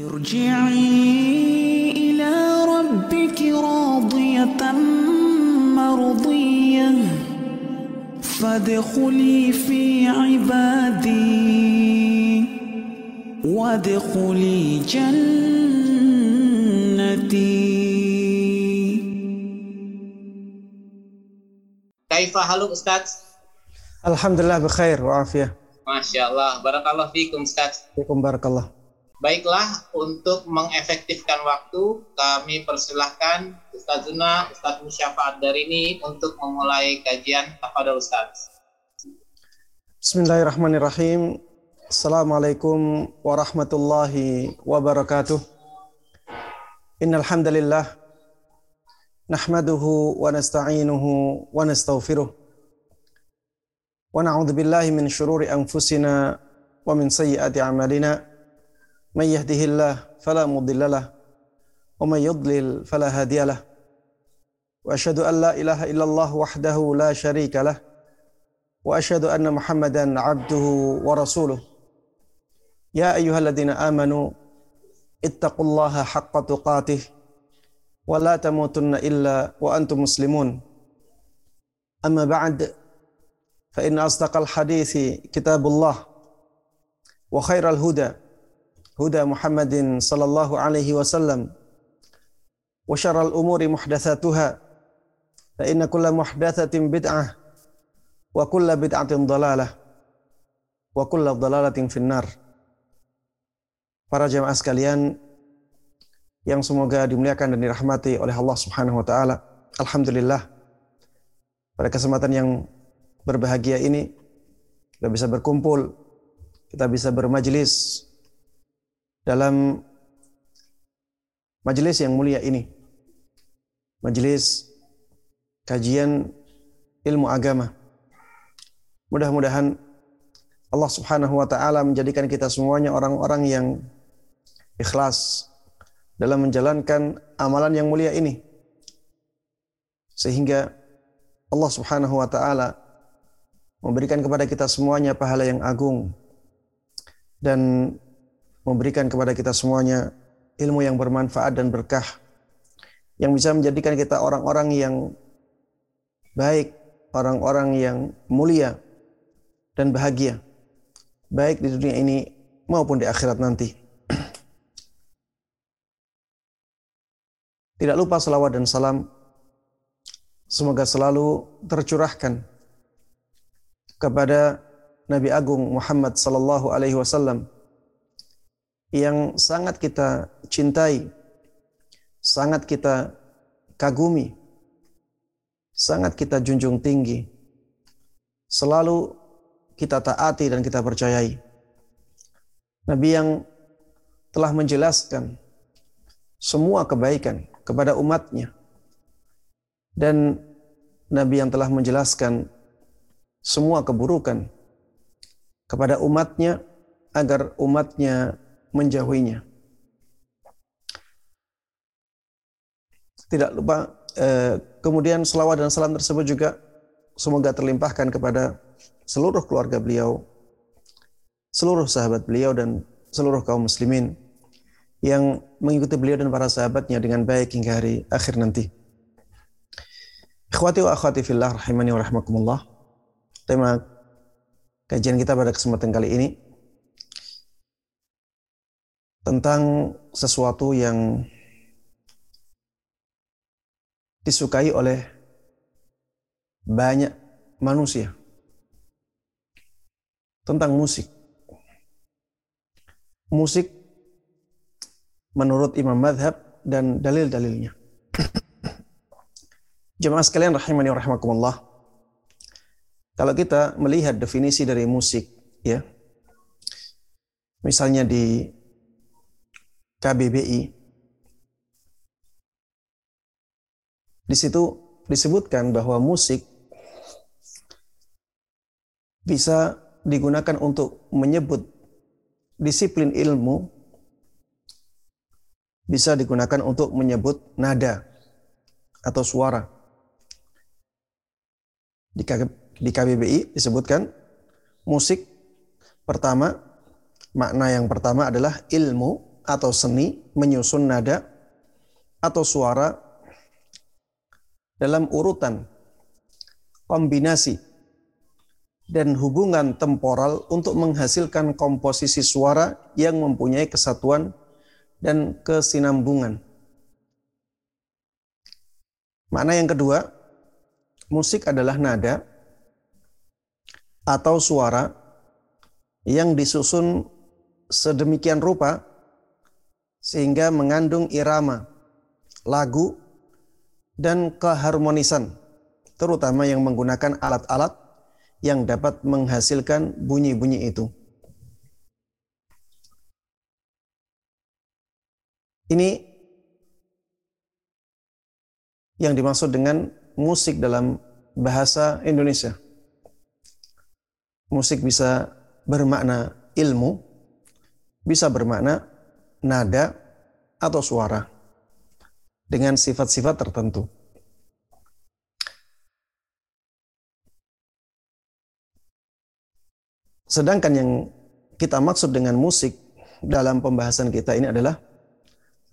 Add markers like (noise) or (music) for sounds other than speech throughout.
ارجعي إلى ربك راضية مرضية. فادخلي في عبادي. وادخلي جنتي. كيف حالك أستاذ؟ الحمد لله بخير وعافية. ما شاء الله. بارك الله فيكم أستاذ. فيكم بارك الله. Baiklah, untuk mengefektifkan waktu, kami persilahkan Ustazuna, Ustaz Musyafaat dari ini untuk memulai kajian kepada Ustaz. Bismillahirrahmanirrahim. Assalamualaikum warahmatullahi wabarakatuh. Innal hamdalillah nahmaduhu wa nasta'inuhu wa nastaghfiruh. Wa na'udzu billahi min shururi anfusina wa min sayyiati a'malina. من يهده الله فلا مضل له ومن يضلل فلا هادي له. وأشهد أن لا إله إلا الله وحده لا شريك له وأشهد أن محمدا عبده ورسوله. يا أيها الذين آمنوا اتقوا الله حق تقاته ولا تموتن إلا وأنتم مسلمون. أما بعد فإن أصدق الحديث كتاب الله وخير الهدى هدى محمد صلى الله عليه وسلم وشر الامور محدثاتها فان كل محدثه بدعه wa kulla bid'atin dalalah wa kulla dalalatin finnar. Para jemaah sekalian yang semoga dimuliakan dan dirahmati oleh Allah Subhanahu wa taala. Alhamdulillah. Pada kesempatan yang berbahagia ini kita bisa berkumpul, kita bisa bermajlis dalam majelis yang mulia ini. Majelis kajian ilmu agama Mudah-mudahan Allah Subhanahu wa taala menjadikan kita semuanya orang-orang yang ikhlas dalam menjalankan amalan yang mulia ini. Sehingga Allah Subhanahu wa taala memberikan kepada kita semuanya pahala yang agung dan memberikan kepada kita semuanya ilmu yang bermanfaat dan berkah yang bisa menjadikan kita orang-orang yang baik, orang-orang yang mulia dan bahagia baik di dunia ini maupun di akhirat nanti. (clears throat) Tidak lupa salawat dan salam semoga selalu tercurahkan kepada Nabi Agung Muhammad sallallahu alaihi wasallam yang sangat kita cintai, sangat kita kagumi, sangat kita junjung tinggi. Selalu kita taati dan kita percayai. Nabi yang telah menjelaskan semua kebaikan kepada umatnya. Dan Nabi yang telah menjelaskan semua keburukan kepada umatnya agar umatnya menjauhinya. Tidak lupa eh, kemudian selawat dan salam tersebut juga semoga terlimpahkan kepada seluruh keluarga beliau, seluruh sahabat beliau dan seluruh kaum muslimin yang mengikuti beliau dan para sahabatnya dengan baik hingga hari akhir nanti. Ikhwati wa akhwati fillah rahimani wa rahmakumullah. Tema kajian kita pada kesempatan kali ini tentang sesuatu yang disukai oleh banyak manusia tentang musik. Musik menurut Imam Madhab dan dalil-dalilnya. Jemaah sekalian rahimani wa rahimakumullah. Kalau kita melihat definisi dari musik, ya, misalnya di KBBI, di situ disebutkan bahwa musik bisa digunakan untuk menyebut disiplin ilmu bisa digunakan untuk menyebut nada atau suara. Di, KBBI disebutkan musik pertama makna yang pertama adalah ilmu atau seni menyusun nada atau suara dalam urutan kombinasi dan hubungan temporal untuk menghasilkan komposisi suara yang mempunyai kesatuan dan kesinambungan. Makna yang kedua, musik adalah nada atau suara yang disusun sedemikian rupa sehingga mengandung irama, lagu, dan keharmonisan, terutama yang menggunakan alat-alat yang dapat menghasilkan bunyi-bunyi itu. Ini yang dimaksud dengan musik dalam bahasa Indonesia. Musik bisa bermakna ilmu, bisa bermakna nada atau suara dengan sifat-sifat tertentu. Sedangkan yang kita maksud dengan musik dalam pembahasan kita ini adalah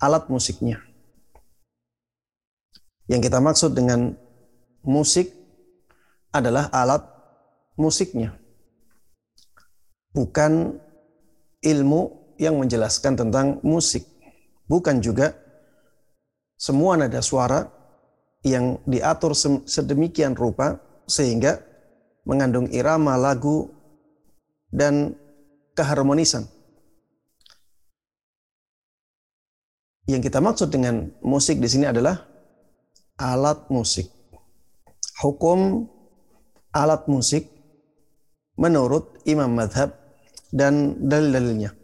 alat musiknya. Yang kita maksud dengan musik adalah alat musiknya. Bukan ilmu yang menjelaskan tentang musik. Bukan juga semua nada suara yang diatur sedemikian rupa sehingga mengandung irama lagu dan keharmonisan. Yang kita maksud dengan musik di sini adalah alat musik. Hukum alat musik menurut imam madhab dan dalil-dalilnya.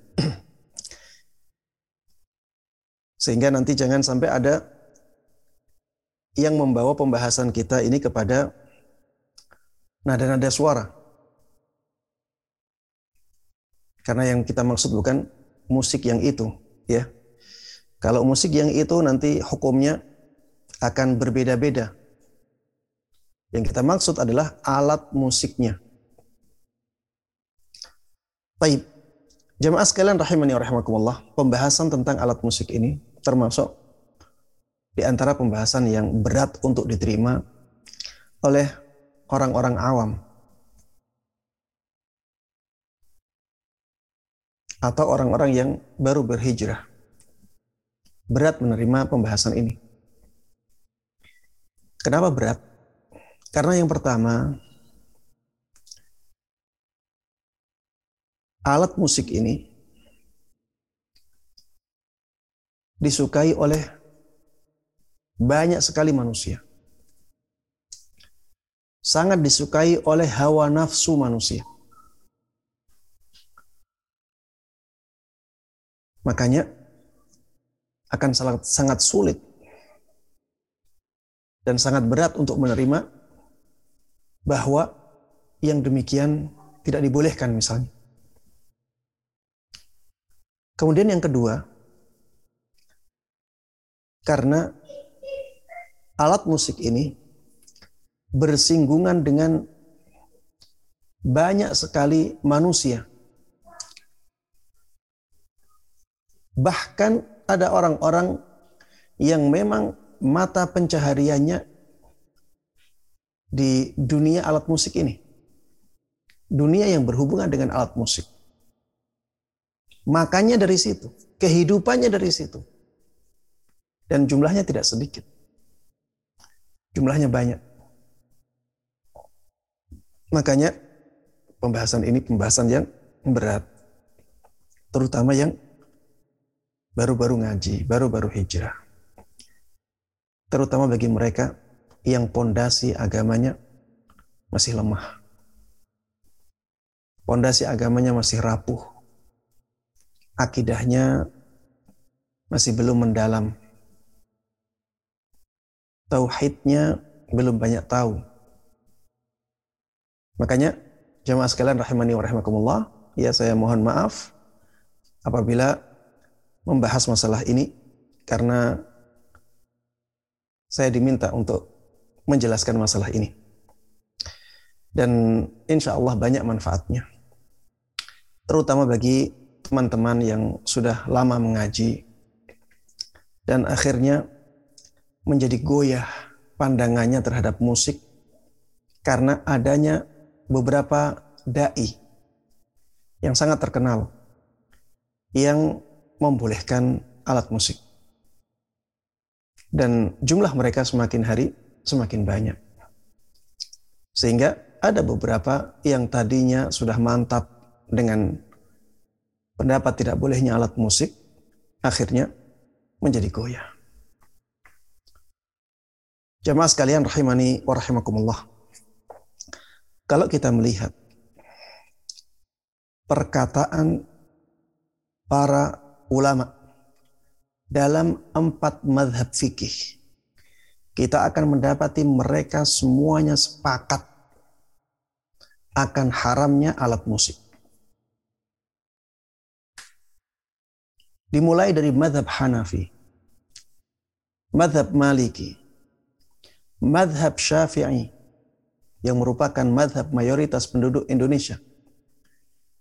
Sehingga nanti jangan sampai ada yang membawa pembahasan kita ini kepada nada-nada suara. Karena yang kita maksud bukan musik yang itu, ya. Kalau musik yang itu nanti hukumnya akan berbeda-beda. Yang kita maksud adalah alat musiknya. Baik. Jemaah sekalian rahimani wa rahimakumullah, pembahasan tentang alat musik ini termasuk di antara pembahasan yang berat untuk diterima oleh orang-orang awam atau orang-orang yang baru berhijrah. Berat menerima pembahasan ini. Kenapa berat? Karena yang pertama, alat musik ini disukai oleh banyak sekali manusia. Sangat disukai oleh hawa nafsu manusia. Makanya akan sangat, sangat sulit dan sangat berat untuk menerima bahwa yang demikian tidak dibolehkan misalnya. Kemudian yang kedua, karena alat musik ini bersinggungan dengan banyak sekali manusia Bahkan ada orang-orang yang memang mata pencahariannya di dunia alat musik ini. Dunia yang berhubungan dengan alat musik. Makanya dari situ, kehidupannya dari situ. Dan jumlahnya tidak sedikit. Jumlahnya banyak. Makanya pembahasan ini pembahasan yang berat. Terutama yang baru-baru ngaji, baru-baru hijrah. Terutama bagi mereka yang pondasi agamanya masih lemah. Pondasi agamanya masih rapuh. Akidahnya masih belum mendalam. Tauhidnya belum banyak tahu. Makanya jemaah sekalian rahimani wa rahimakumullah, ya saya mohon maaf apabila membahas masalah ini karena saya diminta untuk menjelaskan masalah ini. Dan insya Allah banyak manfaatnya. Terutama bagi teman-teman yang sudah lama mengaji dan akhirnya menjadi goyah pandangannya terhadap musik karena adanya beberapa dai yang sangat terkenal yang membolehkan alat musik. Dan jumlah mereka semakin hari semakin banyak. Sehingga ada beberapa yang tadinya sudah mantap dengan pendapat tidak bolehnya alat musik, akhirnya menjadi goyah. Jamaah sekalian rahimani wa rahimakumullah. Kalau kita melihat perkataan para ulama dalam empat madhab fikih, kita akan mendapati mereka semuanya sepakat akan haramnya alat musik. Dimulai dari madhab Hanafi, madhab Maliki, madhab Syafi'i, yang merupakan madhab mayoritas penduduk Indonesia,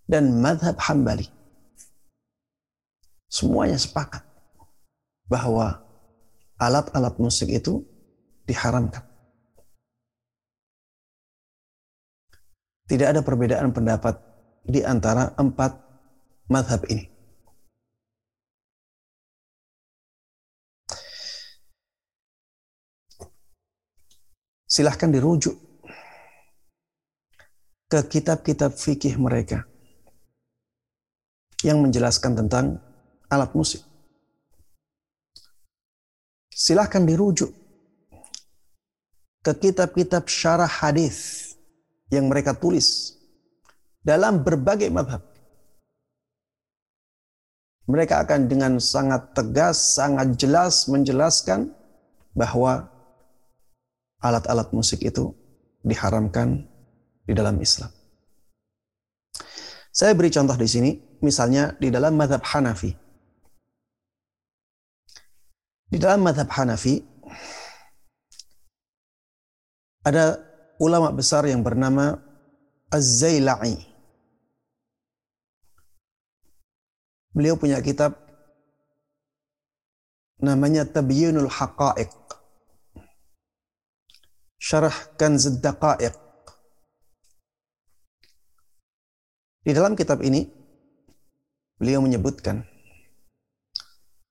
dan madhab Hambali. Semuanya sepakat bahwa alat-alat musik itu diharamkan. Tidak ada perbedaan pendapat di antara empat madhab ini. Silahkan dirujuk ke kitab-kitab fikih mereka yang menjelaskan tentang alat musik. Silahkan dirujuk ke kitab-kitab syarah hadis yang mereka tulis dalam berbagai madhab. Mereka akan dengan sangat tegas, sangat jelas menjelaskan bahwa alat-alat musik itu diharamkan di dalam Islam. Saya beri contoh di sini, misalnya di dalam madhab Hanafi. Di dalam madhab Hanafi, ada ulama besar yang bernama Az-Zaila'i. Beliau punya kitab namanya Tabyinul Haqa'iq. Syarah Kanz Daqa'iq. Di dalam kitab ini beliau menyebutkan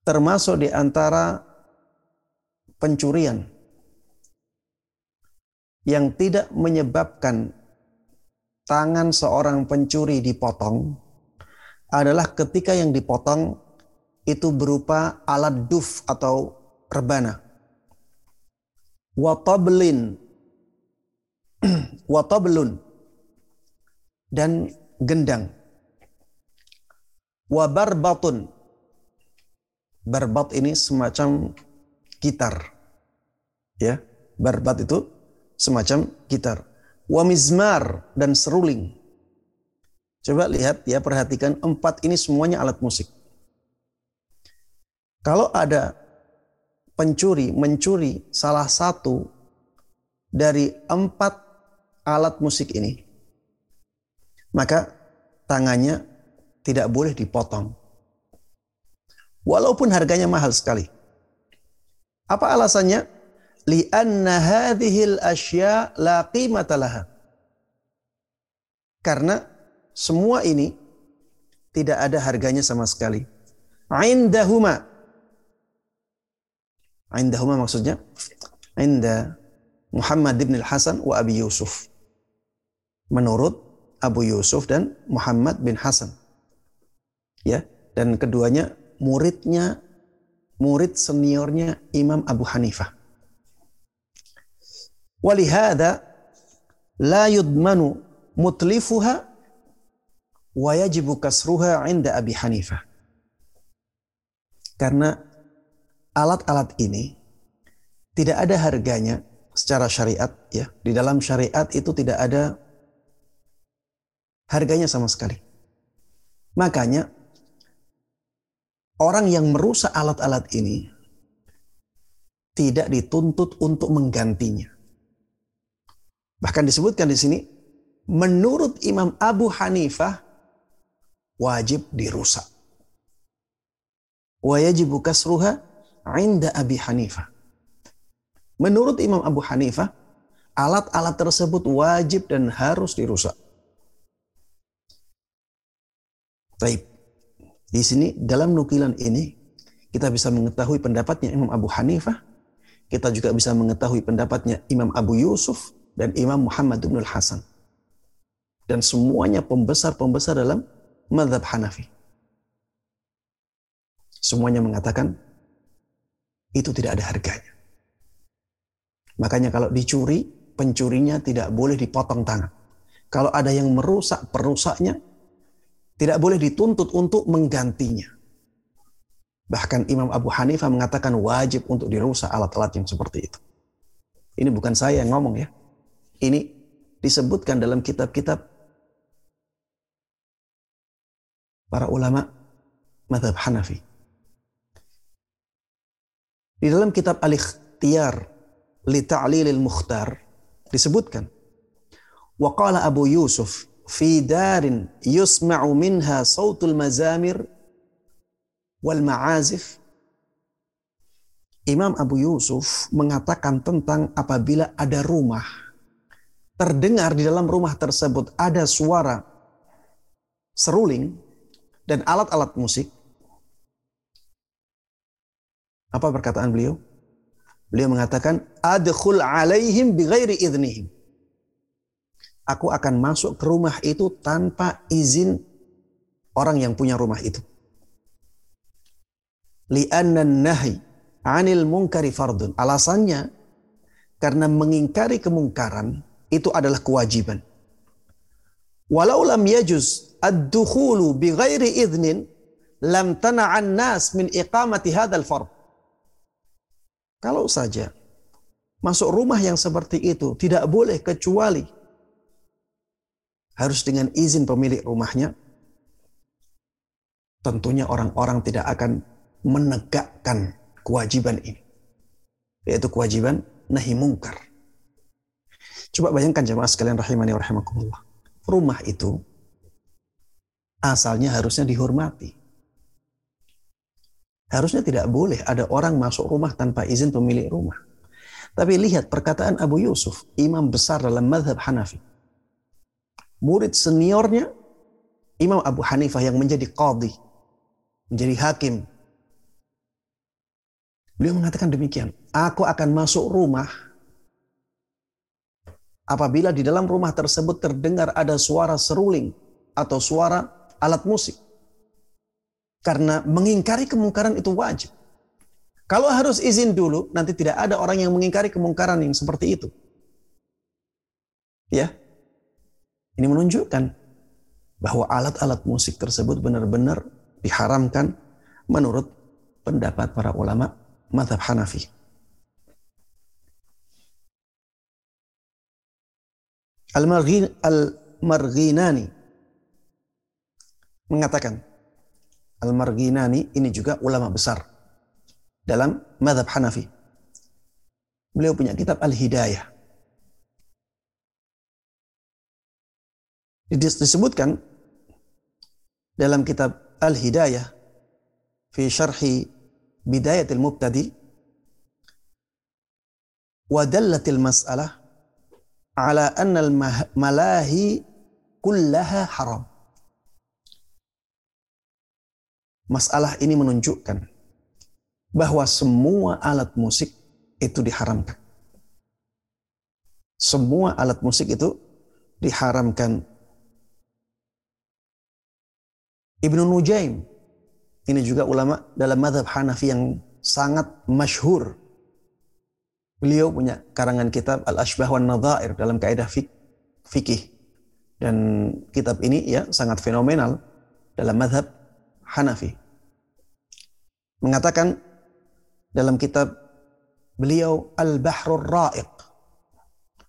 termasuk di antara pencurian yang tidak menyebabkan tangan seorang pencuri dipotong adalah ketika yang dipotong itu berupa alat duf atau rebana. Watablin (clears throat) watablun dan gendang. Wabarbatun barbat ini semacam gitar ya. Barbat itu semacam gitar. Wa mizmar dan seruling. Coba lihat ya perhatikan empat ini semuanya alat musik. Kalau ada pencuri mencuri salah satu dari empat alat musik ini maka tangannya tidak boleh dipotong walaupun harganya mahal sekali apa alasannya li'anna hadhil asya la qimata laha. Karena semua ini tidak ada harganya sama sekali. Indahuma. Indahuma maksudnya inda Muhammad bin Al-Hasan wa Abi Yusuf. Menurut Abu Yusuf dan Muhammad bin Hasan. Ya, dan keduanya muridnya murid seniornya Imam Abu Hanifah. Walihada la yudmanu mutlifuha wa yajibu kasruha inda Abi Hanifah. Karena alat-alat ini tidak ada harganya secara syariat ya. Di dalam syariat itu tidak ada harganya sama sekali. Makanya orang yang merusak alat-alat ini tidak dituntut untuk menggantinya. Bahkan disebutkan di sini, menurut Imam Abu Hanifah, wajib dirusak. Wa yajibu kasruha inda Abi Hanifah. Menurut Imam Abu Hanifah, alat-alat tersebut wajib dan harus dirusak. Baik. Di sini dalam nukilan ini kita bisa mengetahui pendapatnya Imam Abu Hanifah, kita juga bisa mengetahui pendapatnya Imam Abu Yusuf dan Imam Muhammad bin Hasan. Dan semuanya pembesar-pembesar dalam madhab Hanafi. Semuanya mengatakan itu tidak ada harganya. Makanya kalau dicuri, pencurinya tidak boleh dipotong tangan. Kalau ada yang merusak, perusaknya tidak boleh dituntut untuk menggantinya. Bahkan Imam Abu Hanifah mengatakan wajib untuk dirusak alat-alat yang seperti itu. Ini bukan saya yang ngomong ya. Ini disebutkan dalam kitab-kitab para ulama madhab Hanafi. Di dalam kitab Al-Ikhtiyar li Ta'lilil Mukhtar disebutkan Waqala Abu Yusuf fi darin yusma'u minha sautul mazamir wal ma'azif Imam Abu Yusuf mengatakan tentang apabila ada rumah terdengar di dalam rumah tersebut ada suara seruling dan alat-alat musik apa perkataan beliau? Beliau mengatakan adkhul alaihim bighairi idnihim. Aku akan masuk ke rumah itu tanpa izin orang yang punya rumah itu li'anna nahi anil munkari fardun. Alasannya karena mengingkari kemungkaran itu adalah kewajiban. Walau lam yajuz ad-dukhulu bi idnin lam tana'an nas min iqamati hadzal fard. Kalau saja masuk rumah yang seperti itu tidak boleh kecuali harus dengan izin pemilik rumahnya. Tentunya orang-orang tidak akan menegakkan kewajiban ini. Yaitu kewajiban nahi mungkar. Coba bayangkan jemaah sekalian rahimani wa rahimakumullah. Rumah itu asalnya harusnya dihormati. Harusnya tidak boleh ada orang masuk rumah tanpa izin pemilik rumah. Tapi lihat perkataan Abu Yusuf, imam besar dalam madhab Hanafi. Murid seniornya, Imam Abu Hanifah yang menjadi qadhi, menjadi hakim Beliau mengatakan demikian. Aku akan masuk rumah apabila di dalam rumah tersebut terdengar ada suara seruling atau suara alat musik. Karena mengingkari kemungkaran itu wajib. Kalau harus izin dulu, nanti tidak ada orang yang mengingkari kemungkaran yang seperti itu. Ya. Ini menunjukkan bahwa alat-alat musik tersebut benar-benar diharamkan menurut pendapat para ulama madhab Hanafi. Al-Marghinani mengatakan Al-Marghinani ini juga ulama besar dalam madhab Hanafi. Beliau punya kitab Al-Hidayah. disebutkan dalam kitab Al-Hidayah fi syarhi bidayatil mubtadi wa dallatil mas'alah ala anna al-malahi kullaha haram. Masalah ini menunjukkan bahwa semua alat musik itu diharamkan. Semua alat musik itu diharamkan Ibnu Nujaim ini juga ulama dalam madhab Hanafi yang sangat masyhur. Beliau punya karangan kitab Al-Ashbah wa Nadhair dalam kaidah fik fikih. Dan kitab ini ya sangat fenomenal dalam madhab Hanafi. Mengatakan dalam kitab beliau Al-Bahrul Ra'iq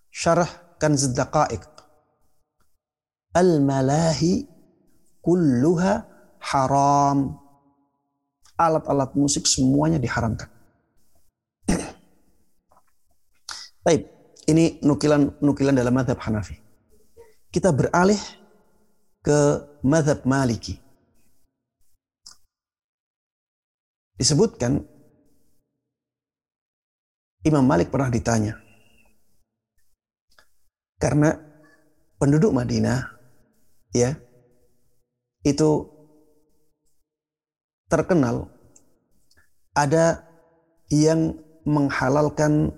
Syarah Kanz Daqaiq Al-Malahi kulluha haram. Alat-alat musik semuanya diharamkan. (clears throat) Baik, ini nukilan-nukilan dalam madhab Hanafi. Kita beralih ke madhab Maliki. Disebutkan Imam Malik pernah ditanya. Karena penduduk Madinah ya itu terkenal ada yang menghalalkan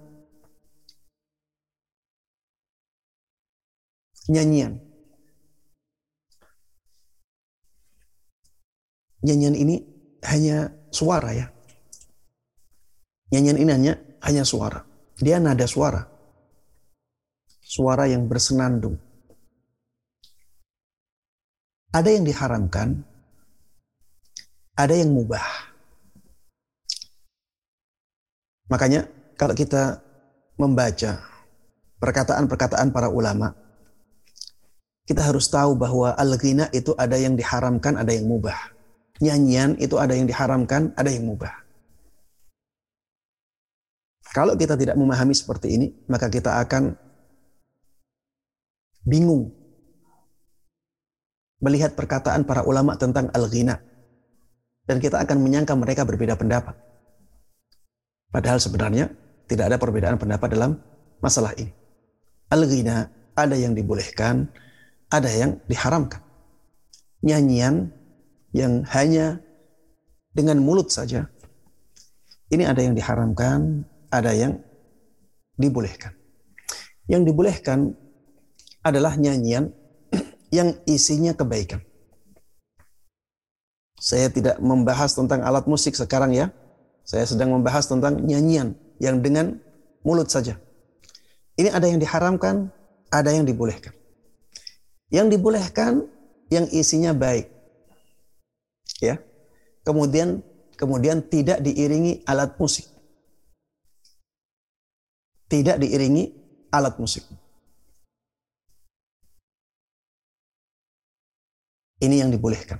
nyanyian. Nyanyian ini hanya suara ya. Nyanyian ini hanya hanya suara. Dia nada suara. Suara yang bersenandung. Ada yang diharamkan, ada yang mubah. Makanya kalau kita membaca perkataan-perkataan para ulama, kita harus tahu bahwa al-ghina itu ada yang diharamkan, ada yang mubah. Nyanyian itu ada yang diharamkan, ada yang mubah. Kalau kita tidak memahami seperti ini, maka kita akan bingung melihat perkataan para ulama tentang al-ghina. Dan kita akan menyangka mereka berbeda pendapat. Padahal sebenarnya tidak ada perbedaan pendapat dalam masalah ini. Al-ghina ada yang dibolehkan, ada yang diharamkan. Nyanyian yang hanya dengan mulut saja. Ini ada yang diharamkan, ada yang dibolehkan. Yang dibolehkan adalah nyanyian yang isinya kebaikan. Saya tidak membahas tentang alat musik sekarang ya. Saya sedang membahas tentang nyanyian yang dengan mulut saja. Ini ada yang diharamkan, ada yang dibolehkan. Yang dibolehkan yang isinya baik. Ya. Kemudian kemudian tidak diiringi alat musik. Tidak diiringi alat musik. Ini yang dibolehkan.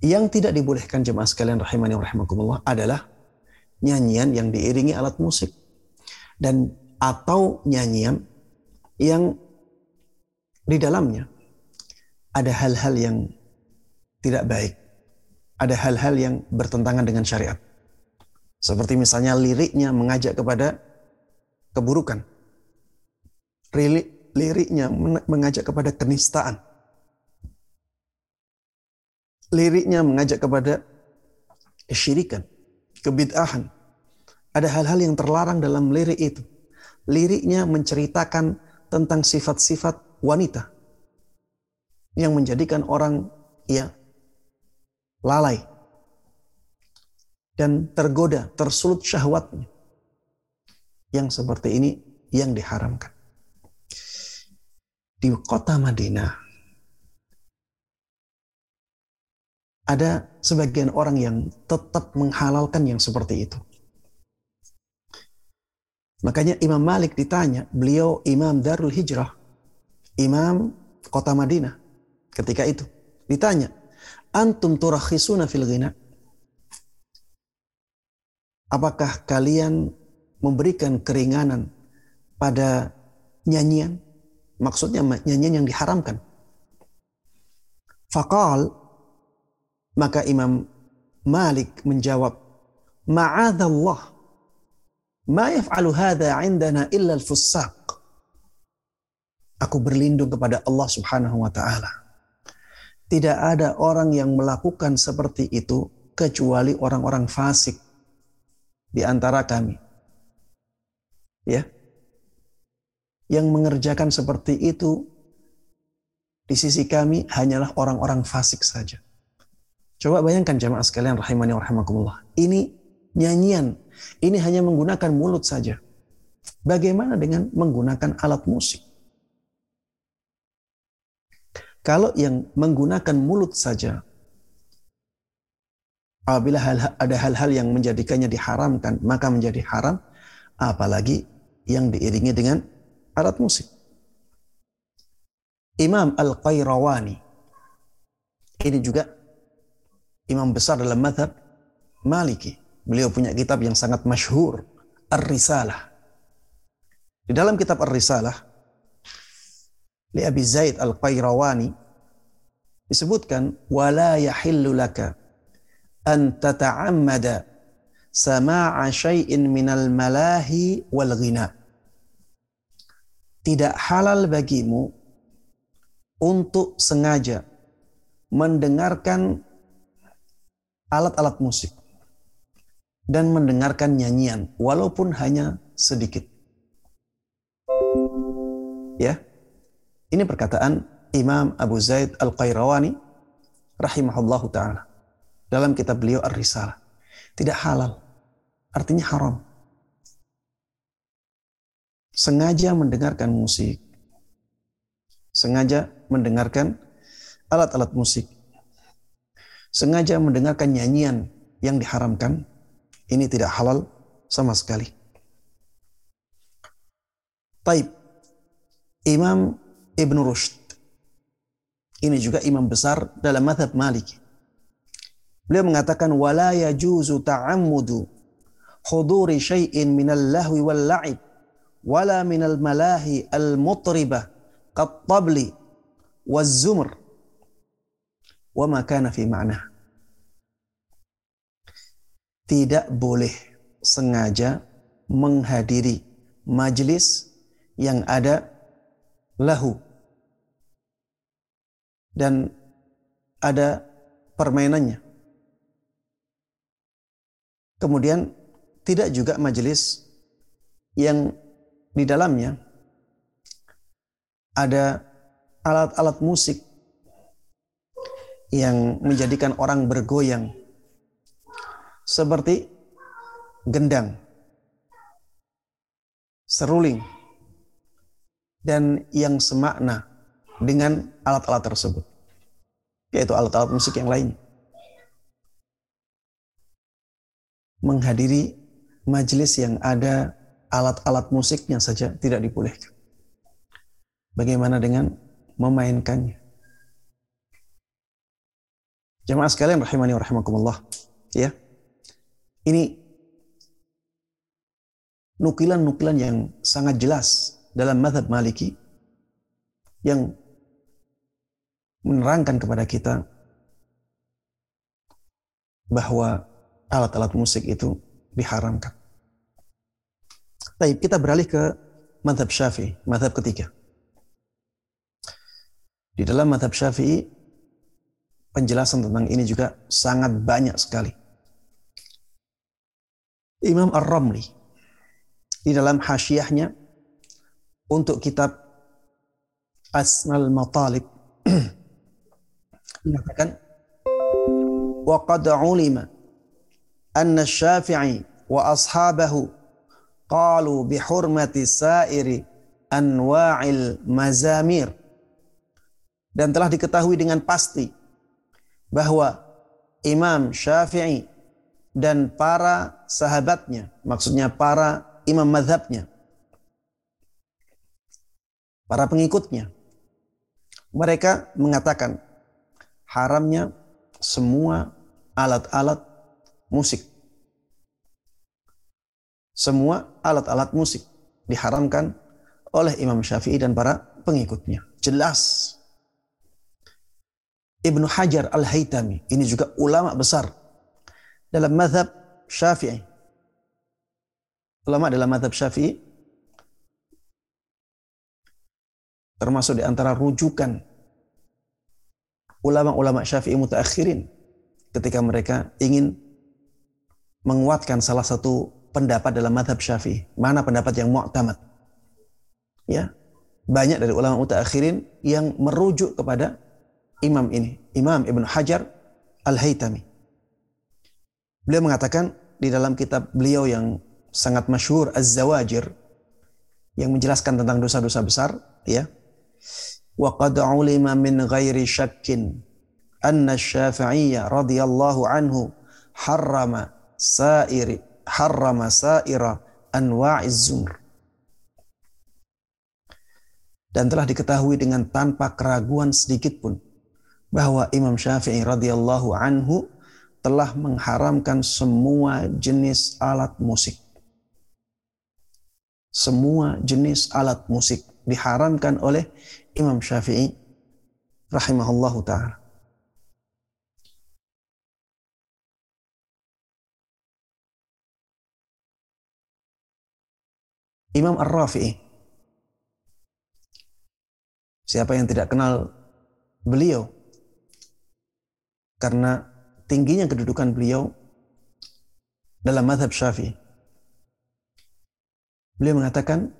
Yang tidak dibolehkan jemaah sekalian rahimani wa rahimakumullah adalah nyanyian yang diiringi alat musik dan atau nyanyian yang di dalamnya ada hal-hal yang tidak baik. Ada hal-hal yang bertentangan dengan syariat. Seperti misalnya liriknya mengajak kepada keburukan. Lirik, liriknya mengajak kepada kenistaan. Liriknya mengajak kepada kesyirikan, kebid'ahan. Ada hal-hal yang terlarang dalam lirik itu. Liriknya menceritakan tentang sifat-sifat wanita yang menjadikan orang ya lalai dan tergoda, tersulut syahwatnya. Yang seperti ini yang diharamkan. Di kota Madinah ada sebagian orang yang tetap menghalalkan yang seperti itu. Makanya Imam Malik ditanya, beliau Imam Darul Hijrah, Imam kota Madinah ketika itu. Ditanya, antum turakhisuna fil ghina? Apakah kalian memberikan keringanan pada nyanyian? Maksudnya nyanyian yang diharamkan. Fakal, maka Imam Malik menjawab, Ma'adallah Ma yaf'alu hadha indana illa al-fussaq. Aku berlindung kepada Allah Subhanahu wa taala. Tidak ada orang yang melakukan seperti itu kecuali orang-orang fasik di antara kami. Ya. Yang mengerjakan seperti itu di sisi kami hanyalah orang-orang fasik saja. Coba bayangkan jamaah sekalian rahimani rahimakumullah. Ini nyanyian. Ini hanya menggunakan mulut saja. Bagaimana dengan menggunakan alat musik? Kalau yang menggunakan mulut saja, apabila hal, ada hal-hal yang menjadikannya diharamkan, maka menjadi haram, apalagi yang diiringi dengan alat musik. Imam Al-Qayrawani, ini juga imam besar dalam madhab Maliki. Beliau punya kitab yang sangat masyhur, Ar-Risalah. Di dalam kitab Ar-Risalah, li Abi Zaid Al-Qayrawani disebutkan wala yahillu laka an tata'ammada sama'a syai'in minal malahi wal ghina. Tidak halal bagimu untuk sengaja mendengarkan alat-alat musik dan mendengarkan nyanyian walaupun hanya sedikit. Ya. Ini perkataan Imam Abu Zaid Al-Qayrawani rahimahullahu taala dalam kitab beliau Ar-Risalah. Tidak halal. Artinya haram. Sengaja mendengarkan musik. Sengaja mendengarkan alat-alat musik. Sengaja mendengarkan nyanyian yang diharamkan. Ini tidak halal sama sekali. Taib. Imam Ibn Rushd. Ini juga imam besar dalam madhab Maliki. Beliau mengatakan yajuzu ta'ammudu huduri syai'in minal lahwi wal la'ib qat tabli waz zumr wa ma kana fi ma'na. Tidak boleh sengaja menghadiri majlis yang ada lahu dan ada permainannya. Kemudian tidak juga majelis yang di dalamnya ada alat-alat musik yang menjadikan orang bergoyang seperti gendang, seruling, dan yang semakna dengan alat-alat tersebut. Yaitu alat-alat musik yang lain. Menghadiri majelis yang ada alat-alat musiknya saja tidak dibolehkan. Bagaimana dengan memainkannya? Jemaah sekalian rahimani rahimakumullah. Ya. Ini nukilan-nukilan yang sangat jelas dalam madhab maliki yang menerangkan kepada kita bahwa alat-alat musik itu diharamkan. Baik, kita beralih ke madhab syafi'i, madhab ketiga. Di dalam madhab syafi'i, penjelasan tentang ini juga sangat banyak sekali. Imam Ar-Ramli, di dalam hasyiahnya, untuk kitab Asnal Matalib (clears throat) mengatakan ulima anna Syafi'i wa ashabahu qalu bi hurmati sairi anwa'il mazamir dan telah diketahui dengan pasti bahwa Imam Syafi'i dan para sahabatnya maksudnya para imam madhabnya para pengikutnya. Mereka mengatakan haramnya semua alat-alat musik. Semua alat-alat musik diharamkan oleh Imam Syafi'i dan para pengikutnya. Jelas. Ibnu Hajar Al-Haytami, ini juga ulama besar dalam madhab Syafi'i. Ulama dalam madhab Syafi'i termasuk di antara rujukan ulama-ulama Syafi'i mutaakhirin ketika mereka ingin menguatkan salah satu pendapat dalam madhab syafi'i. Mana pendapat yang mu'tamad. Ya. Banyak dari ulama mutaakhirin yang merujuk kepada imam ini. Imam Ibn Hajar Al-Haytami. Beliau mengatakan di dalam kitab beliau yang sangat masyhur Az-Zawajir yang menjelaskan tentang dosa-dosa besar, ya. Wa qad ulima min ghairi syakkin anna Syafi'iyya radhiyallahu anhu harrama sairi harrama sa'ira anwa'iz zumr. Dan telah diketahui dengan tanpa keraguan sedikit pun bahwa Imam Syafi'i radhiyallahu anhu telah mengharamkan semua jenis alat musik. Semua jenis alat musik diharamkan oleh Imam Syafi'i rahimahullahu taala. Imam Ar-Rafi'i. Siapa yang tidak kenal beliau? Karena tingginya kedudukan beliau dalam madhab syafi'i. Beliau mengatakan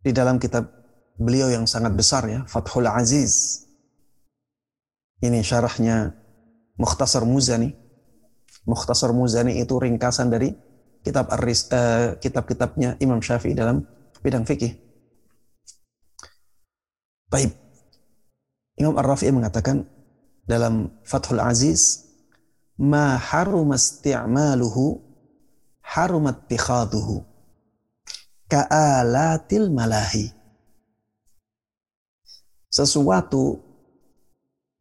di dalam kitab beliau yang sangat besar ya, Fathul Aziz. Ini syarahnya Mukhtasar Muzani. Mukhtasar Muzani itu ringkasan dari kitab Aris, uh, kitab-kitabnya Imam Syafi'i dalam bidang fikih. Baik. Imam Ar-Rafi'i mengatakan dalam Fathul Aziz, "Ma haruma isti'maluhu harumat tikhaduhu." ka'alatil malahi. Sesuatu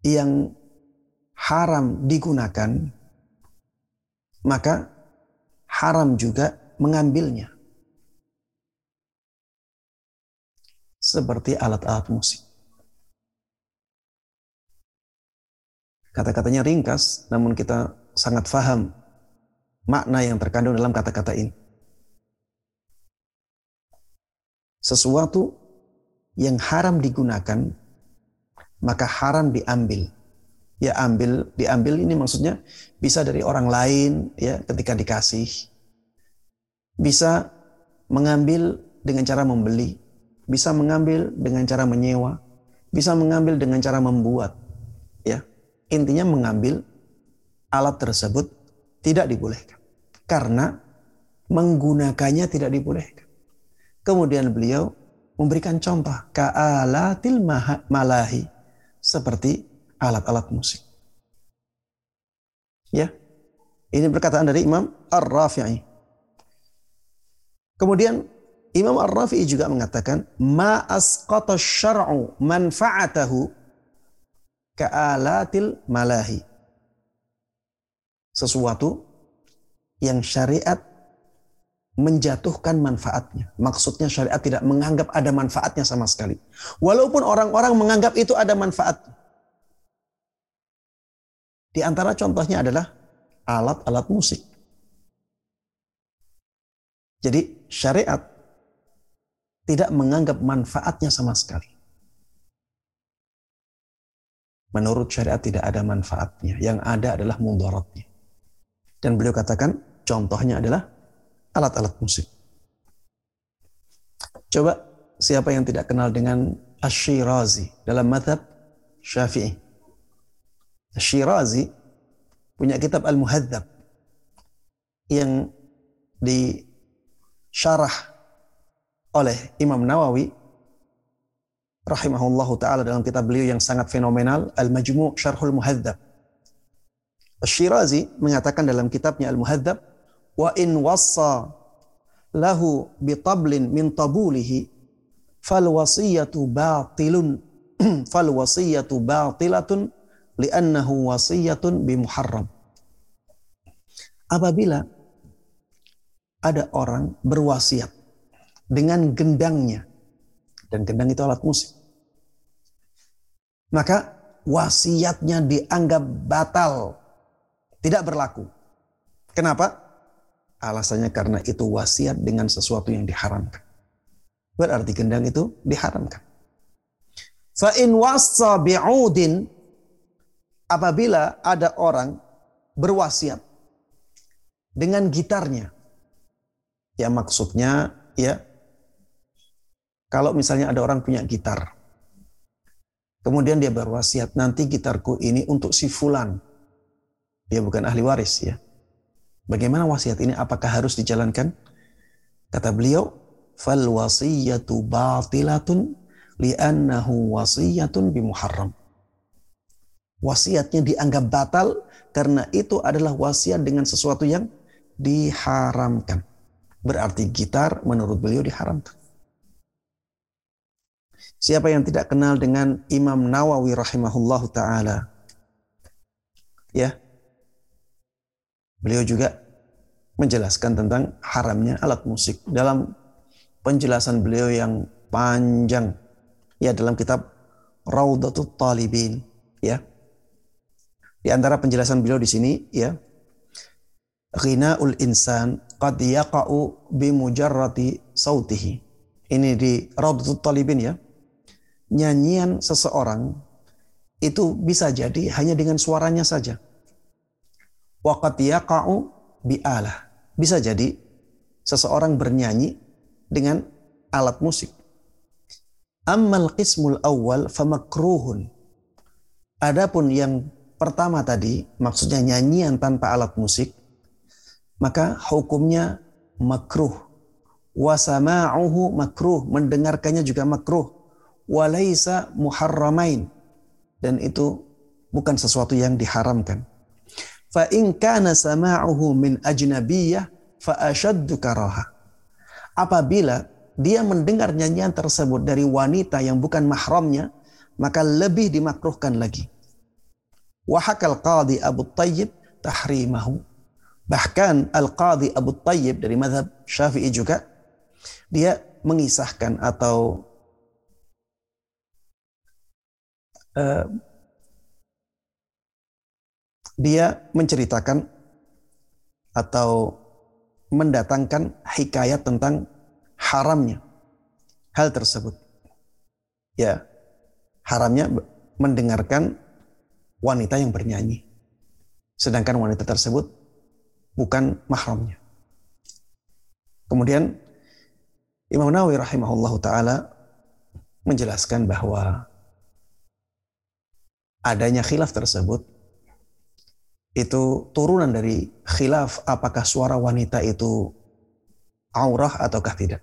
yang haram digunakan, maka haram juga mengambilnya. Seperti alat-alat musik. Kata-katanya ringkas, namun kita sangat faham makna yang terkandung dalam kata-kata ini. sesuatu yang haram digunakan, maka haram diambil. Ya ambil, diambil ini maksudnya bisa dari orang lain ya ketika dikasih. Bisa mengambil dengan cara membeli, bisa mengambil dengan cara menyewa, bisa mengambil dengan cara membuat. Ya. Intinya mengambil alat tersebut tidak dibolehkan. Karena menggunakannya tidak dibolehkan. Kemudian beliau memberikan contoh ka'alatil malahi seperti alat-alat musik. Ya. Ini perkataan dari Imam Ar-Rafi'i. Kemudian Imam Ar-Rafi'i juga mengatakan ma asqata syar'u manfa'atahu ka'alatil malahi. Sesuatu yang syariat menjatuhkan manfaatnya. Maksudnya syariat tidak menganggap ada manfaatnya sama sekali. Walaupun orang-orang menganggap itu ada manfaat. Di antara contohnya adalah alat-alat musik. Jadi syariat tidak menganggap manfaatnya sama sekali. Menurut syariat tidak ada manfaatnya. Yang ada adalah mudaratnya. Dan beliau katakan contohnya adalah alat-alat musik. Coba siapa yang tidak kenal dengan Ash-Shirazi dalam madhab Syafi'i. Ash-Shirazi punya kitab Al-Muhadzab yang disyarah oleh Imam Nawawi rahimahullahu taala dalam kitab beliau yang sangat fenomenal Al-Majmu' Syarhul Muhadzab. Ash-Shirazi mengatakan dalam kitabnya Al-Muhadzab wa in wassa lahu tablin min tabulihi fal wasiyatu batilun (clears throat) fal wasiyatu batilatun li'annahu wasiyatun bi muharram apabila ada orang berwasiat dengan gendangnya dan gendang itu alat musik maka wasiatnya dianggap batal tidak berlaku kenapa Alasannya karena itu wasiat dengan sesuatu yang diharamkan. Berarti gendang itu diharamkan. Fa in wassa bi'udin apabila ada orang berwasiat dengan gitarnya. Ya maksudnya ya kalau misalnya ada orang punya gitar. Kemudian dia berwasiat nanti gitarku ini untuk si fulan. Dia bukan ahli waris ya Bagaimana wasiat ini? Apakah harus dijalankan? Kata beliau, fal wasiyatu batilatun li'annahu wasiyatun bimuharram. Wasiatnya dianggap batal karena itu adalah wasiat dengan sesuatu yang diharamkan. Berarti gitar menurut beliau diharamkan. Siapa yang tidak kenal dengan Imam Nawawi rahimahullahu taala? Ya, Beliau juga menjelaskan tentang haramnya alat musik dalam penjelasan beliau yang panjang ya dalam kitab Raudatul Talibin ya. Di antara penjelasan beliau di sini ya ghina'ul insan qad yaqa'u bimujarrati sautihi. Ini di Raudhatul Talibin ya. Nyanyian seseorang itu bisa jadi hanya dengan suaranya saja. Wa qad yaqa'u bi'alah. Bisa jadi seseorang bernyanyi dengan alat musik. Ammal qismul awal famakruhun. Adapun yang pertama tadi, maksudnya nyanyian tanpa alat musik, maka hukumnya makruh. Wasama'uhu makruh, mendengarkannya juga makruh. Walaysa muharramain. Dan itu bukan sesuatu yang diharamkan. Fa in kana sama'uhu min ajnabiyyah fa ashaddu karaha. Apabila dia mendengar nyanyian tersebut dari wanita yang bukan mahramnya, maka lebih dimakruhkan lagi. Wahakal qadi Abu Tayyib tahrimahu. Bahkan Al-Qadi Abu Tayyib dari madhab Syafi'i juga, dia mengisahkan atau uh, dia menceritakan atau mendatangkan hikayat tentang haramnya hal tersebut. Ya, haramnya mendengarkan wanita yang bernyanyi. Sedangkan wanita tersebut bukan mahramnya. Kemudian Imam Nawawi rahimahullah taala menjelaskan bahwa adanya khilaf tersebut itu turunan dari khilaf apakah suara wanita itu aurah ataukah tidak.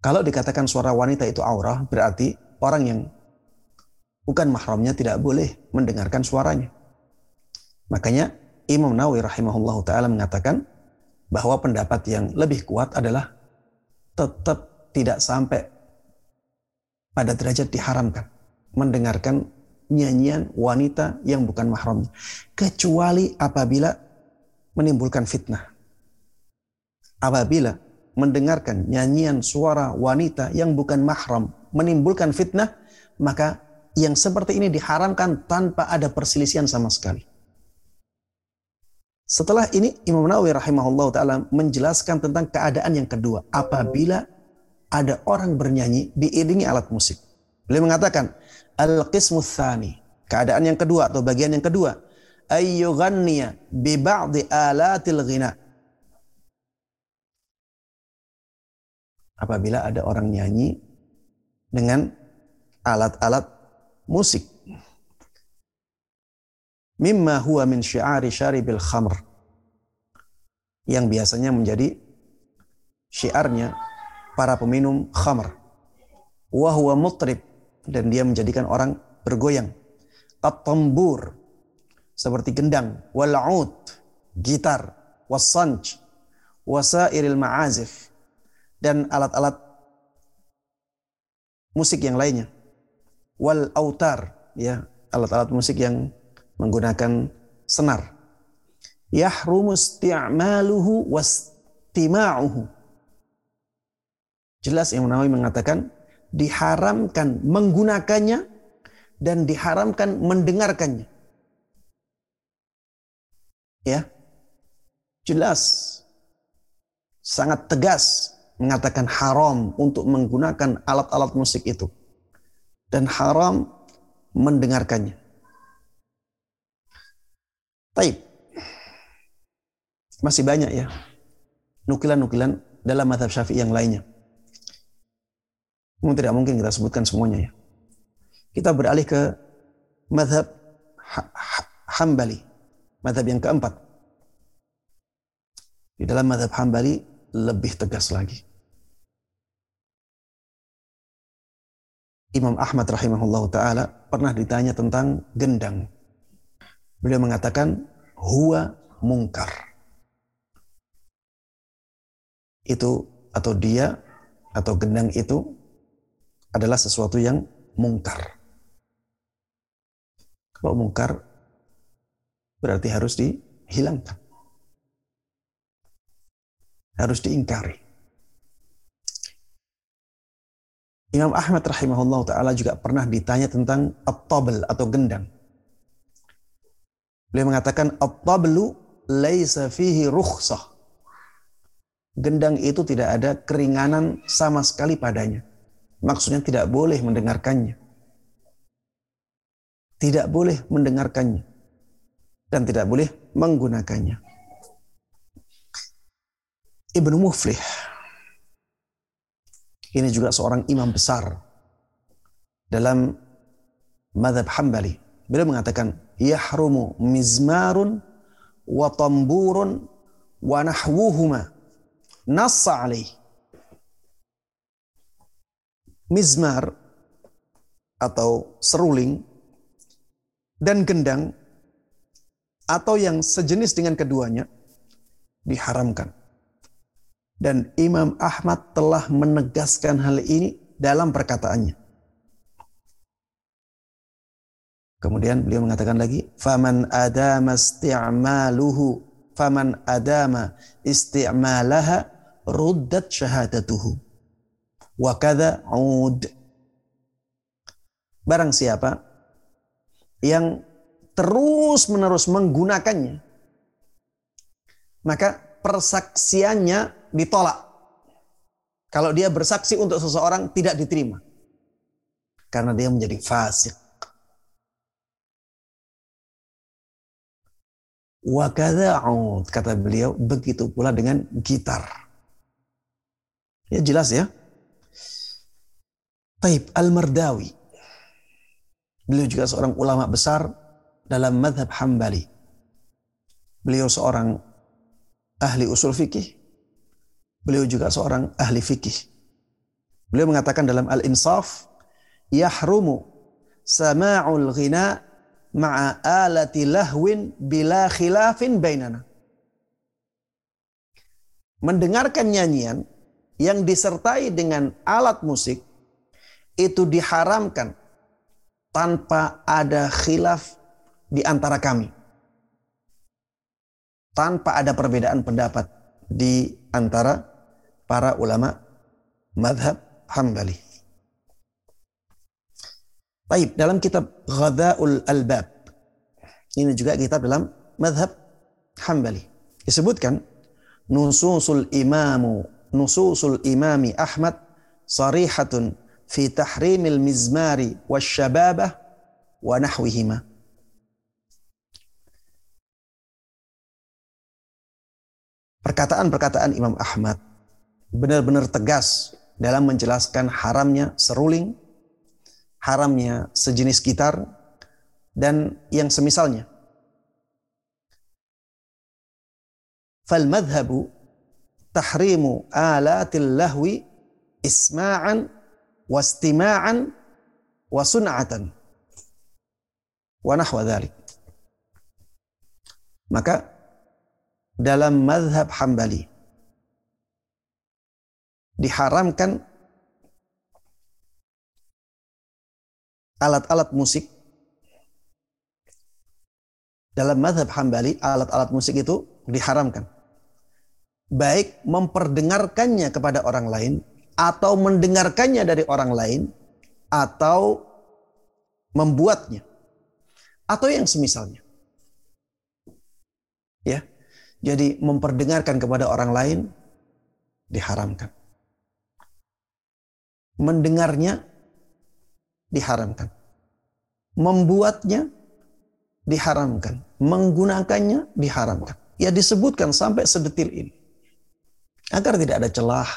Kalau dikatakan suara wanita itu aurah berarti orang yang bukan mahramnya tidak boleh mendengarkan suaranya. Makanya Imam Nawawi rahimahullah taala mengatakan bahwa pendapat yang lebih kuat adalah tetap tidak sampai pada derajat diharamkan mendengarkan nyanyian wanita yang bukan mahramnya kecuali apabila menimbulkan fitnah. Apabila mendengarkan nyanyian suara wanita yang bukan mahram menimbulkan fitnah, maka yang seperti ini diharamkan tanpa ada perselisihan sama sekali. Setelah ini Imam Nawawi rahimahullah taala menjelaskan tentang keadaan yang kedua apabila ada orang bernyanyi diiringi alat musik. Beliau mengatakan al-qismu tsani, keadaan yang kedua atau bagian yang kedua, ayyughanniya bi ba'di alatil ghina. Apabila ada orang nyanyi dengan alat-alat musik. Mimma huwa min syiari syaribil khamr. Yang biasanya menjadi syiarnya para peminum khamr. Wa huwa mutrib dan dia menjadikan orang bergoyang. At-tambur seperti gendang. Wal ud gitar. Wasanj wasairil ma'azif dan alat-alat musik yang lainnya wal autar ya alat-alat musik yang menggunakan senar. Yahrumu isti'maluhu wastima'uhu. Jelas yang Nawawi mengatakan diharamkan menggunakannya dan diharamkan mendengarkannya. Ya. Jelas sangat tegas mengatakan haram untuk menggunakan alat-alat musik itu dan haram mendengarkannya. Taib. Masih banyak ya nukilan-nukilan dalam madhab syafi'i yang lainnya. Mungkin tidak mungkin kita sebutkan semuanya ya. Kita beralih ke madhab Hambali. Madhab yang keempat. Di dalam madhab Hambali lebih tegas lagi. Imam Ahmad rahimahullah ta'ala pernah ditanya tentang gendang. Beliau mengatakan huwa mungkar. Itu atau dia atau gendang itu adalah sesuatu yang mungkar. Kalau mungkar berarti harus dihilangkan. Harus diingkari. Imam Ahmad rahimahullah ta'ala juga pernah ditanya tentang at atau gendang. Beliau mengatakan at-tablu laisa fihi rukhsah. Gendang itu tidak ada keringanan sama sekali padanya. Maksudnya tidak boleh mendengarkannya. Tidak boleh mendengarkannya. Dan tidak boleh menggunakannya. Ibnu Muflih. Ini juga seorang imam besar dalam madhab Hambali. Beliau mengatakan, Yahrumu mizmarun wa tamburun wa nahwuhuma nassa alaih. Mizmar atau seruling dan gendang atau yang sejenis dengan keduanya diharamkan. Dan Imam Ahmad telah menegaskan hal ini dalam perkataannya. Kemudian beliau mengatakan lagi, "Faman adama isti'maluhu, faman adama isti'malaha ruddat syahadatuhu." Wa kadza ud. Barang siapa yang terus-menerus menggunakannya, maka persaksiannya ditolak. Kalau dia bersaksi untuk seseorang tidak diterima. Karena dia menjadi fasik. Wakada'ud, kata beliau, begitu pula dengan gitar. Ya jelas ya. Taib Al-Mardawi. Beliau juga seorang ulama besar dalam madhab Hambali. Beliau seorang ahli usul fikih. Beliau juga seorang ahli fikih. Beliau mengatakan dalam Al-Insaf, Yahrumu sama'ul ghina ma'a alati lahwin bila khilafin bainana. Mendengarkan nyanyian yang disertai dengan alat musik itu diharamkan tanpa ada khilaf di antara kami. Tanpa ada perbedaan pendapat di antara para ulama madhab Hambali. Baik, dalam kitab Ghadaul Albab. Ini juga kitab dalam madhab Hambali. Disebutkan nususul imamu nususul imami Ahmad sarihatun fi tahrimil mizmari wasyababah wa nahwihima. Perkataan-perkataan Imam Ahmad benar-benar tegas dalam menjelaskan haramnya seruling, haramnya sejenis gitar dan yang semisalnya. Fal madhabu tahrimu alatil lahwi isma'an wastima'an wa sun'atan wa nahwa dhalik. Maka dalam madhab Hambali diharamkan alat-alat musik dalam madhab hambali alat-alat musik itu diharamkan. Baik memperdengarkannya kepada orang lain atau mendengarkannya dari orang lain atau membuatnya atau yang semisalnya. Ya. Jadi memperdengarkan kepada orang lain diharamkan. Mendengarnya diharamkan. Membuatnya diharamkan. Menggunakannya diharamkan. Ya disebutkan sampai sedetil ini. Agar tidak ada celah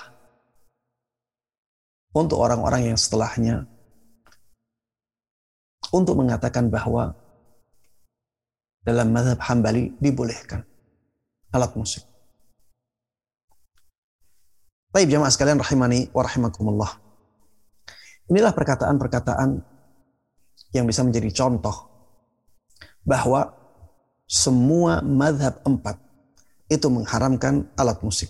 untuk orang-orang yang setelahnya untuk mengatakan bahwa dalam mazhab Hambali dibolehkan alat musik. Baik jemaah sekalian rahimani wa rahimakumullah. Inilah perkataan-perkataan yang bisa menjadi contoh bahwa semua madhab empat itu mengharamkan alat musik.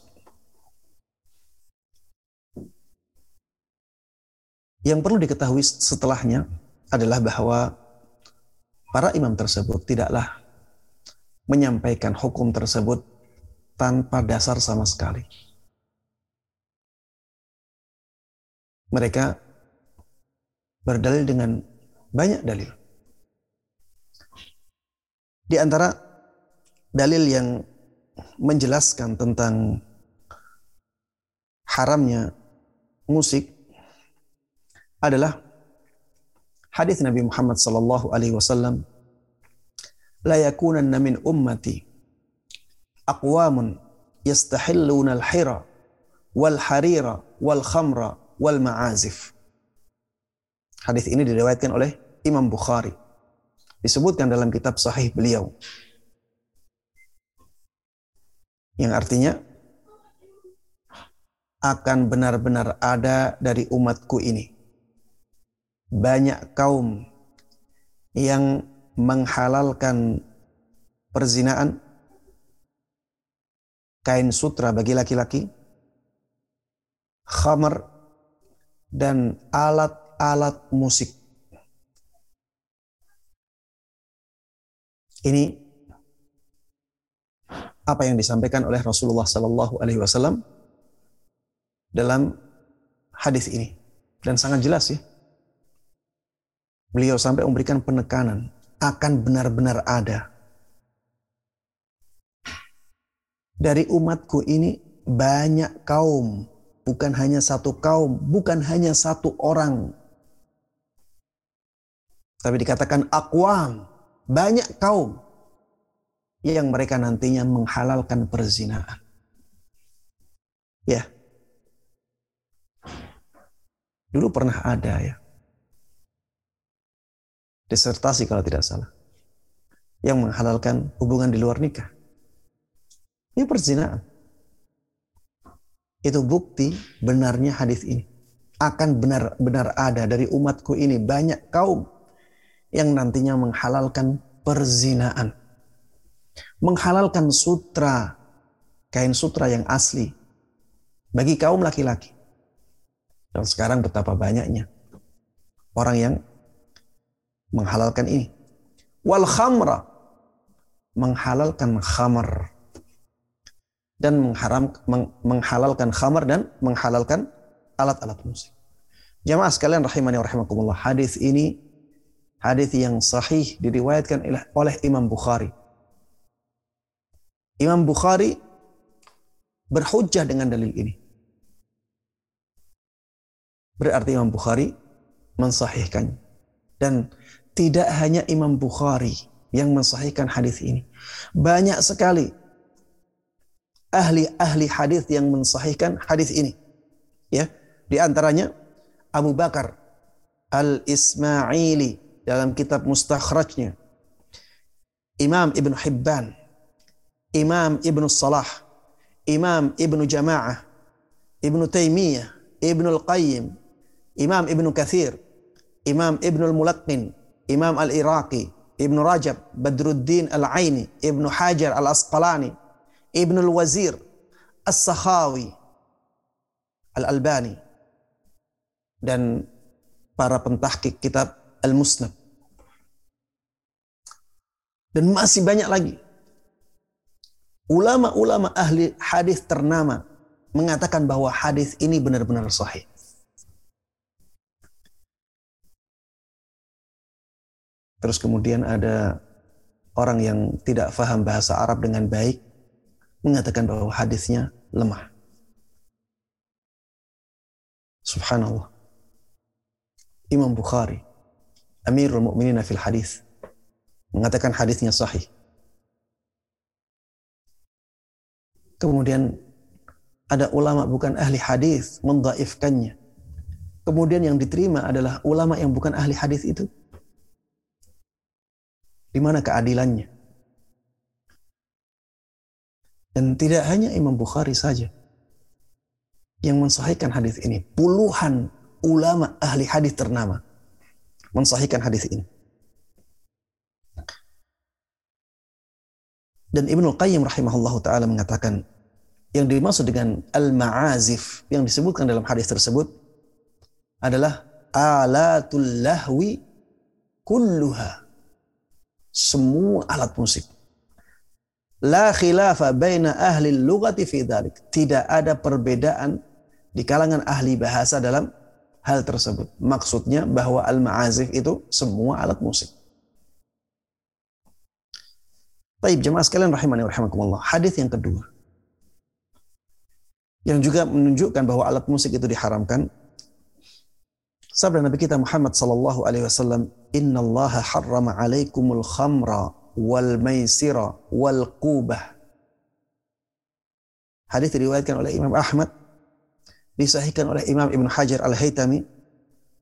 Yang perlu diketahui setelahnya adalah bahwa para imam tersebut tidaklah menyampaikan hukum tersebut tanpa dasar sama sekali. Mereka berdalil dengan banyak dalil. Di antara dalil yang menjelaskan tentang haramnya musik adalah hadis Nabi Muhammad sallallahu alaihi wasallam la yakunanna min ummati aqwamun yastahilluna al-hira wal harira wal khamra wal ma'azif. Hadis ini diriwayatkan oleh Imam Bukhari. Disebutkan dalam kitab sahih beliau. Yang artinya akan benar-benar ada dari umatku ini. Banyak kaum yang menghalalkan perzinaan kain sutra bagi laki-laki, khamar, dan alat-alat musik. Ini apa yang disampaikan oleh Rasulullah Sallallahu Alaihi Wasallam dalam hadis ini dan sangat jelas ya. Beliau sampai memberikan penekanan akan benar-benar ada dari umatku ini banyak kaum, bukan hanya satu kaum, bukan hanya satu orang. Tapi dikatakan akwam, banyak kaum yang mereka nantinya menghalalkan perzinaan. Ya. Dulu pernah ada ya. Disertasi kalau tidak salah. Yang menghalalkan hubungan di luar nikah. Ini perzinaan. Itu bukti benarnya hadis ini. Akan benar-benar ada dari umatku ini banyak kaum yang nantinya menghalalkan perzinaan. Menghalalkan sutra, kain sutra yang asli bagi kaum laki-laki. Dan sekarang betapa banyaknya orang yang menghalalkan ini. Wal khamra menghalalkan khamar dan mengharam meng, menghalalkan khamar dan menghalalkan alat-alat musik. Jamaah sekalian rahimani wa rahimakumullah. Hadis ini hadis yang sahih diriwayatkan oleh Imam Bukhari. Imam Bukhari berhujjah dengan dalil ini. Berarti Imam Bukhari mensahihkan. Dan tidak hanya Imam Bukhari yang mensahihkan hadis ini. Banyak sekali ahli-ahli hadis yang mensahihkan hadis ini. Ya, di antaranya Abu Bakar Al-Ismaili dalam kitab mustakhrajnya. Imam Ibn Hibban, Imam Ibn Salah, Imam Ibn Jama'ah, Ibn Taymiyah, Ibn Al-Qayyim, Imam Ibn Kathir, Imam Ibn Al-Mulaqin, Imam Al-Iraqi, Ibn Rajab, Badruddin Al-Aini, Ibn Hajar Al-Asqalani, Ibnul Wazir, As-Sakhawi, Al-Albani, dan para pentahkik kitab Al-Musnad. Dan masih banyak lagi. Ulama-ulama ahli hadis ternama mengatakan bahwa hadis ini benar-benar sahih. Terus kemudian ada orang yang tidak faham bahasa Arab dengan baik mengatakan bahwa hadisnya lemah. Subhanallah. Imam Bukhari, Amirul Mukminin fil hadis, mengatakan hadisnya sahih. Kemudian ada ulama bukan ahli hadis mendaifkannya. Kemudian yang diterima adalah ulama yang bukan ahli hadis itu. Di mana keadilannya? Dan tidak hanya Imam Bukhari saja yang mensahihkan hadis ini. Puluhan ulama ahli hadis ternama mensahihkan hadis ini. Dan Ibnu Qayyim rahimahullah taala mengatakan yang dimaksud dengan al-ma'azif yang disebutkan dalam hadis tersebut adalah alatul lahwi kulluha semua alat musik La khilafa baina ahli lugati fi dhalik. Tidak ada perbedaan di kalangan ahli bahasa dalam hal tersebut. Maksudnya bahwa al-ma'azif itu semua alat musik. Taib jemaah sekalian rahimani rahimakumullah. Hadis yang kedua. Yang juga menunjukkan bahwa alat musik itu diharamkan. Sabda Nabi kita Muhammad sallallahu alaihi wasallam, "Innallaha harrama 'alaikumul khamra wal maisira wal qubah." Hadis diriwayatkan oleh Imam Ahmad, disahihkan oleh Imam Ibn Hajar Al-Haytami,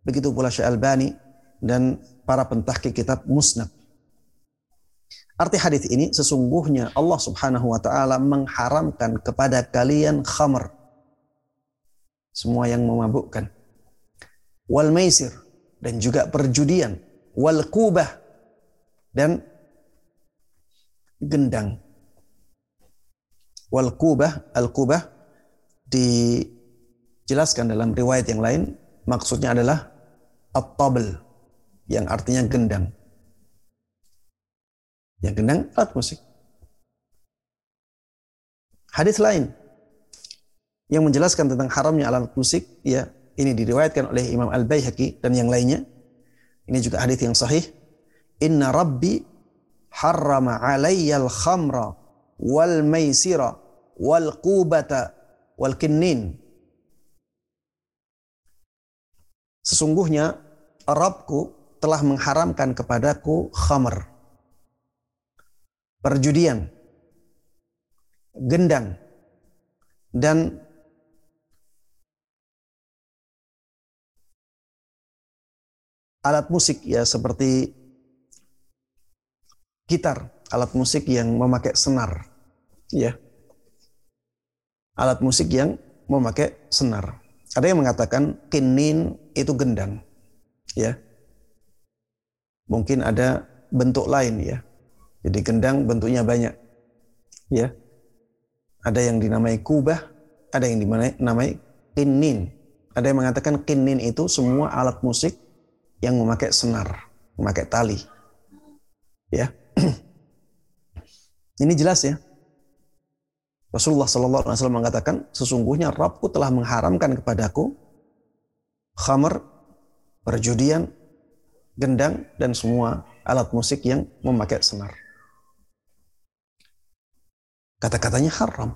begitu pula Syekh Albani dan para pentahqiq kitab Musnad. Arti hadis ini sesungguhnya Allah Subhanahu wa taala mengharamkan kepada kalian khamr. Semua yang memabukkan. Wal maisir dan juga perjudian, wal kubah dan gendang. Wal kubah, al kubah dijelaskan dalam riwayat yang lain maksudnya adalah at-tabl yang artinya gendang. Yang gendang alat musik. Hadis lain yang menjelaskan tentang haramnya alat musik, ya ini diriwayatkan oleh Imam Al Baihaqi dan yang lainnya. Ini juga hadis yang sahih. Inna Rabbi harrama alayyal khamra wal maisira wal qubata wal kinnin. Sesungguhnya Rabbku telah mengharamkan kepadaku khamr perjudian, gendang, dan alat musik ya seperti gitar, alat musik yang memakai senar, ya. Alat musik yang memakai senar. Ada yang mengatakan kinin itu gendang, ya. Mungkin ada bentuk lain ya. Jadi gendang bentuknya banyak. Ya. Ada yang dinamai kubah, ada yang dinamai kinin. Ada yang mengatakan kinin itu semua alat musik yang memakai senar, memakai tali. Ya. (clears throat) Ini jelas ya. Rasulullah Sallallahu Alaihi Wasallam mengatakan, sesungguhnya Rabbku telah mengharamkan kepadaku khamr, perjudian, gendang, dan semua alat musik yang memakai senar. Kata-katanya haram.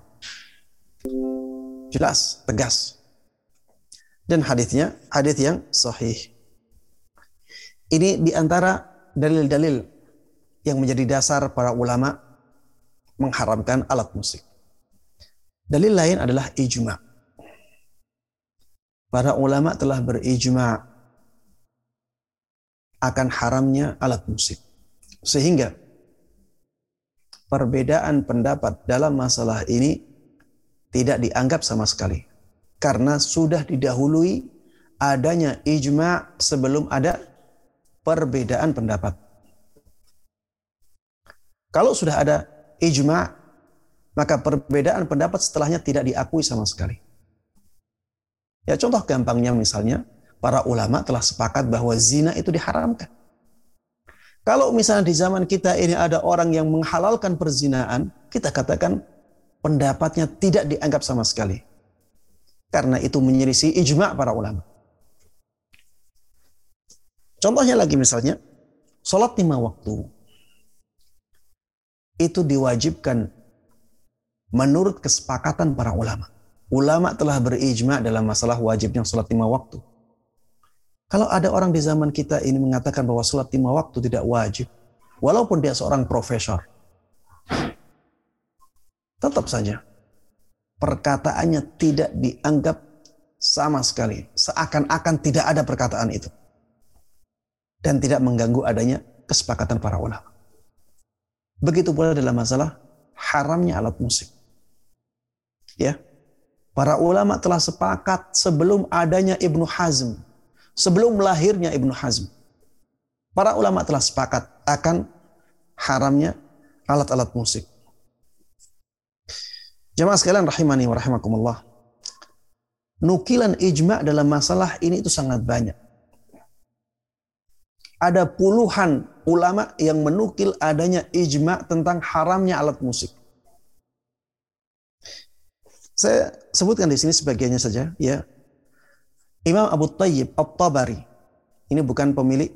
Jelas, tegas. Dan hadisnya hadis yang sahih. Ini di antara dalil-dalil yang menjadi dasar para ulama mengharamkan alat musik. Dalil lain adalah ijma. Para ulama telah berijma akan haramnya alat musik. Sehingga perbedaan pendapat dalam masalah ini tidak dianggap sama sekali. Karena sudah didahului adanya ijma sebelum ada perbedaan pendapat. Kalau sudah ada ijma, maka perbedaan pendapat setelahnya tidak diakui sama sekali. Ya contoh gampangnya misalnya, para ulama telah sepakat bahwa zina itu diharamkan. Kalau misalnya di zaman kita ini ada orang yang menghalalkan perzinaan, kita katakan pendapatnya tidak dianggap sama sekali. Karena itu menyelisih ijma para ulama. Contohnya lagi misalnya, sholat lima waktu. Itu diwajibkan menurut kesepakatan para ulama. Ulama telah berijma dalam masalah wajibnya sholat lima waktu. Kalau ada orang di zaman kita ini mengatakan bahwa sholat lima waktu tidak wajib, walaupun dia seorang profesor, tetap saja perkataannya tidak dianggap sama sekali, seakan-akan tidak ada perkataan itu, dan tidak mengganggu adanya kesepakatan para ulama. Begitu pula dalam masalah haramnya alat musik. Ya, para ulama telah sepakat sebelum adanya Ibnu Hazm sebelum lahirnya Ibnu Hazm. Para ulama telah sepakat akan haramnya alat-alat musik. Jemaah sekalian rahimani wa rahimakumullah. Nukilan ijma dalam masalah ini itu sangat banyak. Ada puluhan ulama yang menukil adanya ijma tentang haramnya alat musik. Saya sebutkan di sini sebagiannya saja ya. Imam Abu Tayyib At-Tabari. Ini bukan pemilik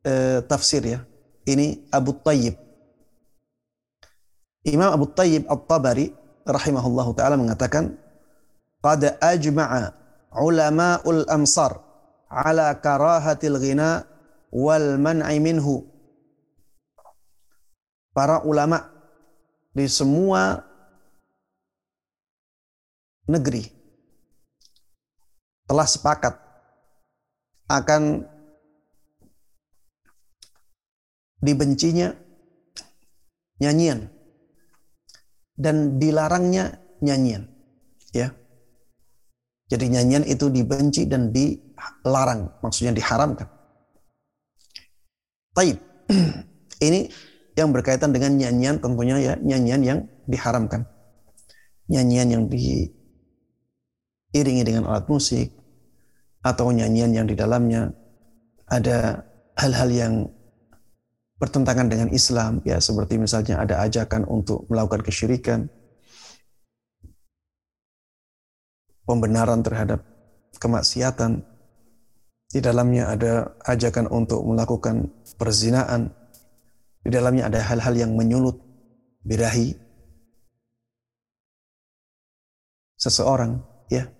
e, tafsir ya. Ini Abu Tayyib. Imam Abu Tayyib At-Tabari rahimahullahu taala mengatakan qad ajma'a ulama'ul amsar ala karahatil ghina wal man'i minhu para ulama di semua negeri telah sepakat akan dibencinya nyanyian dan dilarangnya nyanyian ya. Jadi nyanyian itu dibenci dan dilarang maksudnya diharamkan. Taib. (clears throat) Ini yang berkaitan dengan nyanyian tentunya ya nyanyian yang diharamkan. Nyanyian yang diiringi dengan alat musik atau nyanyian yang di dalamnya. Ada hal-hal yang bertentangan dengan Islam ya seperti misalnya ada ajakan untuk melakukan kesyirikan pembenaran terhadap kemaksiatan. Di dalamnya ada ajakan untuk melakukan perzinaan. Di dalamnya ada hal-hal yang menyulut birahi seseorang ya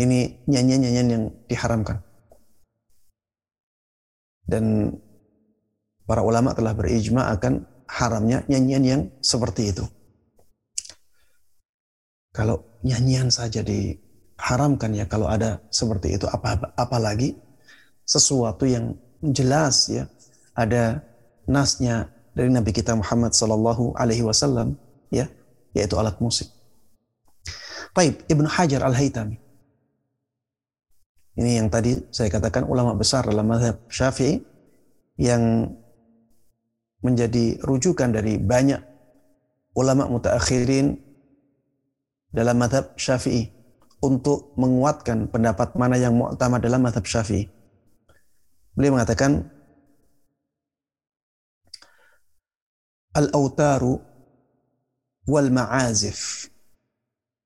ini nyanyian-nyanyian yang diharamkan dan para ulama telah berijma akan haramnya nyanyian yang seperti itu. Kalau nyanyian saja diharamkan ya kalau ada seperti itu apa apalagi sesuatu yang jelas ya ada nasnya dari Nabi kita Muhammad Sallallahu Alaihi Wasallam ya yaitu alat musik. Taib Ibnu Hajar Al Haytami ini yang tadi saya katakan ulama besar dalam mazhab Syafi'i yang menjadi rujukan dari banyak ulama mutaakhirin dalam mazhab Syafi'i untuk menguatkan pendapat mana yang mu'tamad dalam mazhab Syafi'i. Beliau mengatakan al-autaru wal ma'azif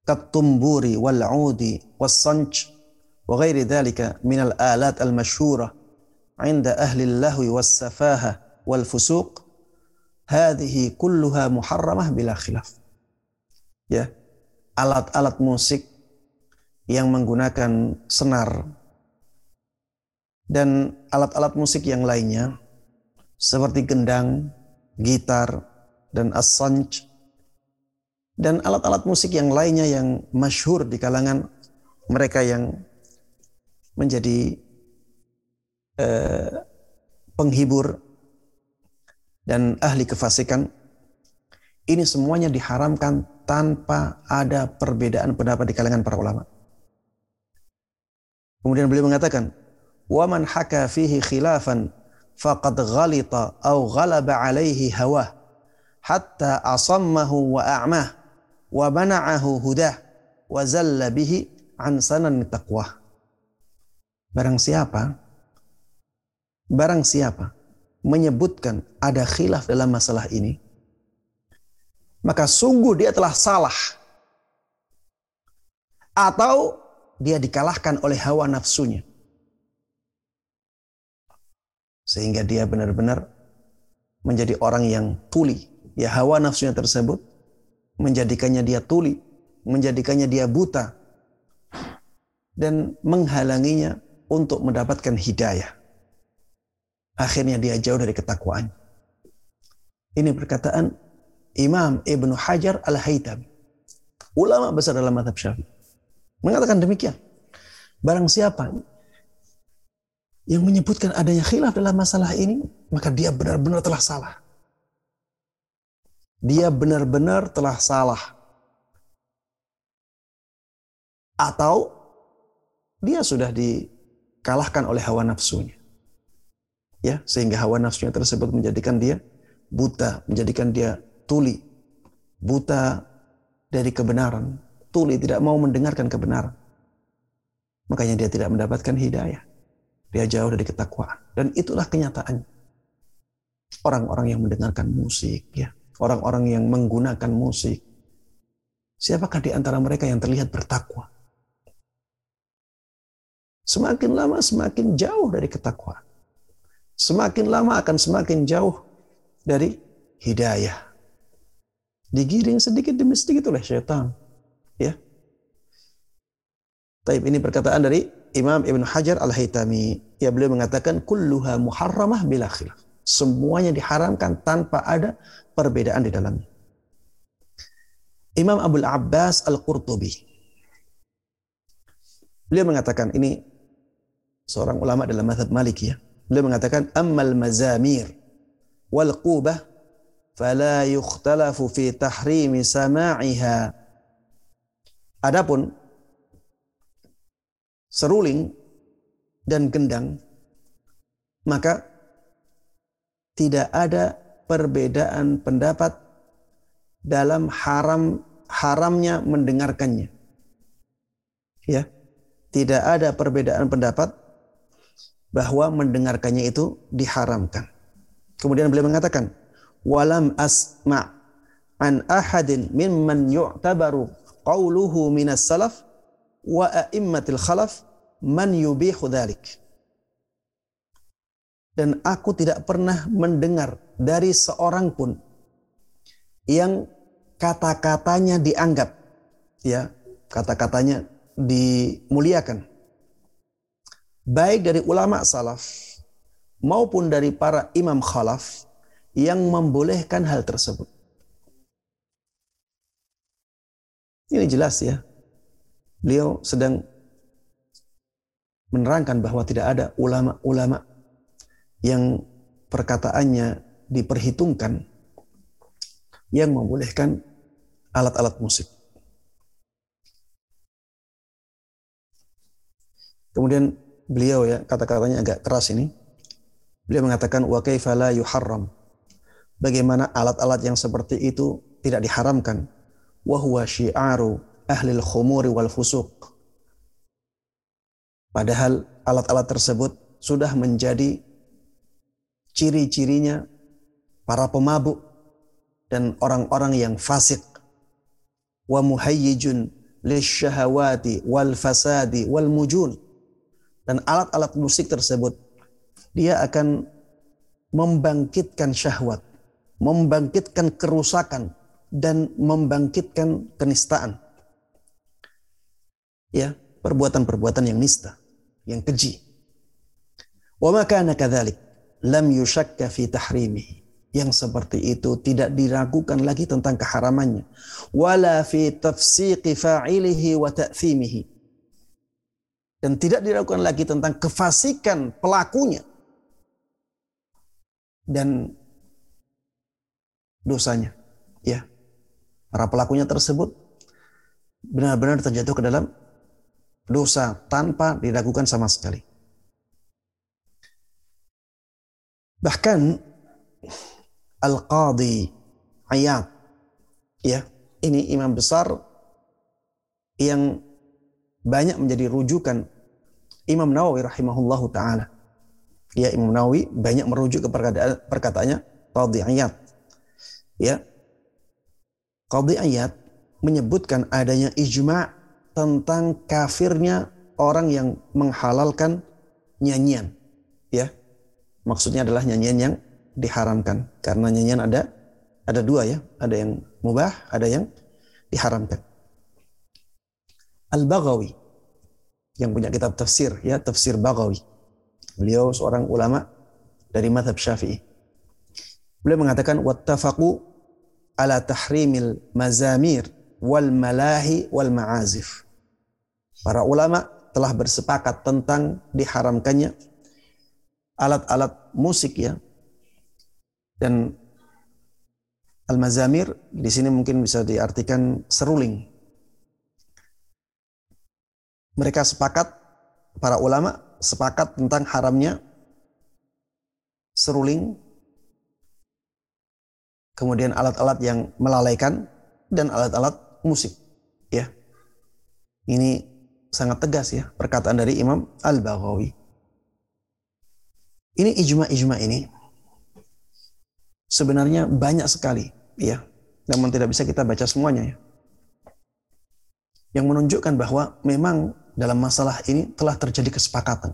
kat tumburi wal udi was sanj وغير ذلك من الآلات المشهورة عند أهل اللهو والسفاهة والفسوق hadhihi kulluha muharramah bila khilaf. Ya. Alat-alat musik yang menggunakan senar dan alat-alat musik yang lainnya seperti gendang, gitar, dan as-sanj dan alat-alat musik yang lainnya yang masyhur di kalangan mereka yang menjadi eh, penghibur dan ahli kefasikan ini semuanya diharamkan tanpa ada perbedaan pendapat di kalangan para ulama. Kemudian beliau mengatakan, "Wa man haka fihi khilafan faqad ghalita aw ghalaba alaihi hawa hatta asammahu wa a'mah wa mana'ahu hudah wa zalla bihi an sanan taqwa." Barang siapa barang siapa menyebutkan ada khilaf dalam masalah ini, maka sungguh dia telah salah. Atau dia dikalahkan oleh hawa nafsunya. Sehingga dia benar-benar menjadi orang yang tuli. Ya hawa nafsunya tersebut menjadikannya dia tuli, menjadikannya dia buta, dan menghalanginya untuk mendapatkan hidayah. Akhirnya dia jauh dari ketakwaan. Ini perkataan Imam Ibnu Hajar Al-Haytami. Ulama besar dalam madhab syafi'i. Mengatakan demikian. Barang siapa yang menyebutkan adanya khilaf dalam masalah ini, maka dia benar-benar telah salah. Dia benar-benar telah salah. Atau dia sudah dikalahkan oleh hawa nafsunya ya sehingga hawa nafsunya tersebut menjadikan dia buta, menjadikan dia tuli, buta dari kebenaran, tuli tidak mau mendengarkan kebenaran. Makanya dia tidak mendapatkan hidayah. Dia jauh dari ketakwaan dan itulah kenyataan. Orang-orang yang mendengarkan musik ya, orang-orang yang menggunakan musik. Siapakah di antara mereka yang terlihat bertakwa? Semakin lama semakin jauh dari ketakwaan semakin lama akan semakin jauh dari hidayah. digiring sedikit demi sedikit oleh syaitan. Ya. Taib ini perkataan dari Imam Ibn Hajar Al-Haytami. Ya beliau mengatakan kulluha muharramah bila khilaf. Semuanya diharamkan tanpa ada perbedaan di dalamnya. Imam Abdul Abbas Al-Qurtubi. Beliau mengatakan ini seorang ulama dalam mazhab Maliki ya. Beliau mengatakan ammal mazamir wal qubah fala yukhtalafu fi tahrimi sama'iha. Adapun seruling dan gendang maka tidak ada perbedaan pendapat dalam haram haramnya mendengarkannya. Ya. Tidak ada perbedaan pendapat bahwa mendengarkannya itu diharamkan. Kemudian beliau mengatakan, "Walam asma' an ahadin mimman yu'tabaru qawluhu minas salaf wa a'immatil khalaf man yubihu dhalik." dan aku tidak pernah mendengar dari seorang pun yang kata-katanya dianggap ya kata-katanya dimuliakan baik dari ulama salaf maupun dari para imam khalaf yang membolehkan hal tersebut ini jelas ya beliau sedang menerangkan bahwa tidak ada ulama-ulama yang perkataannya diperhitungkan yang membolehkan alat-alat musik. Kemudian beliau ya kata-katanya agak keras ini. Beliau mengatakan wa kaifa la yuharram. Bagaimana alat-alat yang seperti itu tidak diharamkan. Wa huwa syi'aru ahli al-khumuri wal fusuq. Padahal alat-alat tersebut sudah menjadi ciri-cirinya para pemabuk dan orang-orang yang fasik wa muhayyijun lisyahawati wal fasadi wal mujun dan alat-alat musik tersebut dia akan membangkitkan syahwat membangkitkan kerusakan dan membangkitkan kenistaan ya perbuatan-perbuatan yang nista yang keji wa makana kadzalik lam yushakka fi tahrimihi. Yang seperti itu tidak diragukan lagi tentang keharamannya. Wala fi tafsiqi fa'ilihi wa ta'thimihi. Dan tidak diragukan lagi tentang kefasikan pelakunya. Dan dosanya. Ya. Para pelakunya tersebut benar-benar terjatuh ke dalam dosa tanpa diragukan sama sekali. Bahkan Al-Qadhi Ayat ya, ini imam besar yang banyak menjadi rujukan Imam Nawawi rahimahullahu taala. Ya, Imam Nawawi banyak merujuk ke perkataan, perkataannya Qadhi Ayat. Ya. Qadhi Ayat menyebutkan adanya ijma' tentang kafirnya orang yang menghalalkan nyanyian. Ya, maksudnya adalah nyanyian yang diharamkan karena nyanyian ada ada dua ya ada yang mubah ada yang diharamkan al Baghawi yang punya kitab tafsir ya tafsir Baghawi beliau seorang ulama dari madhab syafi'i beliau mengatakan wattafaqu ala tahrimil mazamir wal malahi wal ma'azif para ulama telah bersepakat tentang diharamkannya alat-alat musik ya. Dan al-mazamir di sini mungkin bisa diartikan seruling. Mereka sepakat para ulama sepakat tentang haramnya seruling kemudian alat-alat yang melalaikan dan alat-alat musik ya. Ini sangat tegas ya perkataan dari Imam Al-Baghawi. Ini ijma-ijma ini sebenarnya banyak sekali, ya. Namun tidak bisa kita baca semuanya ya. Yang menunjukkan bahwa memang dalam masalah ini telah terjadi kesepakatan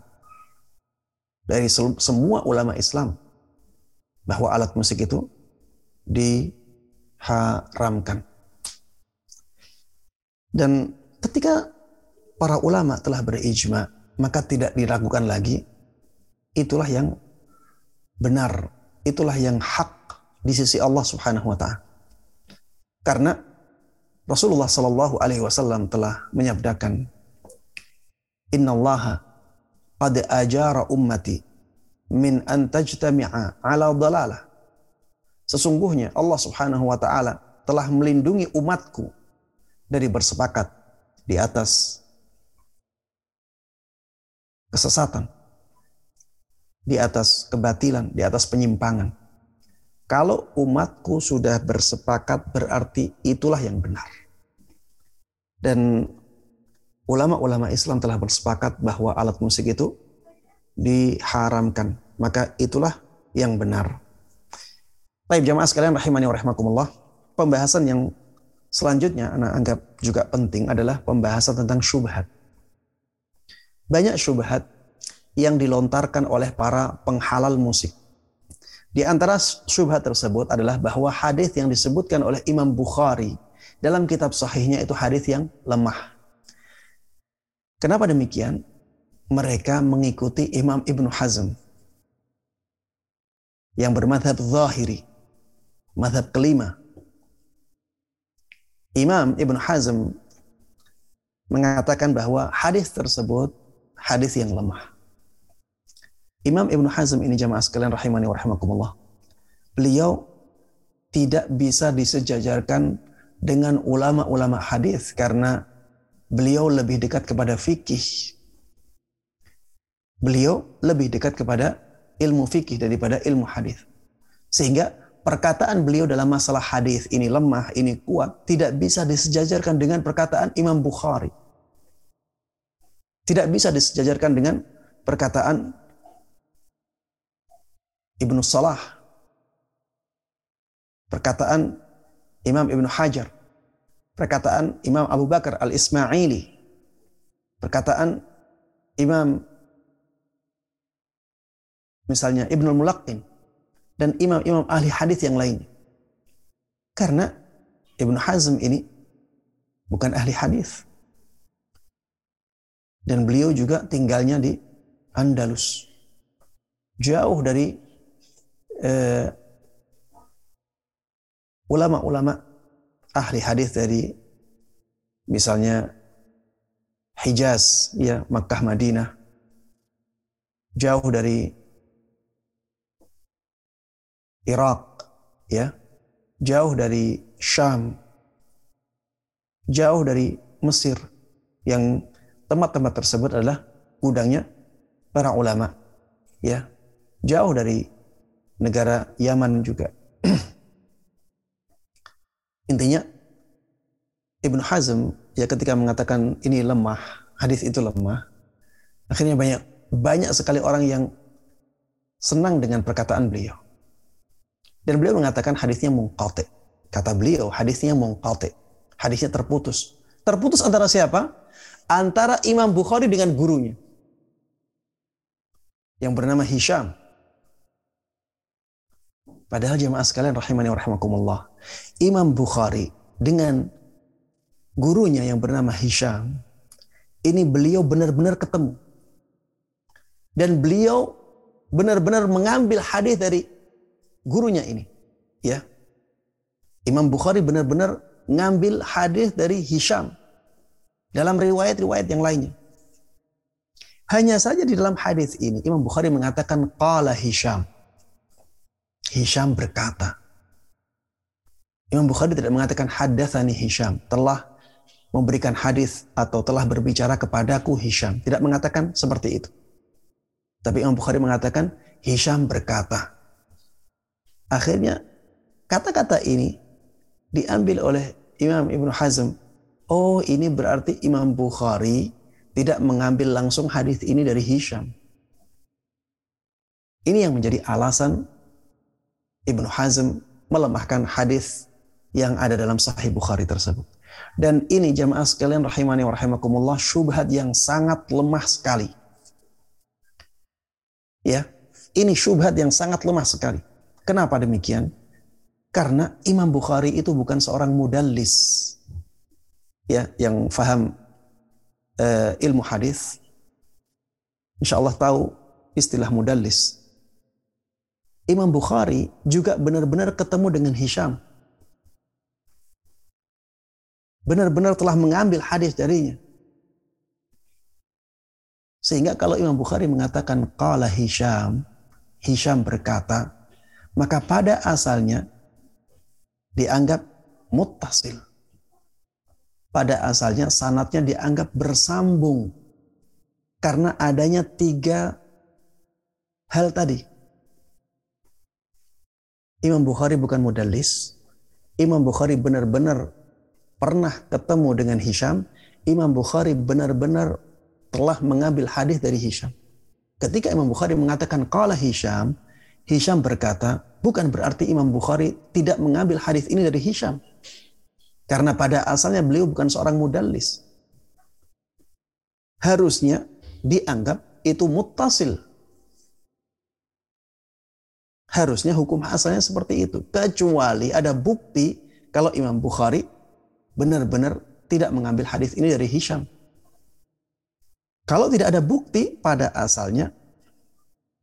dari semua ulama Islam bahwa alat musik itu diharamkan. Dan ketika para ulama telah berijma, maka tidak diragukan lagi itulah yang benar, itulah yang hak di sisi Allah Subhanahu wa taala. Karena Rasulullah Shallallahu alaihi wasallam telah menyabdakan Innallaha qad ajara ummati min an tajtami'a ala dalalah. Sesungguhnya Allah Subhanahu wa taala telah melindungi umatku dari bersepakat di atas kesesatan, di atas kebatilan, di atas penyimpangan. Kalau umatku sudah bersepakat berarti itulah yang benar. Dan ulama-ulama Islam telah bersepakat bahwa alat musik itu diharamkan. Maka itulah yang benar. Baik jamaah sekalian rahimani wa rahimakumullah. Pembahasan yang selanjutnya anak anggap juga penting adalah pembahasan tentang syubhat. Banyak syubhat yang dilontarkan oleh para penghalal musik. Di antara syubhat tersebut adalah bahwa hadis yang disebutkan oleh Imam Bukhari dalam kitab sahihnya itu hadis yang lemah. Kenapa demikian? Mereka mengikuti Imam Ibnu Hazm yang bermadhab zahiri. Madhab kelima. Imam Ibnu Hazm mengatakan bahwa hadis tersebut hadis yang lemah. Imam Ibn Hazm ini jamaah sekalian rahimani wa rahimakumullah. Beliau tidak bisa disejajarkan dengan ulama-ulama hadis karena beliau lebih dekat kepada fikih. Beliau lebih dekat kepada ilmu fikih daripada ilmu hadis. Sehingga perkataan beliau dalam masalah hadis ini lemah, ini kuat, tidak bisa disejajarkan dengan perkataan Imam Bukhari. Tidak bisa disejajarkan dengan perkataan Ibnu Salah, perkataan Imam Ibnu Hajar, perkataan Imam Abu Bakar Al-Ismaili, perkataan Imam misalnya Ibnu Mulaqin dan imam-imam ahli hadis yang lain. Karena Ibnu Hazm ini bukan ahli hadis. Dan beliau juga tinggalnya di Andalus. Jauh dari Eh, ulama-ulama ahli hadis dari misalnya Hijaz, ya Makkah, Madinah, jauh dari Irak, ya, jauh dari Syam, jauh dari Mesir, yang tempat-tempat tersebut adalah gudangnya para ulama, ya, jauh dari negara Yaman juga. (clears throat) Intinya Ibnu Hazm ya ketika mengatakan ini lemah, hadis itu lemah, akhirnya banyak banyak sekali orang yang senang dengan perkataan beliau. Dan beliau mengatakan hadisnya mungqati. Kata beliau, hadisnya mungqati. Hadisnya terputus. Terputus antara siapa? Antara Imam Bukhari dengan gurunya. Yang bernama Hisham. Padahal jemaah sekalian rahimani wa rahimakumullah. Imam Bukhari dengan gurunya yang bernama Hisham, ini beliau benar-benar ketemu. Dan beliau benar-benar mengambil hadis dari gurunya ini. Ya. Imam Bukhari benar-benar ngambil hadis dari Hisham dalam riwayat-riwayat yang lainnya. Hanya saja di dalam hadis ini Imam Bukhari mengatakan qala Hisham. Hisham berkata. Imam Bukhari tidak mengatakan hadatsani Hisham, telah memberikan hadis atau telah berbicara kepadaku Hisham. Tidak mengatakan seperti itu. Tapi Imam Bukhari mengatakan Hisham berkata. Akhirnya kata-kata ini diambil oleh Imam Ibnu Hazm. Oh ini berarti Imam Bukhari tidak mengambil langsung hadis ini dari Hisham. Ini yang menjadi alasan Ibnu Hazm melemahkan hadis yang ada dalam Sahih Bukhari tersebut. Dan ini jamaah sekalian rahimani wa rahimakumullah syubhat yang sangat lemah sekali. Ya, ini syubhat yang sangat lemah sekali. Kenapa demikian? Karena Imam Bukhari itu bukan seorang mudallis. Ya, yang faham uh, ilmu hadis insya Allah tahu istilah mudallis. Imam Bukhari juga benar-benar ketemu dengan Hisham. Benar-benar telah mengambil hadis darinya. Sehingga kalau Imam Bukhari mengatakan qala Hisham, Hisham berkata, maka pada asalnya dianggap muttasil. Pada asalnya sanatnya dianggap bersambung karena adanya tiga hal tadi. Imam Bukhari bukan modalis. Imam Bukhari benar-benar pernah ketemu dengan Hisham. Imam Bukhari benar-benar telah mengambil hadis dari Hisham. Ketika Imam Bukhari mengatakan qala Hisham, Hisham berkata, bukan berarti Imam Bukhari tidak mengambil hadis ini dari Hisham. Karena pada asalnya beliau bukan seorang mudallis. Harusnya dianggap itu muttasil Harusnya hukum asalnya seperti itu. Kecuali ada bukti kalau Imam Bukhari benar-benar tidak mengambil hadis ini dari Hisham. Kalau tidak ada bukti pada asalnya,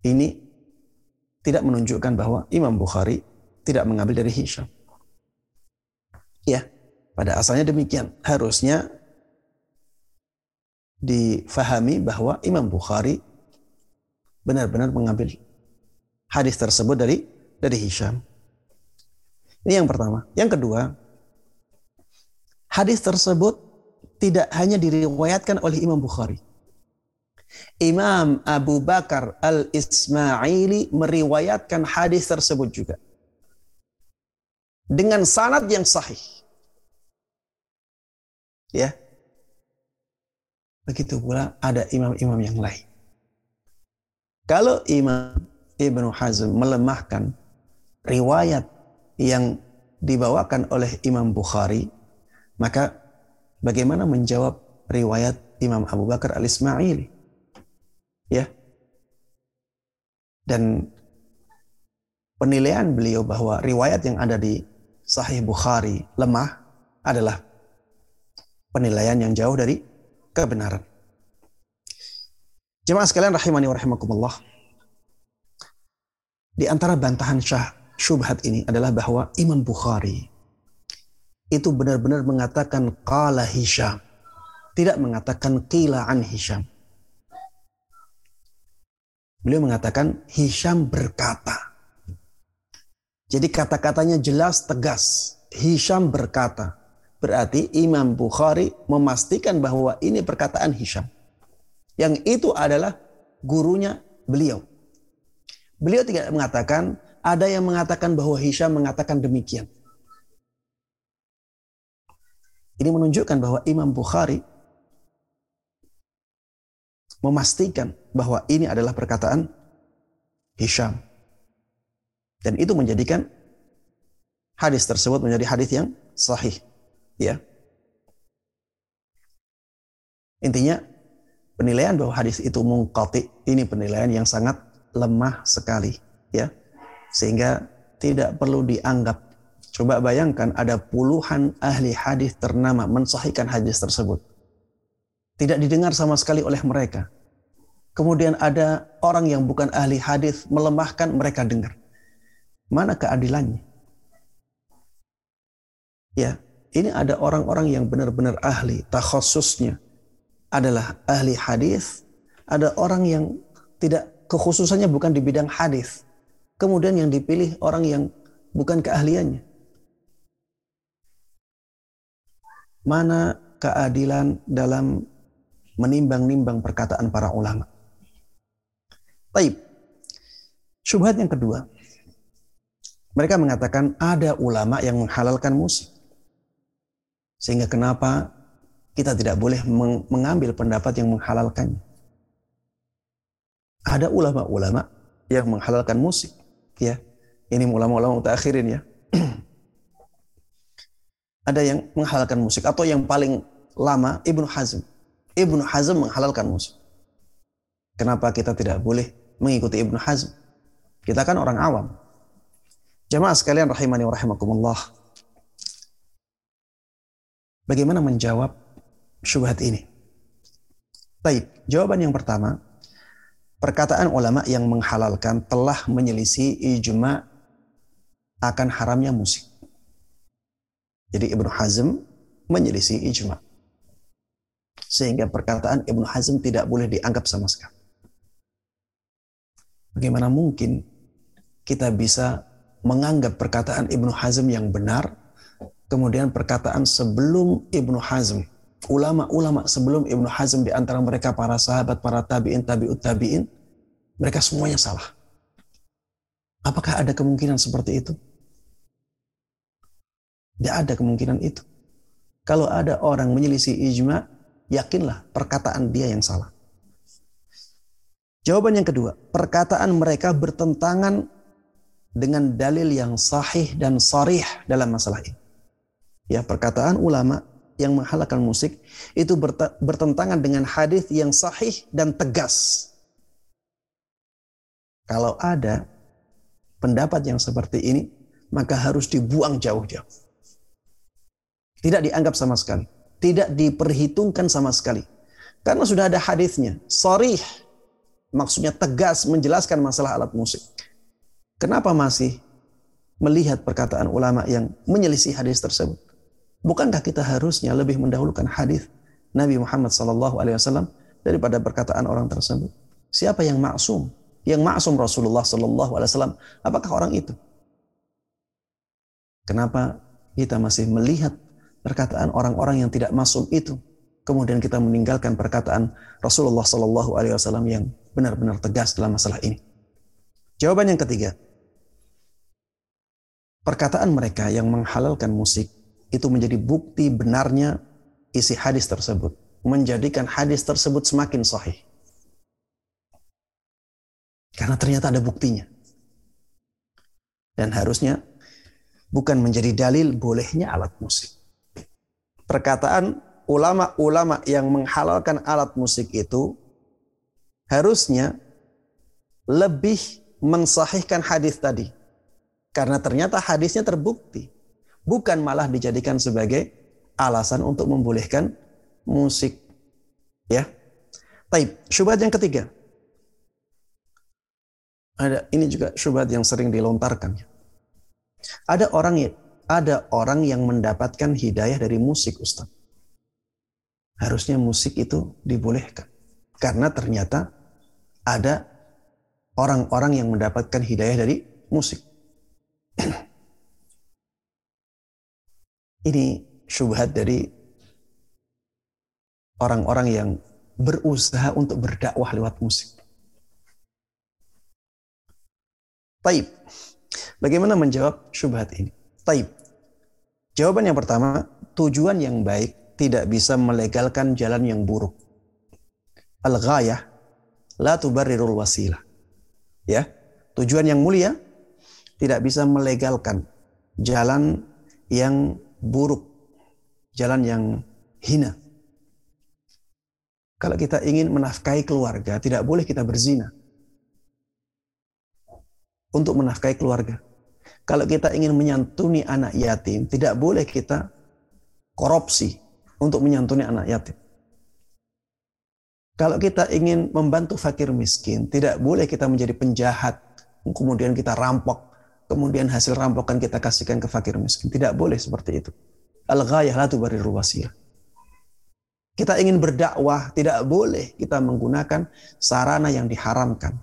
ini tidak menunjukkan bahwa Imam Bukhari tidak mengambil dari Hisham. Ya, pada asalnya demikian. Harusnya difahami bahwa Imam Bukhari benar-benar mengambil hadis tersebut dari dari Hisham. Ini yang pertama. Yang kedua, hadis tersebut tidak hanya diriwayatkan oleh Imam Bukhari. Imam Abu Bakar Al-Ismaili meriwayatkan hadis tersebut juga. Dengan sanad yang sahih. Ya. Begitu pula ada imam-imam yang lain. Kalau Imam Ibnu Hazm melemahkan riwayat yang dibawakan oleh Imam Bukhari, maka bagaimana menjawab riwayat Imam Abu Bakar al-Ismaili? Ya. Dan penilaian beliau bahwa riwayat yang ada di Sahih Bukhari lemah adalah penilaian yang jauh dari kebenaran. Jemaah sekalian rahimani wa rahimakumullah. Di antara bantahan syah syubhat ini adalah bahwa Imam Bukhari itu benar-benar mengatakan qala Hisham. Tidak mengatakan qila an Hisham. Beliau mengatakan Hisham berkata. Jadi kata-katanya jelas tegas. Hisham berkata. Berarti Imam Bukhari memastikan bahwa ini perkataan Hisham. Yang itu adalah gurunya beliau. Beliau tidak mengatakan, ada yang mengatakan bahwa Hisham mengatakan demikian. Ini menunjukkan bahwa Imam Bukhari memastikan bahwa ini adalah perkataan Hisham. Dan itu menjadikan hadis tersebut menjadi hadis yang sahih. Ya. Intinya penilaian bahwa hadis itu mungkati ini penilaian yang sangat lemah sekali ya. Sehingga tidak perlu dianggap. Coba bayangkan ada puluhan ahli hadis ternama mensahihkan hadis tersebut. Tidak didengar sama sekali oleh mereka. Kemudian ada orang yang bukan ahli hadis melemahkan mereka dengar. Mana keadilannya? Ya ini ada orang-orang yang benar-benar ahli takhasusnya adalah ahli hadis. Ada orang yang tidak kekhususannya bukan di bidang hadis. Kemudian yang dipilih orang yang bukan keahliannya. Mana keadilan dalam menimbang-nimbang perkataan para ulama. Baik. Syubhat yang kedua. Mereka mengatakan ada ulama yang menghalalkan musik. Sehingga kenapa kita tidak boleh mengambil pendapat yang menghalalkannya ada ulama-ulama yang menghalalkan musik ya. Ini ulama-ulama mutakhirin ya. (clears throat) Ada yang menghalalkan musik atau yang paling lama Ibnu Hazm. Ibnu Hazm menghalalkan musik. Kenapa kita tidak boleh mengikuti Ibnu Hazm? Kita kan orang awam. Jamaah sekalian rahimani wa rahimakumullah. Bagaimana menjawab syubhat ini? Baik, jawaban yang pertama, perkataan ulama yang menghalalkan telah menyelisih ijma akan haramnya musik. Jadi Ibnu Hazm menyelisih ijma. Sehingga perkataan Ibnu Hazm tidak boleh dianggap sama sekali. Bagaimana mungkin kita bisa menganggap perkataan Ibnu Hazm yang benar Kemudian perkataan sebelum Ibnu Hazm, ulama-ulama sebelum Ibnu Hazm di antara mereka para sahabat, para tabi'in, tabi'ut tabi'in, mereka semuanya salah. Apakah ada kemungkinan seperti itu? Tidak ada kemungkinan itu. Kalau ada orang menyelisih ijma, yakinlah perkataan dia yang salah. Jawaban yang kedua, perkataan mereka bertentangan dengan dalil yang sahih dan sarih dalam masalah ini ya perkataan ulama yang menghalalkan musik itu bertentangan dengan hadis yang sahih dan tegas. Kalau ada pendapat yang seperti ini, maka harus dibuang jauh-jauh. Tidak dianggap sama sekali, tidak diperhitungkan sama sekali. Karena sudah ada hadisnya, sorry, maksudnya tegas menjelaskan masalah alat musik. Kenapa masih melihat perkataan ulama yang menyelisih hadis tersebut? Bukankah kita harusnya lebih mendahulukan hadis Nabi Muhammad SAW daripada perkataan orang tersebut? Siapa yang maksum? Yang maksum Rasulullah SAW. Apakah orang itu? Kenapa kita masih melihat perkataan orang-orang yang tidak masuk itu? Kemudian kita meninggalkan perkataan Rasulullah SAW yang benar-benar tegas dalam masalah ini. Jawaban yang ketiga, perkataan mereka yang menghalalkan musik itu menjadi bukti benarnya isi hadis tersebut. Menjadikan hadis tersebut semakin sahih. Karena ternyata ada buktinya. Dan harusnya bukan menjadi dalil bolehnya alat musik. Perkataan ulama-ulama yang menghalalkan alat musik itu harusnya lebih mensahihkan hadis tadi. Karena ternyata hadisnya terbukti bukan malah dijadikan sebagai alasan untuk membolehkan musik. Ya. Taib, syubhat yang ketiga. Ada ini juga syubhat yang sering dilontarkan. Ada orang ada orang yang mendapatkan hidayah dari musik, Ustaz. Harusnya musik itu dibolehkan. Karena ternyata ada orang-orang yang mendapatkan hidayah dari musik. (clears throat) Ini syubhat dari orang-orang yang berusaha untuk berdakwah lewat musik. Taib. Bagaimana menjawab syubhat ini? Taib. Jawaban yang pertama, tujuan yang baik tidak bisa melegalkan jalan yang buruk. Al-ghayah la tubarrirul wasilah. Ya, tujuan yang mulia tidak bisa melegalkan jalan yang buruk, jalan yang hina. Kalau kita ingin menafkahi keluarga, tidak boleh kita berzina. Untuk menafkahi keluarga. Kalau kita ingin menyantuni anak yatim, tidak boleh kita korupsi untuk menyantuni anak yatim. Kalau kita ingin membantu fakir miskin, tidak boleh kita menjadi penjahat, kemudian kita rampok kemudian hasil rampokan kita kasihkan ke fakir miskin. Tidak boleh seperti itu. Al-ghayah la tubarirul wasilah. Kita ingin berdakwah, tidak boleh kita menggunakan sarana yang diharamkan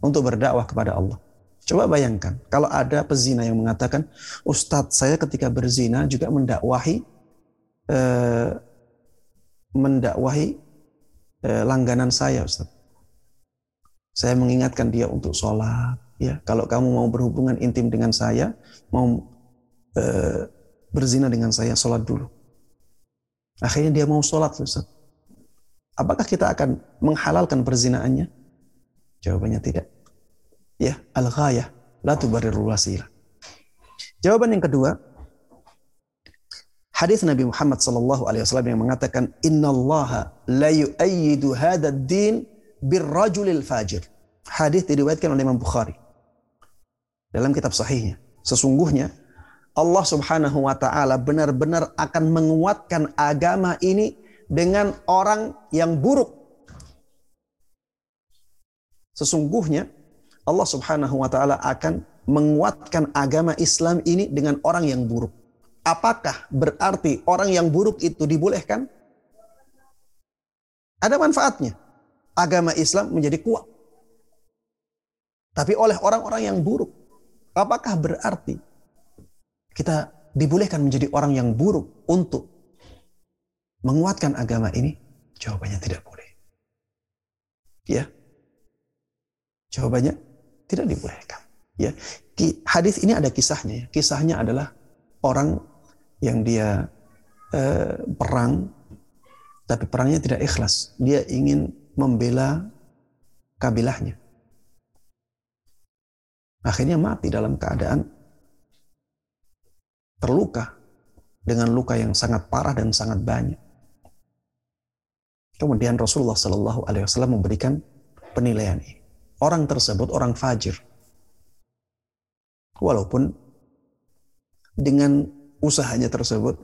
untuk berdakwah kepada Allah. Coba bayangkan, kalau ada pezina yang mengatakan, Ustadz saya ketika berzina juga mendakwahi eh, mendakwahi eh, langganan saya, Ustadz. Saya mengingatkan dia untuk sholat, ya kalau kamu mau berhubungan intim dengan saya mau e, berzina dengan saya sholat dulu. Akhirnya dia mau sholat Ustaz. apakah kita akan menghalalkan perzinaannya? Jawabannya tidak. Ya al ghayah la tubarirul wasilah jawaban yang kedua hadis Nabi Muhammad sallallahu alaihi wasallam yang mengatakan innallaha la yu'ayyidu hadzal din birrajulil fajir. Hadis diriwayatkan oleh Imam Bukhari dalam kitab sahihnya. Sesungguhnya Allah Subhanahu wa taala benar-benar akan menguatkan agama ini dengan orang yang buruk. Sesungguhnya Allah Subhanahu wa taala akan menguatkan agama Islam ini dengan orang yang buruk. Apakah berarti orang yang buruk itu dibolehkan? Ada manfaatnya. Agama Islam menjadi kuat. Tapi oleh orang-orang yang buruk. Apakah berarti kita dibolehkan menjadi orang yang buruk untuk menguatkan agama ini? Jawabannya tidak boleh. Ya. Jawabannya tidak dibolehkan. Ya. Hadis ini ada kisahnya. Ya. Kisahnya adalah orang yang dia eh, perang tapi perangnya tidak ikhlas. Dia ingin membela kabilahnya. Akhirnya mati dalam keadaan terluka dengan luka yang sangat parah dan sangat banyak. Kemudian Rasulullah Shallallahu Alaihi Wasallam memberikan penilaian ini. Orang tersebut orang fajir, walaupun dengan usahanya tersebut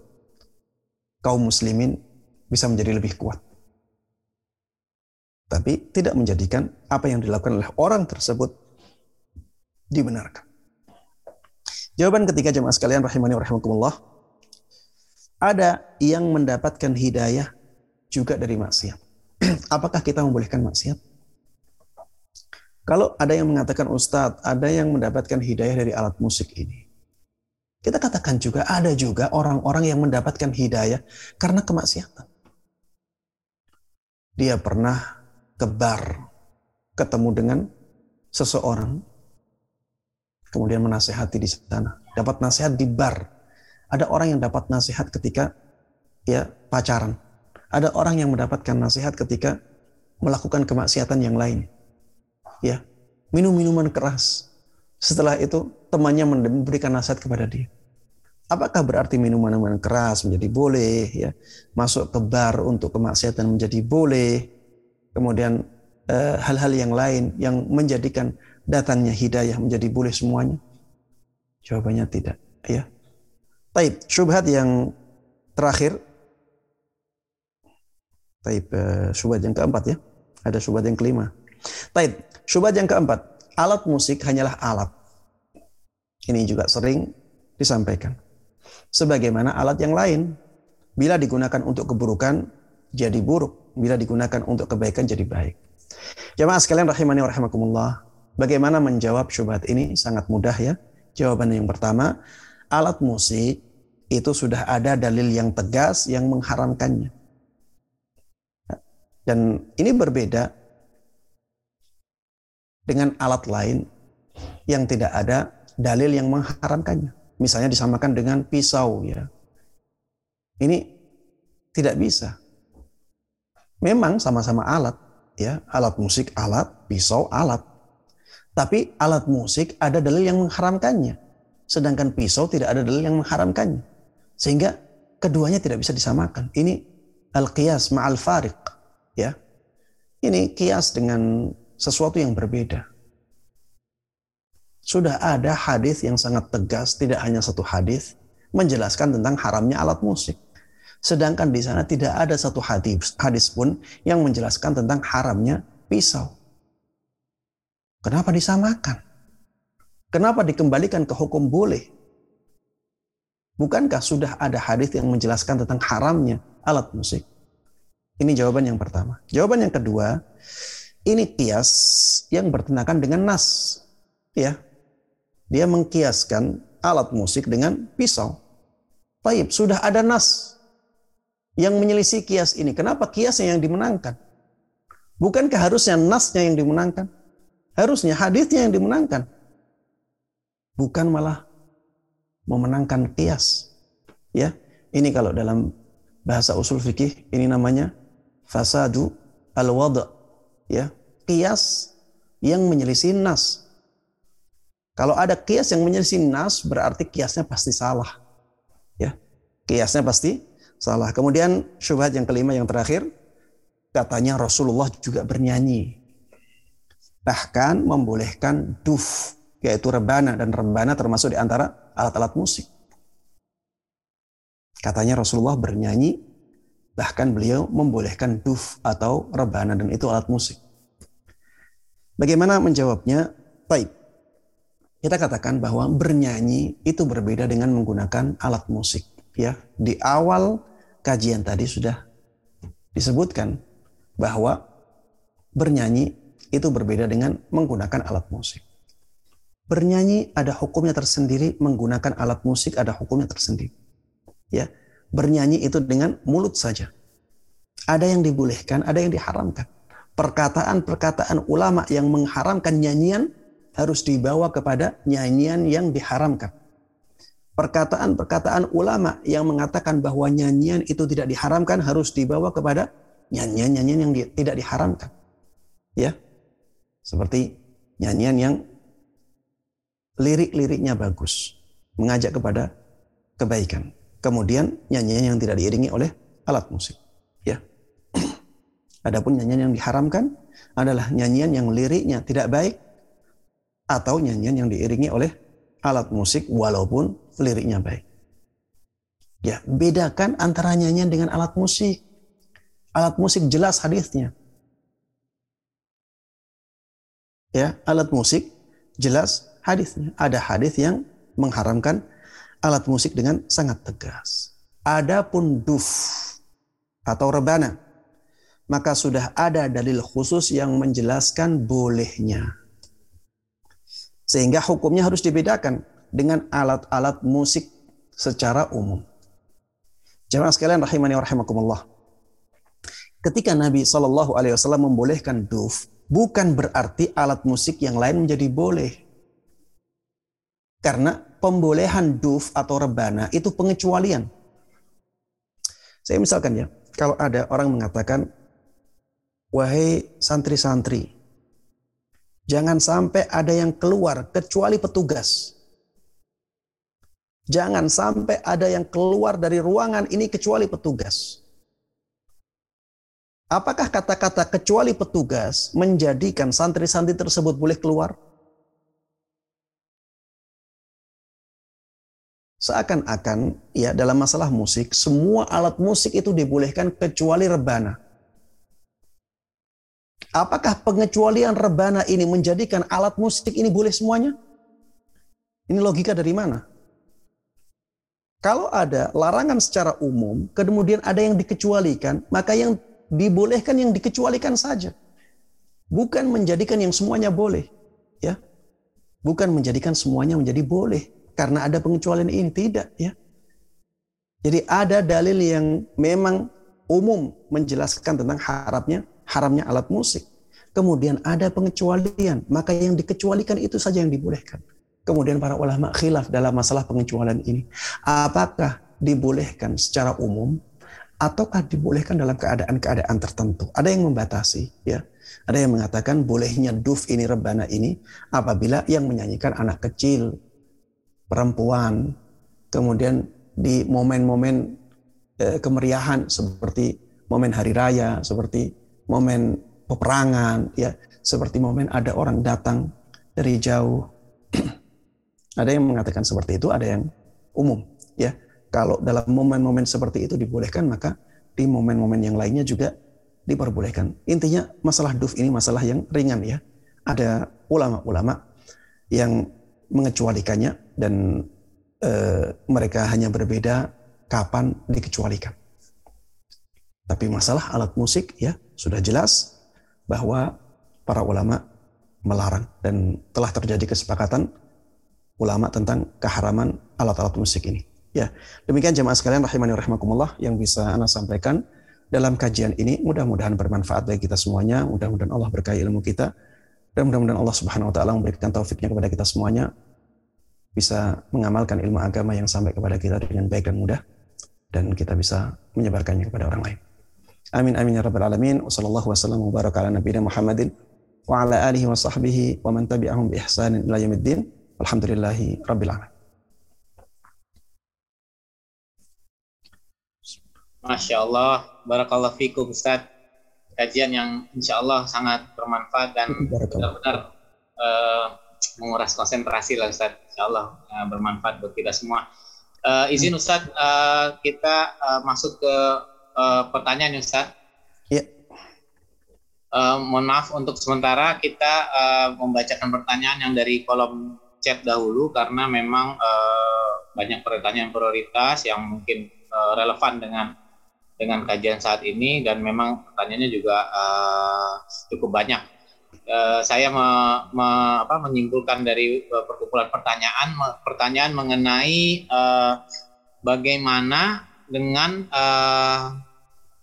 kaum muslimin bisa menjadi lebih kuat. Tapi tidak menjadikan apa yang dilakukan oleh orang tersebut dibenarkan. Jawaban ketiga jemaah sekalian rahimani rahimakumullah. Ada yang mendapatkan hidayah juga dari maksiat. (clears throat) Apakah kita membolehkan maksiat? Kalau ada yang mengatakan Ustadz, ada yang mendapatkan hidayah dari alat musik ini. Kita katakan juga ada juga orang-orang yang mendapatkan hidayah karena kemaksiatan dia pernah ke bar, ketemu dengan seseorang, kemudian menasehati di sana. Dapat nasihat di bar. Ada orang yang dapat nasihat ketika ya pacaran. Ada orang yang mendapatkan nasihat ketika melakukan kemaksiatan yang lain. Ya, minum minuman keras. Setelah itu temannya memberikan nasihat kepada dia. Apakah berarti minuman-minuman keras menjadi boleh ya? Masuk ke bar untuk kemaksiatan menjadi boleh. Kemudian eh, hal-hal eh, yang lain yang menjadikan datangnya hidayah menjadi boleh semuanya? Jawabannya tidak, ya. Taib, syubhat yang terakhir. Taib, eh, syubhat yang keempat ya. Ada syubhat yang kelima. Taib, syubhat yang keempat. Alat musik hanyalah alat. Ini juga sering disampaikan sebagaimana alat yang lain. Bila digunakan untuk keburukan, jadi buruk. Bila digunakan untuk kebaikan, jadi baik. Jamaah sekalian rahimani wa rahimakumullah. Bagaimana menjawab syubhat ini? Sangat mudah ya. Jawaban yang pertama, alat musik itu sudah ada dalil yang tegas yang mengharamkannya. Dan ini berbeda dengan alat lain yang tidak ada dalil yang mengharamkannya. Misalnya disamakan dengan pisau ya. Ini tidak bisa. Memang sama-sama alat ya, alat musik alat, pisau alat. Tapi alat musik ada dalil yang mengharamkannya. Sedangkan pisau tidak ada dalil yang mengharamkannya. Sehingga keduanya tidak bisa disamakan. Ini al-qiyas ma'al fariq ya. Ini kias dengan sesuatu yang berbeda sudah ada hadis yang sangat tegas, tidak hanya satu hadis, menjelaskan tentang haramnya alat musik. Sedangkan di sana tidak ada satu hadis, hadis pun yang menjelaskan tentang haramnya pisau. Kenapa disamakan? Kenapa dikembalikan ke hukum boleh? Bukankah sudah ada hadis yang menjelaskan tentang haramnya alat musik? Ini jawaban yang pertama. Jawaban yang kedua, ini kias yang bertentangan dengan nas. Ya, dia mengkiaskan alat musik dengan pisau. Baik, sudah ada nas yang menyelisih kias ini. Kenapa kiasnya yang dimenangkan? Bukankah harusnya nasnya yang dimenangkan? Harusnya hadisnya yang dimenangkan. Bukan malah memenangkan kias. Ya, ini kalau dalam bahasa usul fikih ini namanya fasadu al-wada. Ya, kias yang menyelisih nas. Kalau ada kias yang menyelisih nas, berarti kiasnya pasti salah. Ya, kiasnya pasti salah. Kemudian syubhat yang kelima yang terakhir, katanya Rasulullah juga bernyanyi. Bahkan membolehkan duf, yaitu rebana dan rebana termasuk di antara alat-alat musik. Katanya Rasulullah bernyanyi, bahkan beliau membolehkan duf atau rebana dan itu alat musik. Bagaimana menjawabnya? Baik. Kita katakan bahwa bernyanyi itu berbeda dengan menggunakan alat musik. Ya, di awal kajian tadi sudah disebutkan bahwa bernyanyi itu berbeda dengan menggunakan alat musik. Bernyanyi ada hukumnya tersendiri, menggunakan alat musik ada hukumnya tersendiri. Ya, bernyanyi itu dengan mulut saja. Ada yang dibolehkan, ada yang diharamkan. Perkataan-perkataan ulama yang mengharamkan nyanyian harus dibawa kepada nyanyian yang diharamkan. Perkataan-perkataan ulama yang mengatakan bahwa nyanyian itu tidak diharamkan harus dibawa kepada nyanyian-nyanyian yang tidak diharamkan. Ya. Seperti nyanyian yang lirik-liriknya bagus, mengajak kepada kebaikan. Kemudian nyanyian yang tidak diiringi oleh alat musik. Ya. (clears throat) Adapun nyanyian yang diharamkan adalah nyanyian yang liriknya tidak baik atau nyanyian yang diiringi oleh alat musik walaupun liriknya baik. Ya, bedakan antara nyanyian dengan alat musik. Alat musik jelas hadisnya. Ya, alat musik jelas hadisnya. Ada hadis yang mengharamkan alat musik dengan sangat tegas. Adapun duf atau rebana, maka sudah ada dalil khusus yang menjelaskan bolehnya. Sehingga hukumnya harus dibedakan dengan alat-alat musik secara umum. Jemaah sekalian rahimani wa rahimakumullah. Ketika Nabi Shallallahu Alaihi Wasallam membolehkan duf, bukan berarti alat musik yang lain menjadi boleh. Karena pembolehan duf atau rebana itu pengecualian. Saya misalkan ya, kalau ada orang mengatakan, wahai santri-santri, jangan sampai ada yang keluar kecuali petugas. Jangan sampai ada yang keluar dari ruangan ini kecuali petugas. Apakah kata-kata kecuali petugas menjadikan santri-santri tersebut boleh keluar? Seakan-akan ya dalam masalah musik, semua alat musik itu dibolehkan kecuali rebana. Apakah pengecualian rebana ini menjadikan alat musik ini boleh semuanya? Ini logika dari mana? Kalau ada larangan secara umum, kemudian ada yang dikecualikan, maka yang dibolehkan yang dikecualikan saja. Bukan menjadikan yang semuanya boleh. ya Bukan menjadikan semuanya menjadi boleh karena ada pengecualian ini tidak ya. Jadi ada dalil yang memang umum menjelaskan tentang haramnya haramnya alat musik. Kemudian ada pengecualian, maka yang dikecualikan itu saja yang dibolehkan. Kemudian para ulama khilaf dalam masalah pengecualian ini. Apakah dibolehkan secara umum ataukah dibolehkan dalam keadaan-keadaan tertentu? Ada yang membatasi, ya. Ada yang mengatakan bolehnya duf ini rebana ini apabila yang menyanyikan anak kecil perempuan, kemudian di momen-momen eh, kemeriahan seperti momen hari raya, seperti momen peperangan, ya, seperti momen ada orang datang dari jauh. (clears throat) ada yang mengatakan seperti itu, ada yang umum, ya. Kalau dalam momen-momen seperti itu dibolehkan, maka di momen-momen yang lainnya juga diperbolehkan. Intinya masalah duf ini masalah yang ringan ya. Ada ulama-ulama yang mengecualikannya dan e, mereka hanya berbeda kapan dikecualikan. Tapi masalah alat musik ya sudah jelas bahwa para ulama melarang dan telah terjadi kesepakatan ulama tentang keharaman alat-alat musik ini. Ya, demikian jemaah sekalian rahimani rahimakumullah yang bisa Anda sampaikan dalam kajian ini. Mudah-mudahan bermanfaat bagi kita semuanya. Mudah-mudahan Allah berkahi ilmu kita. Dan mudah-mudahan Allah Subhanahu wa taala memberikan taufiknya kepada kita semuanya bisa mengamalkan ilmu agama yang sampai kepada kita dengan baik dan mudah dan kita bisa menyebarkannya kepada orang lain. Amin amin ya rabbal alamin. Wassallallahu wasallam wa baraka ala nabiyina Muhammadin wa ala alihi wa sahbihi wa man tabi'ahum bi ihsanin ila yaumiddin. Alhamdulillahi rabbil alamin. Masya Allah, barakallah fikum Ustaz. Kajian yang insya Allah sangat bermanfaat dan benar-benar uh, menguras konsentrasi lah Ustaz. Insya Allah uh, bermanfaat buat kita semua. Uh, izin Ustaz, uh, kita uh, masuk ke uh, pertanyaan Ustaz. Iya. Uh, mohon maaf untuk sementara kita uh, membacakan pertanyaan yang dari kolom chat dahulu karena memang uh, banyak pertanyaan prioritas yang mungkin uh, relevan dengan dengan kajian saat ini dan memang pertanyaannya juga uh, cukup banyak. Uh, saya me, me, apa, menyimpulkan dari uh, perkumpulan pertanyaan me, pertanyaan mengenai uh, bagaimana dengan uh,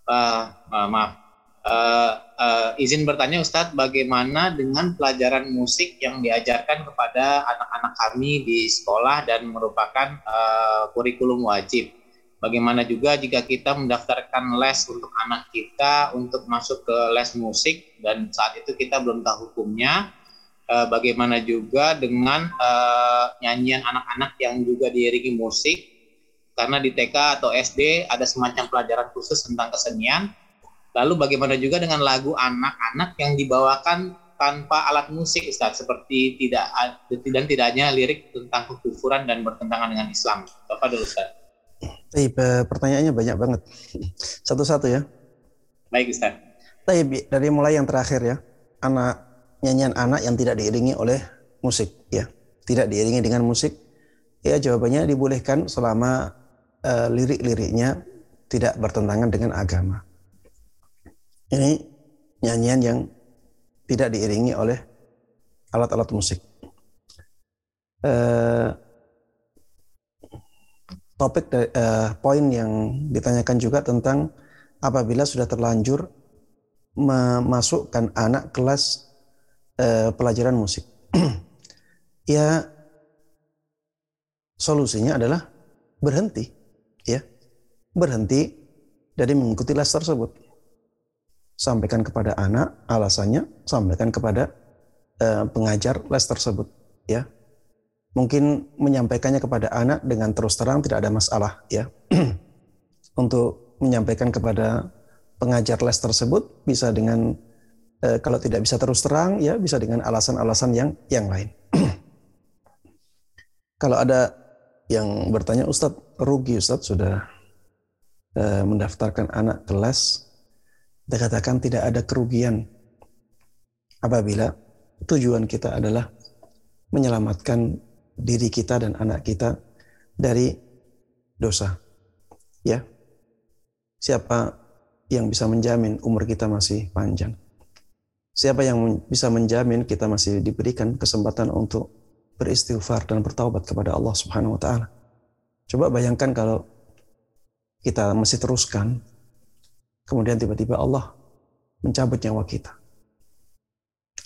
uh, uh, maaf uh, uh, izin bertanya Ustadz, bagaimana dengan pelajaran musik yang diajarkan kepada anak-anak kami di sekolah dan merupakan uh, kurikulum wajib? Bagaimana juga jika kita mendaftarkan les untuk anak kita untuk masuk ke les musik dan saat itu kita belum tahu hukumnya? Uh, bagaimana juga dengan uh, nyanyian anak-anak yang juga diiringi musik? Karena di TK atau SD ada semacam pelajaran khusus tentang kesenian Lalu bagaimana juga dengan lagu anak-anak yang dibawakan tanpa alat musik Ustaz seperti tidak dan tidak hanya lirik tentang kekufuran dan bertentangan dengan Islam. Apa dulu Ustaz? Taib, pertanyaannya banyak banget. Satu-satu ya. Baik Ustaz. Taib, dari mulai yang terakhir ya. Anak nyanyian anak yang tidak diiringi oleh musik ya. Tidak diiringi dengan musik. Ya jawabannya dibolehkan selama uh, lirik-liriknya tidak bertentangan dengan agama. Ini nyanyian yang tidak diiringi oleh alat-alat musik. Uh, topik uh, poin yang ditanyakan juga tentang apabila sudah terlanjur memasukkan anak kelas uh, pelajaran musik. (clears throat) ya solusinya adalah berhenti ya. Berhenti dari mengikuti les tersebut sampaikan kepada anak alasannya sampaikan kepada uh, pengajar les tersebut ya mungkin menyampaikannya kepada anak dengan terus terang tidak ada masalah ya. (clears throat) Untuk menyampaikan kepada pengajar les tersebut bisa dengan uh, kalau tidak bisa terus terang ya bisa dengan alasan-alasan yang yang lain. (clears throat) Kalau ada yang bertanya Ustadz rugi Ustadz sudah uh, mendaftarkan anak kelas kita katakan tidak ada kerugian apabila tujuan kita adalah menyelamatkan diri kita dan anak kita dari dosa. Ya. Siapa yang bisa menjamin umur kita masih panjang? Siapa yang bisa menjamin kita masih diberikan kesempatan untuk beristighfar dan bertaubat kepada Allah Subhanahu wa taala? Coba bayangkan kalau kita masih teruskan Kemudian tiba-tiba Allah mencabut nyawa kita.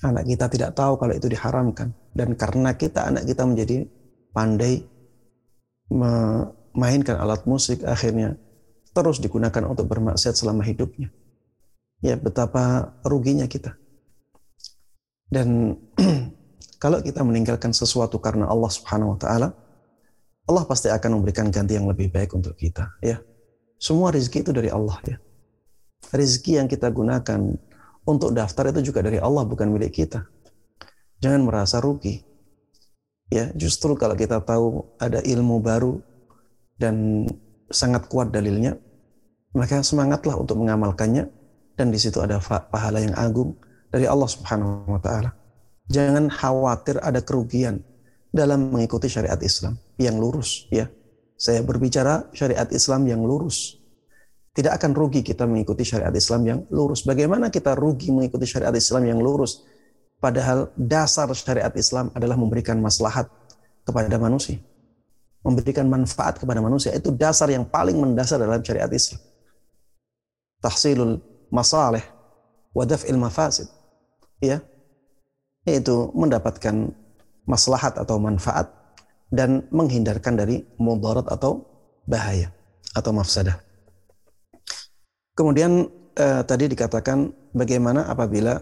Anak kita tidak tahu kalau itu diharamkan. Dan karena kita, anak kita menjadi pandai memainkan alat musik, akhirnya terus digunakan untuk bermaksiat selama hidupnya. Ya betapa ruginya kita. Dan (clears throat) kalau kita meninggalkan sesuatu karena Allah Subhanahu wa taala, Allah pasti akan memberikan ganti yang lebih baik untuk kita, ya. Semua rezeki itu dari Allah, ya rezeki yang kita gunakan untuk daftar itu juga dari Allah bukan milik kita. Jangan merasa rugi. Ya, justru kalau kita tahu ada ilmu baru dan sangat kuat dalilnya, maka semangatlah untuk mengamalkannya dan di situ ada pahala yang agung dari Allah Subhanahu wa taala. Jangan khawatir ada kerugian dalam mengikuti syariat Islam yang lurus ya. Saya berbicara syariat Islam yang lurus tidak akan rugi kita mengikuti syariat Islam yang lurus. Bagaimana kita rugi mengikuti syariat Islam yang lurus? Padahal dasar syariat Islam adalah memberikan maslahat kepada manusia. Memberikan manfaat kepada manusia. Itu dasar yang paling mendasar dalam syariat Islam. Tahsilul masalih wadaf'il mafasid. Ya. Yaitu mendapatkan maslahat atau manfaat dan menghindarkan dari mudarat atau bahaya atau mafsadah. Kemudian eh, tadi dikatakan bagaimana apabila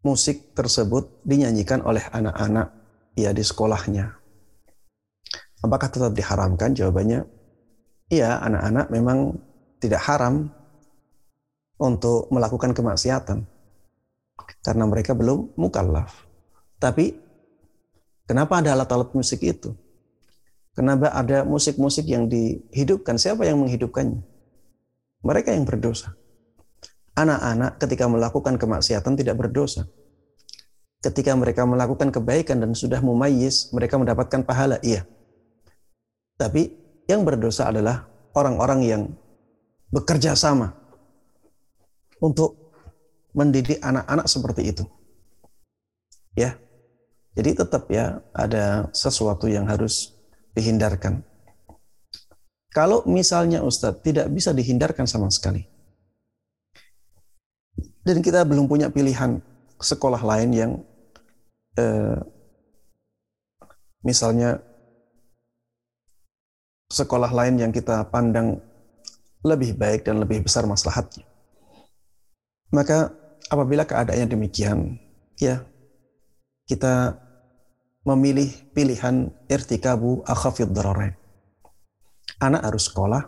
musik tersebut dinyanyikan oleh anak-anak ya di sekolahnya. Apakah tetap diharamkan? Jawabannya iya, anak-anak memang tidak haram untuk melakukan kemaksiatan. karena mereka belum mukallaf. Tapi kenapa ada alat-alat musik itu? Kenapa ada musik-musik yang dihidupkan? Siapa yang menghidupkannya? Mereka yang berdosa. Anak-anak ketika melakukan kemaksiatan tidak berdosa. Ketika mereka melakukan kebaikan dan sudah mumayyiz, mereka mendapatkan pahala, iya. Tapi yang berdosa adalah orang-orang yang bekerja sama untuk mendidik anak-anak seperti itu. Ya. Jadi tetap ya ada sesuatu yang harus dihindarkan. Kalau misalnya Ustadz tidak bisa dihindarkan sama sekali, dan kita belum punya pilihan sekolah lain yang eh, misalnya sekolah lain yang kita pandang lebih baik dan lebih besar maslahatnya. Maka apabila keadaannya demikian, ya kita memilih pilihan irtikabu akhafid dararain. Anak harus sekolah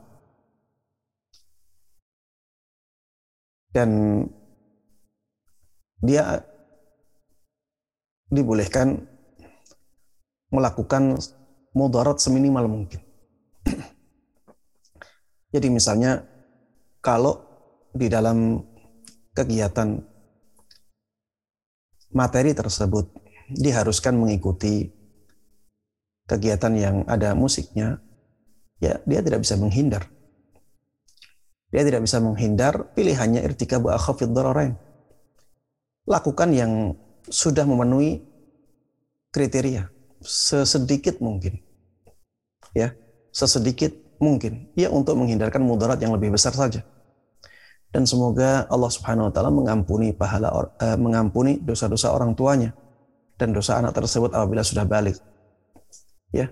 dan dia dibolehkan melakukan mudarat seminimal mungkin. (clears throat) Jadi misalnya kalau di dalam kegiatan materi tersebut diharuskan mengikuti kegiatan yang ada musiknya, ya dia tidak bisa menghindar. Dia tidak bisa menghindar, pilihannya irtikabu akhafid dararain. Lakukan yang sudah memenuhi kriteria sesedikit mungkin. Ya, sesedikit mungkin. Ya untuk menghindarkan mudarat yang lebih besar saja. Dan semoga Allah Subhanahu wa taala mengampuni pahala uh, mengampuni dosa-dosa orang tuanya dan dosa anak tersebut apabila sudah balik. Ya.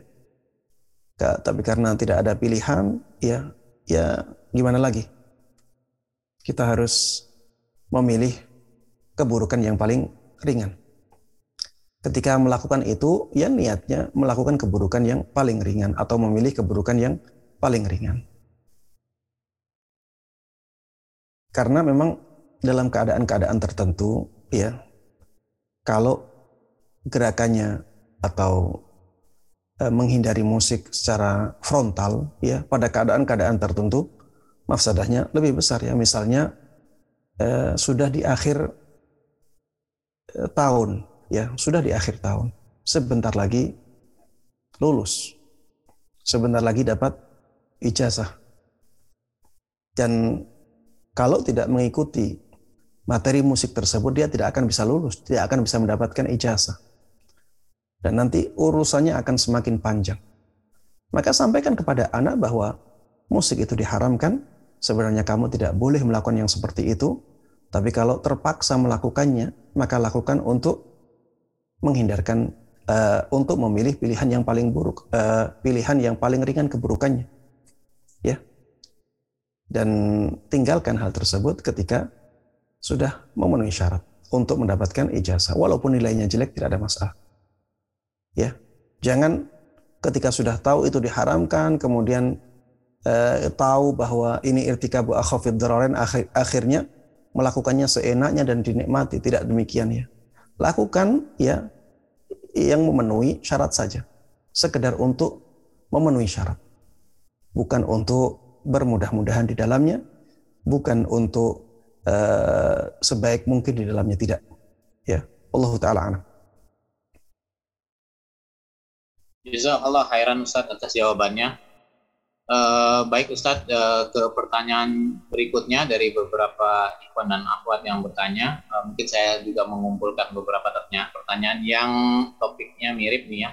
Tapi karena tidak ada pilihan, ya, ya gimana lagi? Kita harus memilih keburukan yang paling ringan. Ketika melakukan itu, ya niatnya melakukan keburukan yang paling ringan atau memilih keburukan yang paling ringan. Karena memang dalam keadaan-keadaan tertentu, ya, kalau gerakannya atau e, menghindari musik secara frontal ya pada keadaan-keadaan tertentu mafsadahnya lebih besar ya. Misalnya e, sudah di akhir e, tahun ya sudah di akhir tahun sebentar lagi lulus sebentar lagi dapat ijazah. Dan kalau tidak mengikuti materi musik tersebut dia tidak akan bisa lulus tidak akan bisa mendapatkan ijazah dan nanti urusannya akan semakin panjang. Maka sampaikan kepada anak bahwa musik itu diharamkan, sebenarnya kamu tidak boleh melakukan yang seperti itu, tapi kalau terpaksa melakukannya, maka lakukan untuk menghindarkan uh, untuk memilih pilihan yang paling buruk, uh, pilihan yang paling ringan keburukannya. Ya. Dan tinggalkan hal tersebut ketika sudah memenuhi syarat untuk mendapatkan ijazah. Walaupun nilainya jelek tidak ada masalah. Ya, jangan ketika sudah tahu itu diharamkan, kemudian eh, tahu bahwa ini irtikabu akhafid dararain akhir, akhirnya melakukannya seenaknya dan dinikmati. Tidak demikian ya. Lakukan ya yang memenuhi syarat saja. Sekedar untuk memenuhi syarat. Bukan untuk bermudah-mudahan di dalamnya, bukan untuk uh, sebaik mungkin di dalamnya tidak. Ya, Allah taala. Jazakallah khairan Ustadz atas jawabannya. Uh, baik Ustadz, uh, ke pertanyaan berikutnya dari beberapa ikhwan dan akhwat yang bertanya. Uh, mungkin saya juga mengumpulkan beberapa pertanyaan, pertanyaan yang topiknya mirip nih ya.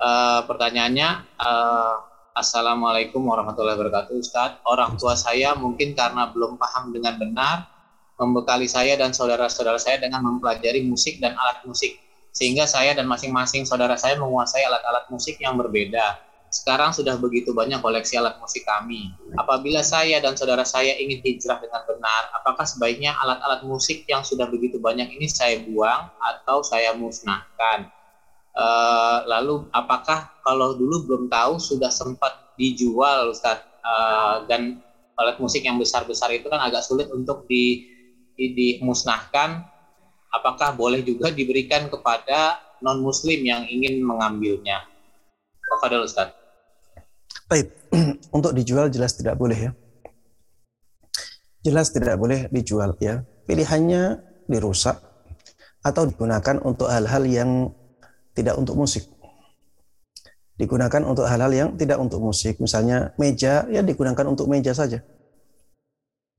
Uh, pertanyaannya, uh, Assalamualaikum warahmatullahi wabarakatuh Ustadz. Orang tua saya mungkin karena belum paham dengan benar, membekali saya dan saudara-saudara saya dengan mempelajari musik dan alat musik sehingga saya dan masing-masing saudara saya menguasai alat-alat musik yang berbeda. Sekarang sudah begitu banyak koleksi alat musik kami. Apabila saya dan saudara saya ingin hijrah dengan benar, apakah sebaiknya alat-alat musik yang sudah begitu banyak ini saya buang atau saya musnahkan? Uh, lalu apakah kalau dulu belum tahu sudah sempat dijual Ustaz uh, dan alat musik yang besar-besar itu kan agak sulit untuk di, di, dimusnahkan apakah boleh juga diberikan kepada non muslim yang ingin mengambilnya? Kepada Ustaz. Baik, (clears throat) untuk dijual jelas tidak boleh ya. Jelas tidak boleh dijual ya. Pilihannya dirusak atau digunakan untuk hal-hal yang tidak untuk musik. Digunakan untuk hal-hal yang tidak untuk musik. Misalnya meja ya digunakan untuk meja saja.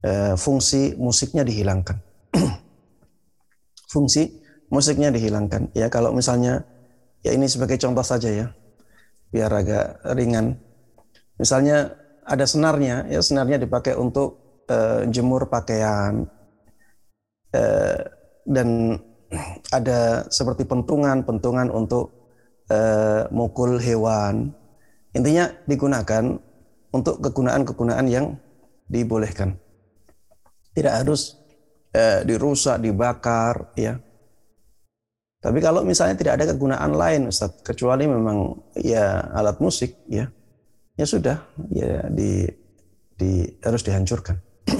E, fungsi musiknya dihilangkan. (clears throat) fungsi musiknya dihilangkan. Ya kalau misalnya ya ini sebagai contoh saja ya biar agak ringan. Misalnya ada senarnya, ya senarnya dipakai untuk uh, jemur pakaian uh, dan ada seperti pentungan, pentungan untuk uh, mukul hewan. Intinya digunakan untuk kegunaan-kegunaan yang dibolehkan. Tidak harus uh, dirusak, dibakar, ya tapi kalau misalnya tidak ada kegunaan lain, Ustaz, kecuali memang ya alat musik, ya, ya sudah, ya di, di harus dihancurkan. (clears throat)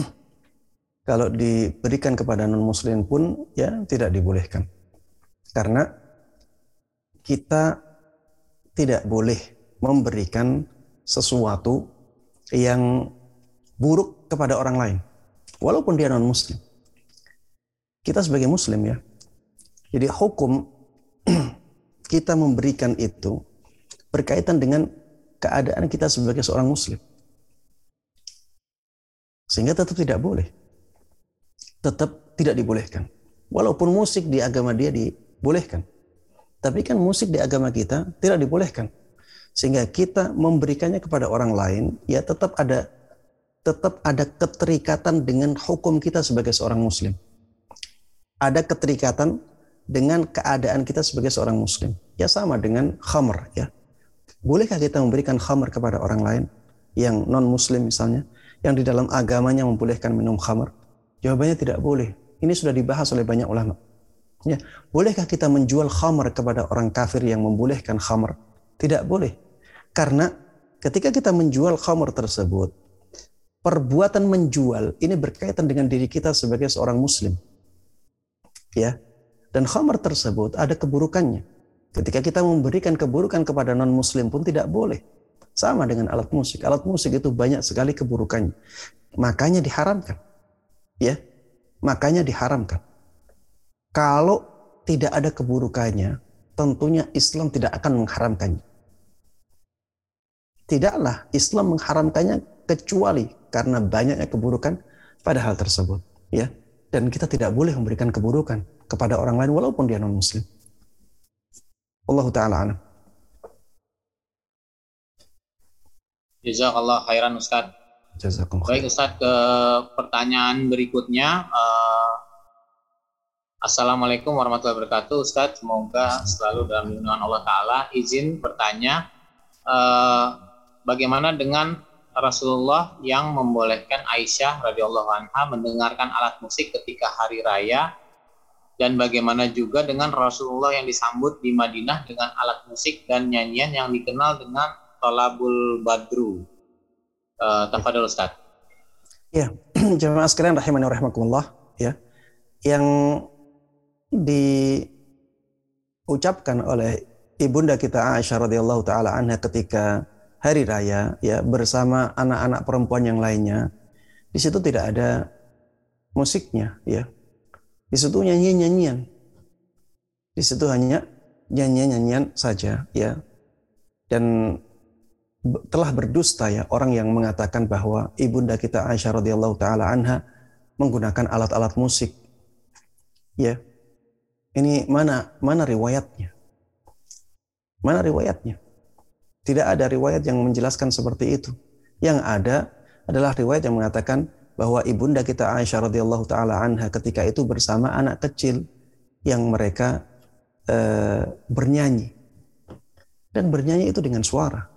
kalau diberikan kepada non Muslim pun, ya tidak dibolehkan, karena kita tidak boleh memberikan sesuatu yang buruk kepada orang lain, walaupun dia non Muslim. Kita sebagai Muslim ya, jadi hukum (clears throat) kita memberikan itu berkaitan dengan keadaan kita sebagai seorang muslim. Sehingga tetap tidak boleh. Tetap tidak dibolehkan. Walaupun musik di agama dia dibolehkan. Tapi kan musik di agama kita tidak dibolehkan. Sehingga kita memberikannya kepada orang lain, ya tetap ada tetap ada keterikatan dengan hukum kita sebagai seorang muslim. Ada keterikatan dengan keadaan kita sebagai seorang muslim. Ya sama dengan khamr ya. Bolehkah kita memberikan khamr kepada orang lain yang non muslim misalnya yang di dalam agamanya membolehkan minum khamr? Jawabannya tidak boleh. Ini sudah dibahas oleh banyak ulama. Ya, bolehkah kita menjual khamr kepada orang kafir yang membolehkan khamr? Tidak boleh. Karena ketika kita menjual khamr tersebut, perbuatan menjual ini berkaitan dengan diri kita sebagai seorang muslim. Ya, dan khamar tersebut ada keburukannya. Ketika kita memberikan keburukan kepada non-muslim pun tidak boleh. Sama dengan alat musik. Alat musik itu banyak sekali keburukannya. Makanya diharamkan. Ya, makanya diharamkan. Kalau tidak ada keburukannya, tentunya Islam tidak akan mengharamkannya. Tidaklah Islam mengharamkannya kecuali karena banyaknya keburukan pada hal tersebut, ya. Dan kita tidak boleh memberikan keburukan kepada orang lain walaupun dia non muslim. Allah taala alam. Jazakallah khairan Ustaz. Jazakum Baik Ustaz ke pertanyaan berikutnya. Uh, Assalamualaikum warahmatullahi wabarakatuh Ustaz. Semoga selalu dalam lindungan Allah Ta'ala. Izin bertanya, uh, bagaimana dengan Rasulullah yang membolehkan Aisyah radhiyallahu anha mendengarkan alat musik ketika hari raya dan bagaimana juga dengan Rasulullah yang disambut di Madinah dengan alat musik dan nyanyian yang dikenal dengan Tolabul Badru. Uh, Tafadol Ustaz. Ya, (clears throat) jemaah sekalian rahimani rahimakumullah ya. Yang diucapkan oleh ibunda kita Aisyah radhiyallahu taala anha ketika hari raya ya bersama anak-anak perempuan yang lainnya. Di situ tidak ada musiknya ya di situ nyanyian-nyanyian. Di situ hanya nyanyian-nyanyian saja ya. Dan telah berdusta ya orang yang mengatakan bahwa ibunda kita Aisyah radhiyallahu taala anha menggunakan alat-alat musik. Ya. Ini mana mana riwayatnya? Mana riwayatnya? Tidak ada riwayat yang menjelaskan seperti itu. Yang ada adalah riwayat yang mengatakan bahwa ibunda kita Aisyah radhiyallahu taala anha ketika itu bersama anak kecil yang mereka uh, bernyanyi. Dan bernyanyi itu dengan suara.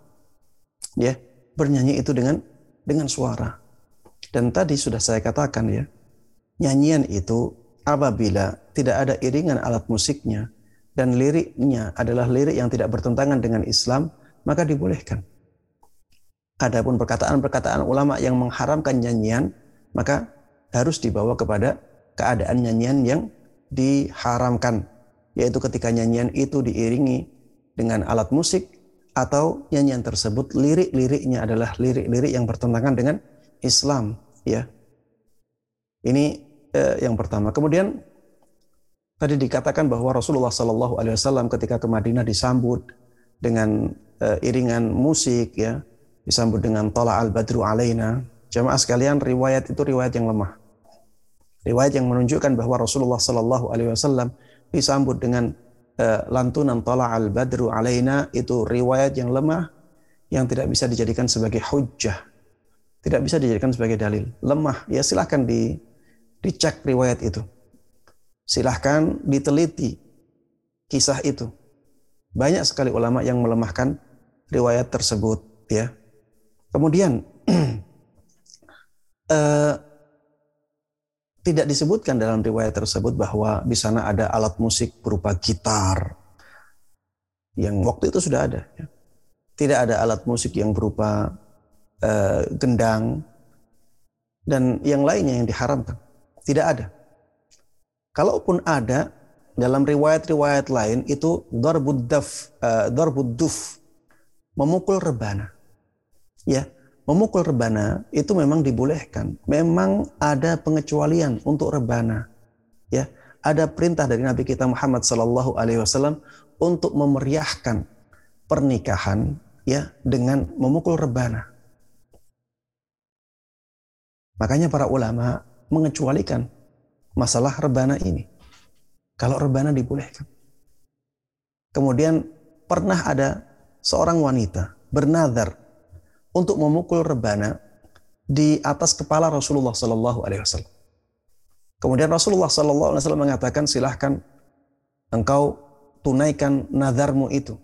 Ya bernyanyi itu dengan dengan suara. Dan tadi sudah saya katakan ya nyanyian itu apabila tidak ada iringan alat musiknya dan liriknya adalah lirik yang tidak bertentangan dengan Islam maka dibolehkan. Adapun perkataan-perkataan ulama yang mengharamkan nyanyian maka harus dibawa kepada keadaan nyanyian yang diharamkan yaitu ketika nyanyian itu diiringi dengan alat musik atau nyanyian tersebut lirik-liriknya adalah lirik-lirik yang bertentangan dengan Islam ya. Ini eh, yang pertama. Kemudian tadi dikatakan bahwa Rasulullah Shallallahu Alaihi Wasallam ketika ke Madinah disambut dengan eh, iringan musik ya. Disambut dengan tola al badru alaina. Jamaah sekalian riwayat itu riwayat yang lemah. Riwayat yang menunjukkan bahwa Rasulullah Shallallahu Alaihi Wasallam disambut dengan uh, lantunan tola al badru alaina itu riwayat yang lemah yang tidak bisa dijadikan sebagai hujjah. Tidak bisa dijadikan sebagai dalil. Lemah. Ya silahkan di dicek riwayat itu. Silahkan diteliti kisah itu banyak sekali ulama yang melemahkan riwayat tersebut ya kemudian uh, (clears throat) tidak disebutkan dalam riwayat tersebut bahwa di sana ada alat musik berupa gitar yang waktu itu sudah ada. Ya. Tidak ada alat musik yang berupa uh, gendang dan yang lainnya yang diharamkan. Tidak ada. Kalaupun ada dalam riwayat-riwayat lain itu darbud duf, memukul rebana. Ya, memukul rebana itu memang dibolehkan. Memang ada pengecualian untuk rebana. Ya, ada perintah dari Nabi kita Muhammad Sallallahu Alaihi Wasallam untuk memeriahkan pernikahan ya dengan memukul rebana. Makanya para ulama mengecualikan masalah rebana ini. Kalau rebana dibolehkan. Kemudian pernah ada seorang wanita bernadar untuk memukul rebana di atas kepala Rasulullah Sallallahu Alaihi Wasallam. Kemudian Rasulullah Sallallahu Alaihi Wasallam mengatakan silahkan engkau tunaikan nazarmu itu.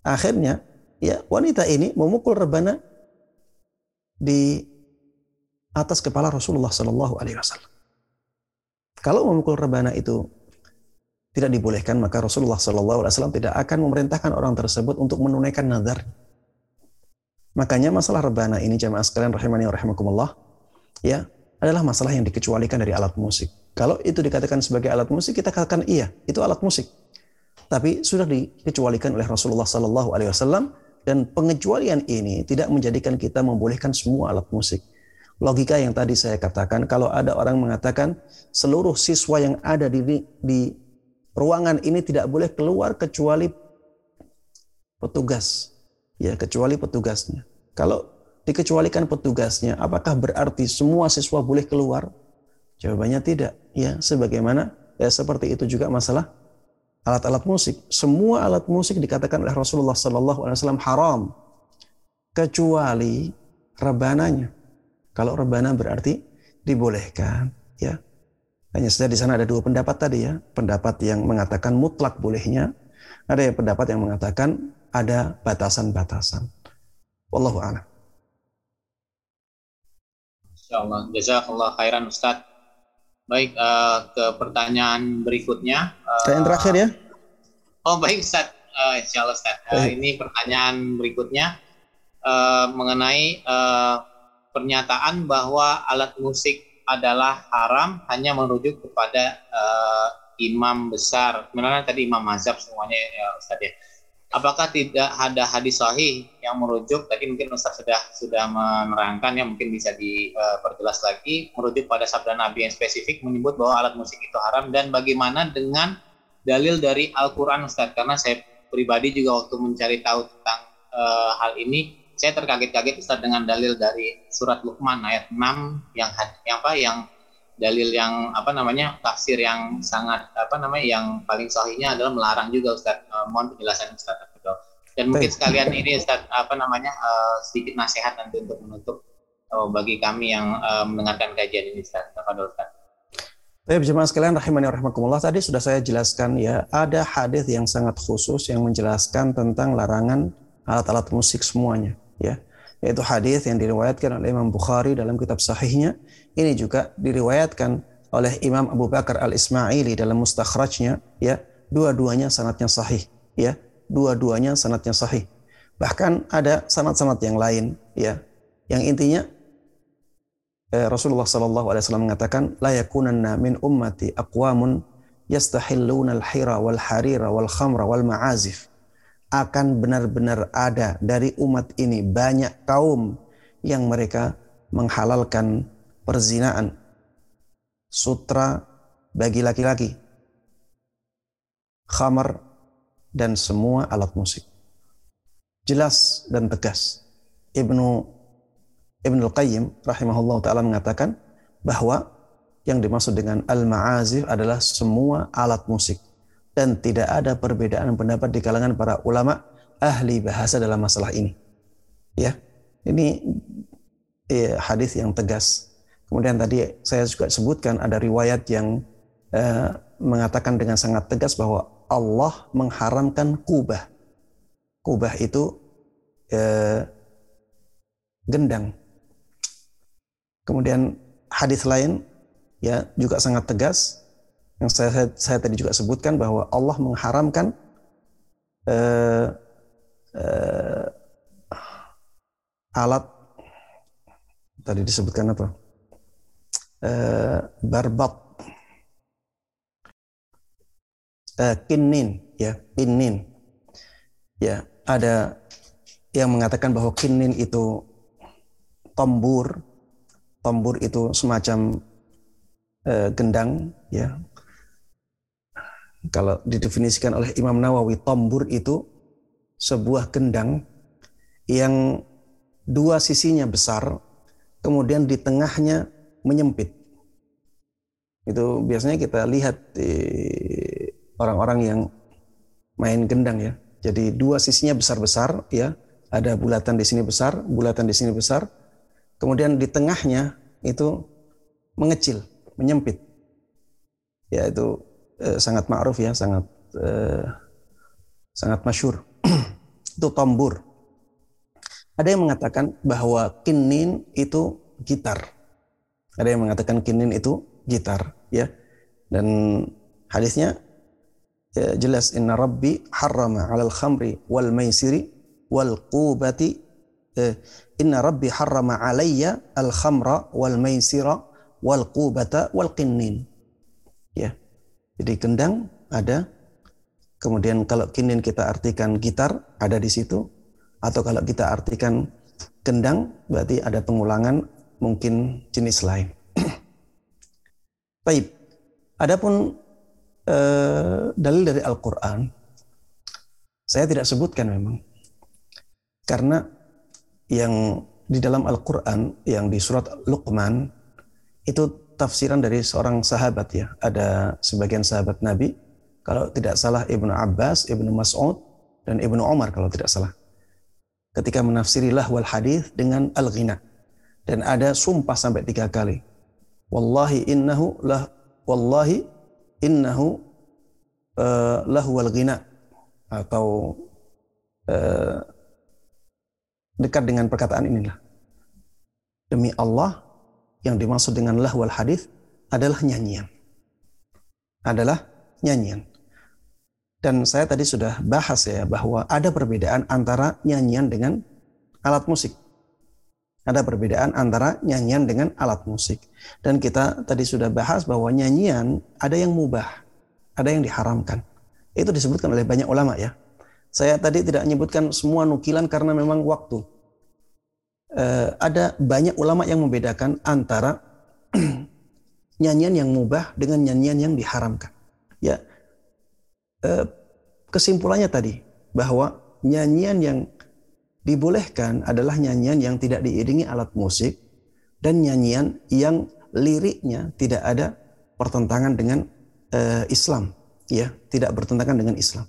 Akhirnya ya wanita ini memukul rebana di atas kepala Rasulullah Sallallahu Alaihi Wasallam. Kalau memukul rebana itu tidak dibolehkan maka Rasulullah Sallallahu Alaihi Wasallam tidak akan memerintahkan orang tersebut untuk menunaikan nazar. Makanya masalah rebana ini jamaah sekalian rahimani rahimakumullah ya adalah masalah yang dikecualikan dari alat musik. Kalau itu dikatakan sebagai alat musik, kita katakan iya, itu alat musik. Tapi sudah dikecualikan oleh Rasulullah Sallallahu Alaihi Wasallam dan pengecualian ini tidak menjadikan kita membolehkan semua alat musik. Logika yang tadi saya katakan, kalau ada orang mengatakan seluruh siswa yang ada di, di ruangan ini tidak boleh keluar kecuali petugas ya kecuali petugasnya. Kalau dikecualikan petugasnya, apakah berarti semua siswa boleh keluar? Jawabannya tidak. Ya, sebagaimana ya seperti itu juga masalah alat-alat musik. Semua alat musik dikatakan oleh Rasulullah Sallallahu Alaihi Wasallam haram kecuali rebananya. Kalau rebana berarti dibolehkan, ya. Hanya saja di sana ada dua pendapat tadi ya. Pendapat yang mengatakan mutlak bolehnya, ada yang pendapat yang mengatakan ada batasan-batasan. Wallahu a'lam. Insyaallah. Jazakallah khairan Ustaz. Baik, uh, ke pertanyaan berikutnya. Uh, pertanyaan terakhir ya. Oh, baik Ustaz. Uh, insyaallah Ustaz. Uh, ini pertanyaan berikutnya uh, mengenai uh, pernyataan bahwa alat musik adalah haram hanya merujuk kepada uh, imam besar. Sebenarnya tadi imam mazhab semuanya ya Ustaz ya apakah tidak ada hadis sahih yang merujuk tadi mungkin Ustaz sudah sudah menerangkan ya mungkin bisa diperjelas lagi merujuk pada sabda Nabi yang spesifik menyebut bahwa alat musik itu haram dan bagaimana dengan dalil dari Al-Qur'an Ustaz karena saya pribadi juga waktu mencari tahu tentang uh, hal ini saya terkaget-kaget Ustaz dengan dalil dari surat Luqman ayat 6 yang yang apa yang dalil yang apa namanya tafsir yang sangat apa namanya yang paling sahihnya adalah melarang juga Ustaz. Uh, mohon penjelasan Ustaz. Dan mungkin sekalian ini Ustaz apa namanya uh, sedikit nasihat nanti untuk menutup uh, bagi kami yang uh, mendengarkan kajian ini Ustaz. Kepada Ustaz. Baik, jemaah sekalian rahimani rahimakumullah. Tadi sudah saya jelaskan ya, ada hadis yang sangat khusus yang menjelaskan tentang larangan alat-alat musik semuanya, ya. Yaitu hadis yang diriwayatkan oleh Imam Bukhari dalam kitab sahihnya. Ini juga diriwayatkan oleh Imam Abu Bakar Al-Ismaili dalam mustakhrajnya ya. Dua-duanya sanatnya sahih ya. Dua-duanya sanatnya sahih. Bahkan ada sanat-sanat yang lain ya. Yang intinya eh, Rasulullah Shallallahu Alaihi Wasallam mengatakan la yakunanna min ummati aqwamun yastahilluna al-hira wal harira wal khamra wal ma'azif akan benar-benar ada dari umat ini banyak kaum yang mereka menghalalkan perzinaan. Sutra bagi laki-laki khamar dan semua alat musik. Jelas dan tegas. Ibnu Ibnu Al-Qayyim rahimahullah taala mengatakan bahwa yang dimaksud dengan al-ma'azif adalah semua alat musik dan tidak ada perbedaan pendapat di kalangan para ulama ahli bahasa dalam masalah ini. Ya. Ini ya, hadis yang tegas. Kemudian tadi saya juga sebutkan ada riwayat yang eh, mengatakan dengan sangat tegas bahwa Allah mengharamkan kubah. Kubah itu eh, gendang. Kemudian hadis lain ya juga sangat tegas yang saya, saya, saya tadi juga sebutkan bahwa Allah mengharamkan uh, uh, alat tadi disebutkan apa? Uh, barbat uh, kinin ya kinin ya ada yang mengatakan bahwa kinin itu tombur. Tombur itu semacam uh, gendang ya kalau didefinisikan oleh Imam Nawawi tombur itu sebuah gendang yang dua sisinya besar kemudian di tengahnya menyempit. Itu biasanya kita lihat orang-orang yang main gendang ya. Jadi dua sisinya besar-besar ya. Ada bulatan di sini besar bulatan di sini besar. Kemudian di tengahnya itu mengecil menyempit. Ya itu eh, sangat ma'ruf ya, sangat eh, sangat masyur. (clears throat) itu tombur. Ada yang mengatakan bahwa kinin itu gitar. Ada yang mengatakan kinin itu gitar, ya. Dan hadisnya ya, jelas inna rabbi harrama 'alal khamri wal maisiri wal qubati eh, inna rabbi harrama 'alayya al khamra wal maisira wal qubata wal qinnin. Jadi kendang ada. Kemudian kalau kinin kita artikan gitar ada di situ atau kalau kita artikan kendang berarti ada pengulangan mungkin jenis lain. (clears throat) Baik. Adapun eh, dalil dari Al-Qur'an saya tidak sebutkan memang. Karena yang di dalam Al-Qur'an yang di surat Luqman itu tafsiran dari seorang sahabat ya. Ada sebagian sahabat Nabi, kalau tidak salah Ibnu Abbas, Ibnu Mas'ud, dan Ibnu Umar kalau tidak salah. Ketika menafsiri lahwal hadis dengan al-ghina. Dan ada sumpah sampai tiga kali. Wallahi innahu lah, wallahi innahu uh, lahwal ghina. Atau uh, dekat dengan perkataan inilah. Demi Allah, yang dimaksud dengan lahwal hadis adalah nyanyian. Adalah nyanyian. Dan saya tadi sudah bahas ya bahwa ada perbedaan antara nyanyian dengan alat musik. Ada perbedaan antara nyanyian dengan alat musik. Dan kita tadi sudah bahas bahwa nyanyian ada yang mubah, ada yang diharamkan. Itu disebutkan oleh banyak ulama ya. Saya tadi tidak menyebutkan semua nukilan karena memang waktu uh, ada banyak ulama yang membedakan antara (clears throat) nyanyian yang mubah dengan nyanyian yang diharamkan. Ya, uh, kesimpulannya tadi bahwa nyanyian yang dibolehkan adalah nyanyian yang tidak diiringi alat musik dan nyanyian yang liriknya tidak ada pertentangan dengan uh, Islam, ya, tidak bertentangan dengan Islam.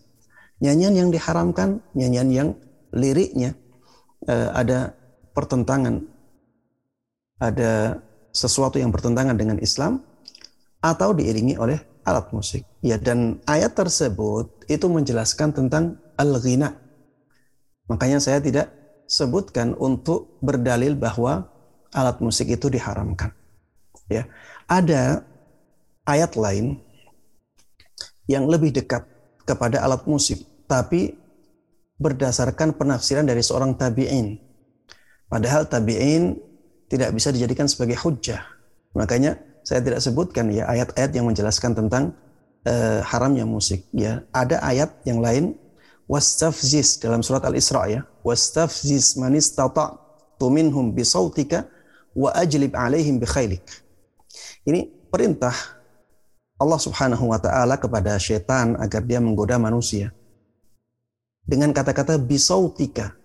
Nyanyian yang diharamkan, nyanyian yang liriknya ada pertentangan, ada sesuatu yang bertentangan dengan Islam atau diiringi oleh alat musik. Ya, dan ayat tersebut itu menjelaskan tentang al-ghina. Makanya saya tidak sebutkan untuk berdalil bahwa alat musik itu diharamkan. Ya, ada ayat lain yang lebih dekat kepada alat musik, tapi berdasarkan penafsiran dari seorang tabi'in Padahal tabi'in tidak bisa dijadikan sebagai hujjah. Makanya saya tidak sebutkan ya ayat-ayat yang menjelaskan tentang uh, haramnya musik ya. Ada ayat yang lain wastafziz dalam surat Al-Isra ya. Wastafziz man istata'tu minhum bisautika wa ajlib alaihim bi khailik. Ini perintah Allah Subhanahu wa taala kepada setan agar dia menggoda manusia. Dengan kata-kata bisautika.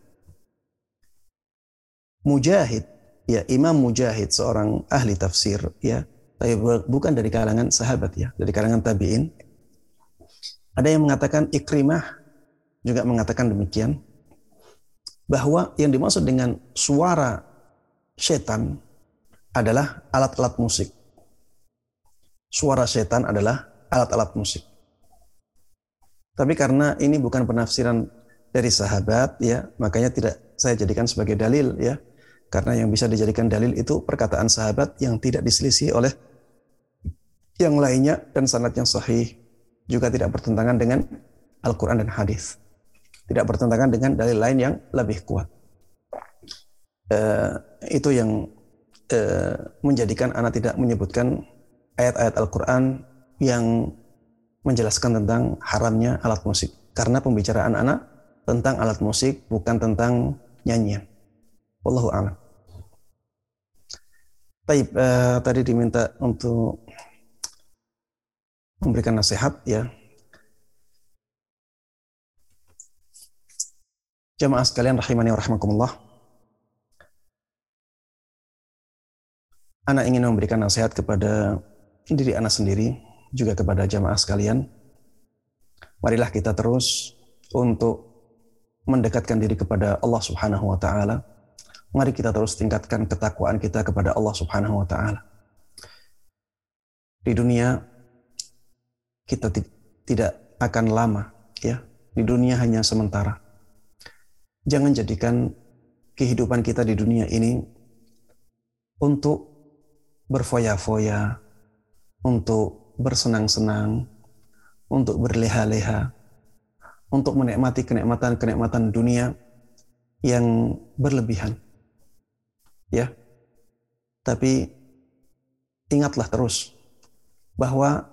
Mujahid, ya Imam Mujahid seorang ahli tafsir ya, tapi bukan dari kalangan sahabat ya, dari kalangan tabi'in. Ada yang mengatakan Ikrimah juga mengatakan demikian bahwa yang dimaksud dengan suara setan adalah alat-alat musik. Suara setan adalah alat-alat musik. Tapi karena ini bukan penafsiran dari sahabat ya, makanya tidak saya jadikan sebagai dalil ya. Karena yang bisa dijadikan dalil itu perkataan sahabat yang tidak diselisih oleh yang lainnya dan sanad yang sahih juga tidak bertentangan dengan Al-Quran dan hadis. Tidak bertentangan dengan dalil lain yang lebih kuat. Uh, itu yang uh, menjadikan anak tidak menyebutkan ayat-ayat Al-Quran yang menjelaskan tentang haramnya alat musik. Karena pembicaraan anak tentang alat musik, bukan tentang nyanyian. Wallahu a'lam. Taib, uh, tadi diminta untuk memberikan nasihat ya. Jamaah sekalian rahimani wa. Anak ingin memberikan nasihat kepada diri anak sendiri, juga kepada jamaah sekalian. Marilah kita terus untuk mendekatkan diri kepada Allah Subhanahu wa taala mari kita terus tingkatkan ketakwaan kita kepada Allah Subhanahu wa taala. Di dunia kita tidak akan lama ya. Di dunia hanya sementara. Jangan jadikan kehidupan kita di dunia ini untuk berfoya-foya, untuk bersenang-senang, untuk berleha-leha, untuk menikmati kenikmatan-kenikmatan dunia yang berlebihan ya. Tapi ingatlah terus bahwa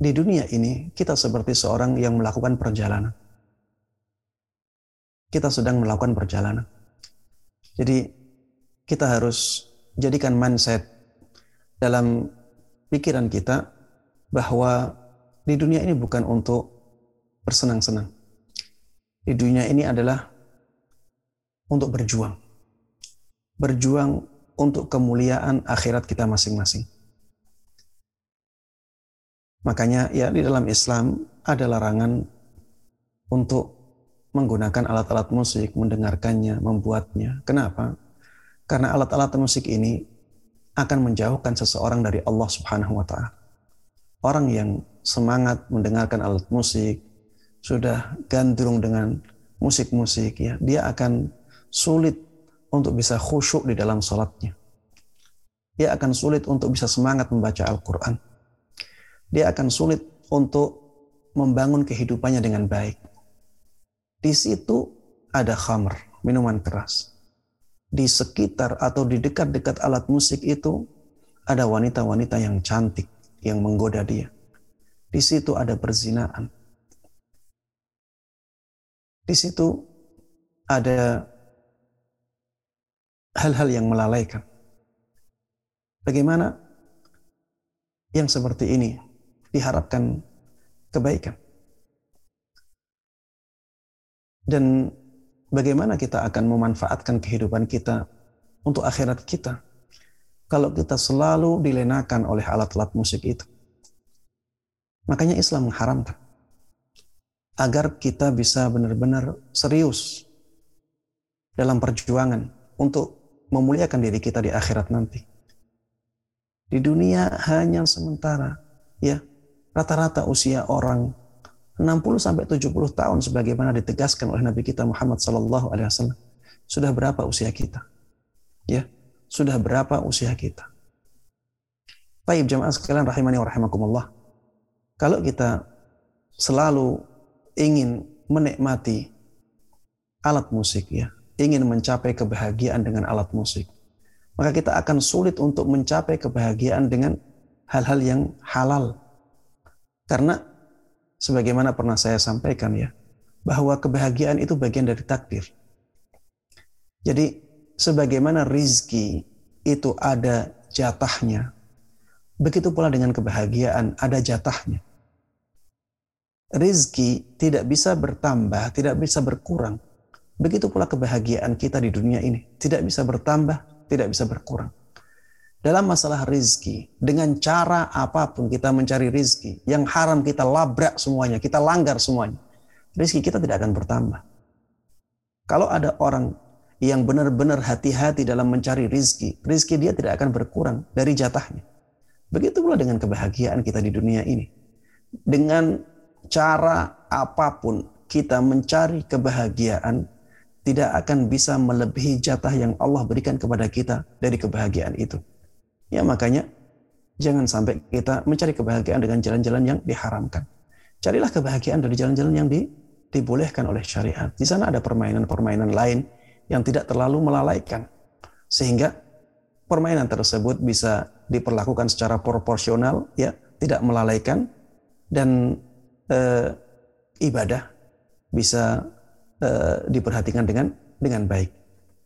di dunia ini kita seperti seorang yang melakukan perjalanan. Kita sedang melakukan perjalanan. Jadi kita harus jadikan mindset dalam pikiran kita bahwa di dunia ini bukan untuk bersenang-senang. Di dunia ini adalah untuk berjuang berjuang untuk kemuliaan akhirat kita masing-masing. Makanya ya di dalam Islam ada larangan untuk menggunakan alat-alat musik, mendengarkannya, membuatnya. Kenapa? Karena alat-alat musik ini akan menjauhkan seseorang dari Allah Subhanahu wa taala. Orang yang semangat mendengarkan alat musik, sudah gandrung dengan musik-musik ya, dia akan sulit untuk bisa khusyuk di dalam sholatnya. Dia akan sulit untuk bisa semangat membaca Al-Quran. Dia akan sulit untuk membangun kehidupannya dengan baik. Di situ ada khamr, minuman keras. Di sekitar atau di dekat-dekat alat musik itu ada wanita-wanita yang cantik yang menggoda dia. Di situ ada perzinaan. Di situ ada hal-hal yang melalaikan. Bagaimana yang seperti ini diharapkan kebaikan. Dan bagaimana kita akan memanfaatkan kehidupan kita untuk akhirat kita kalau kita selalu dilenakan oleh alat-alat musik itu. Makanya Islam mengharamkan agar kita bisa benar-benar serius dalam perjuangan untuk memuliakan diri kita di akhirat nanti. Di dunia hanya sementara, ya. Rata-rata usia orang 60 sampai 70 tahun sebagaimana ditegaskan oleh Nabi kita Muhammad sallallahu alaihi wasallam. Sudah berapa usia kita? Ya, sudah berapa usia kita? Baik jamaah sekalian rahimani wa rahimakumullah. Kalau kita selalu ingin menikmati alat musik ya, ingin mencapai kebahagiaan dengan alat musik, maka kita akan sulit untuk mencapai kebahagiaan dengan hal-hal yang halal. Karena sebagaimana pernah saya sampaikan ya, bahwa kebahagiaan itu bagian dari takdir. Jadi sebagaimana rizki itu ada jatahnya, begitu pula dengan kebahagiaan ada jatahnya. Rizki tidak bisa bertambah, tidak bisa berkurang. Begitu pula kebahagiaan kita di dunia ini. Tidak bisa bertambah, tidak bisa berkurang. Dalam masalah rizki, dengan cara apa pun kita mencari rizki, yang haram kita labrak semuanya, kita langgar semuanya, rizki kita tidak akan bertambah. Kalau ada orang yang benar-benar hati-hati dalam mencari rizki, rizki dia tidak akan berkurang dari jatahnya. Begitu pula dengan kebahagiaan kita di dunia ini. Dengan cara apa pun kita mencari kebahagiaan, tidak akan bisa melebihi jatah yang Allah berikan kepada kita dari kebahagiaan itu. Ya makanya jangan sampai kita mencari kebahagiaan dengan jalan-jalan yang diharamkan. Carilah kebahagiaan dari jalan-jalan yang di, dibolehkan oleh syariat. Di sana ada permainan-permainan lain yang tidak terlalu melalaikan. Sehingga permainan tersebut bisa diperlakukan secara proporsional, ya, tidak melalaikan dan eh, ibadah bisa Eh, diperhatikan dengan dengan baik.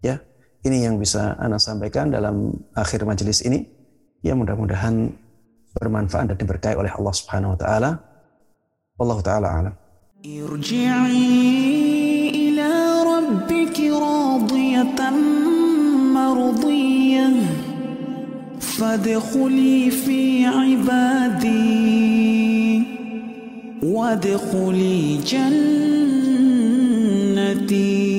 Ya, ini yang bisa Anda sampaikan dalam akhir majelis ini. Ya, mudah-mudahan bermanfaat dan diberkahi oleh Allah Subhanahu wa taala. Allah taala alam. Irji'i ila rabbiki radiyatan mardiyah fadkhuli fi ibadi wadkhuli jannah ti.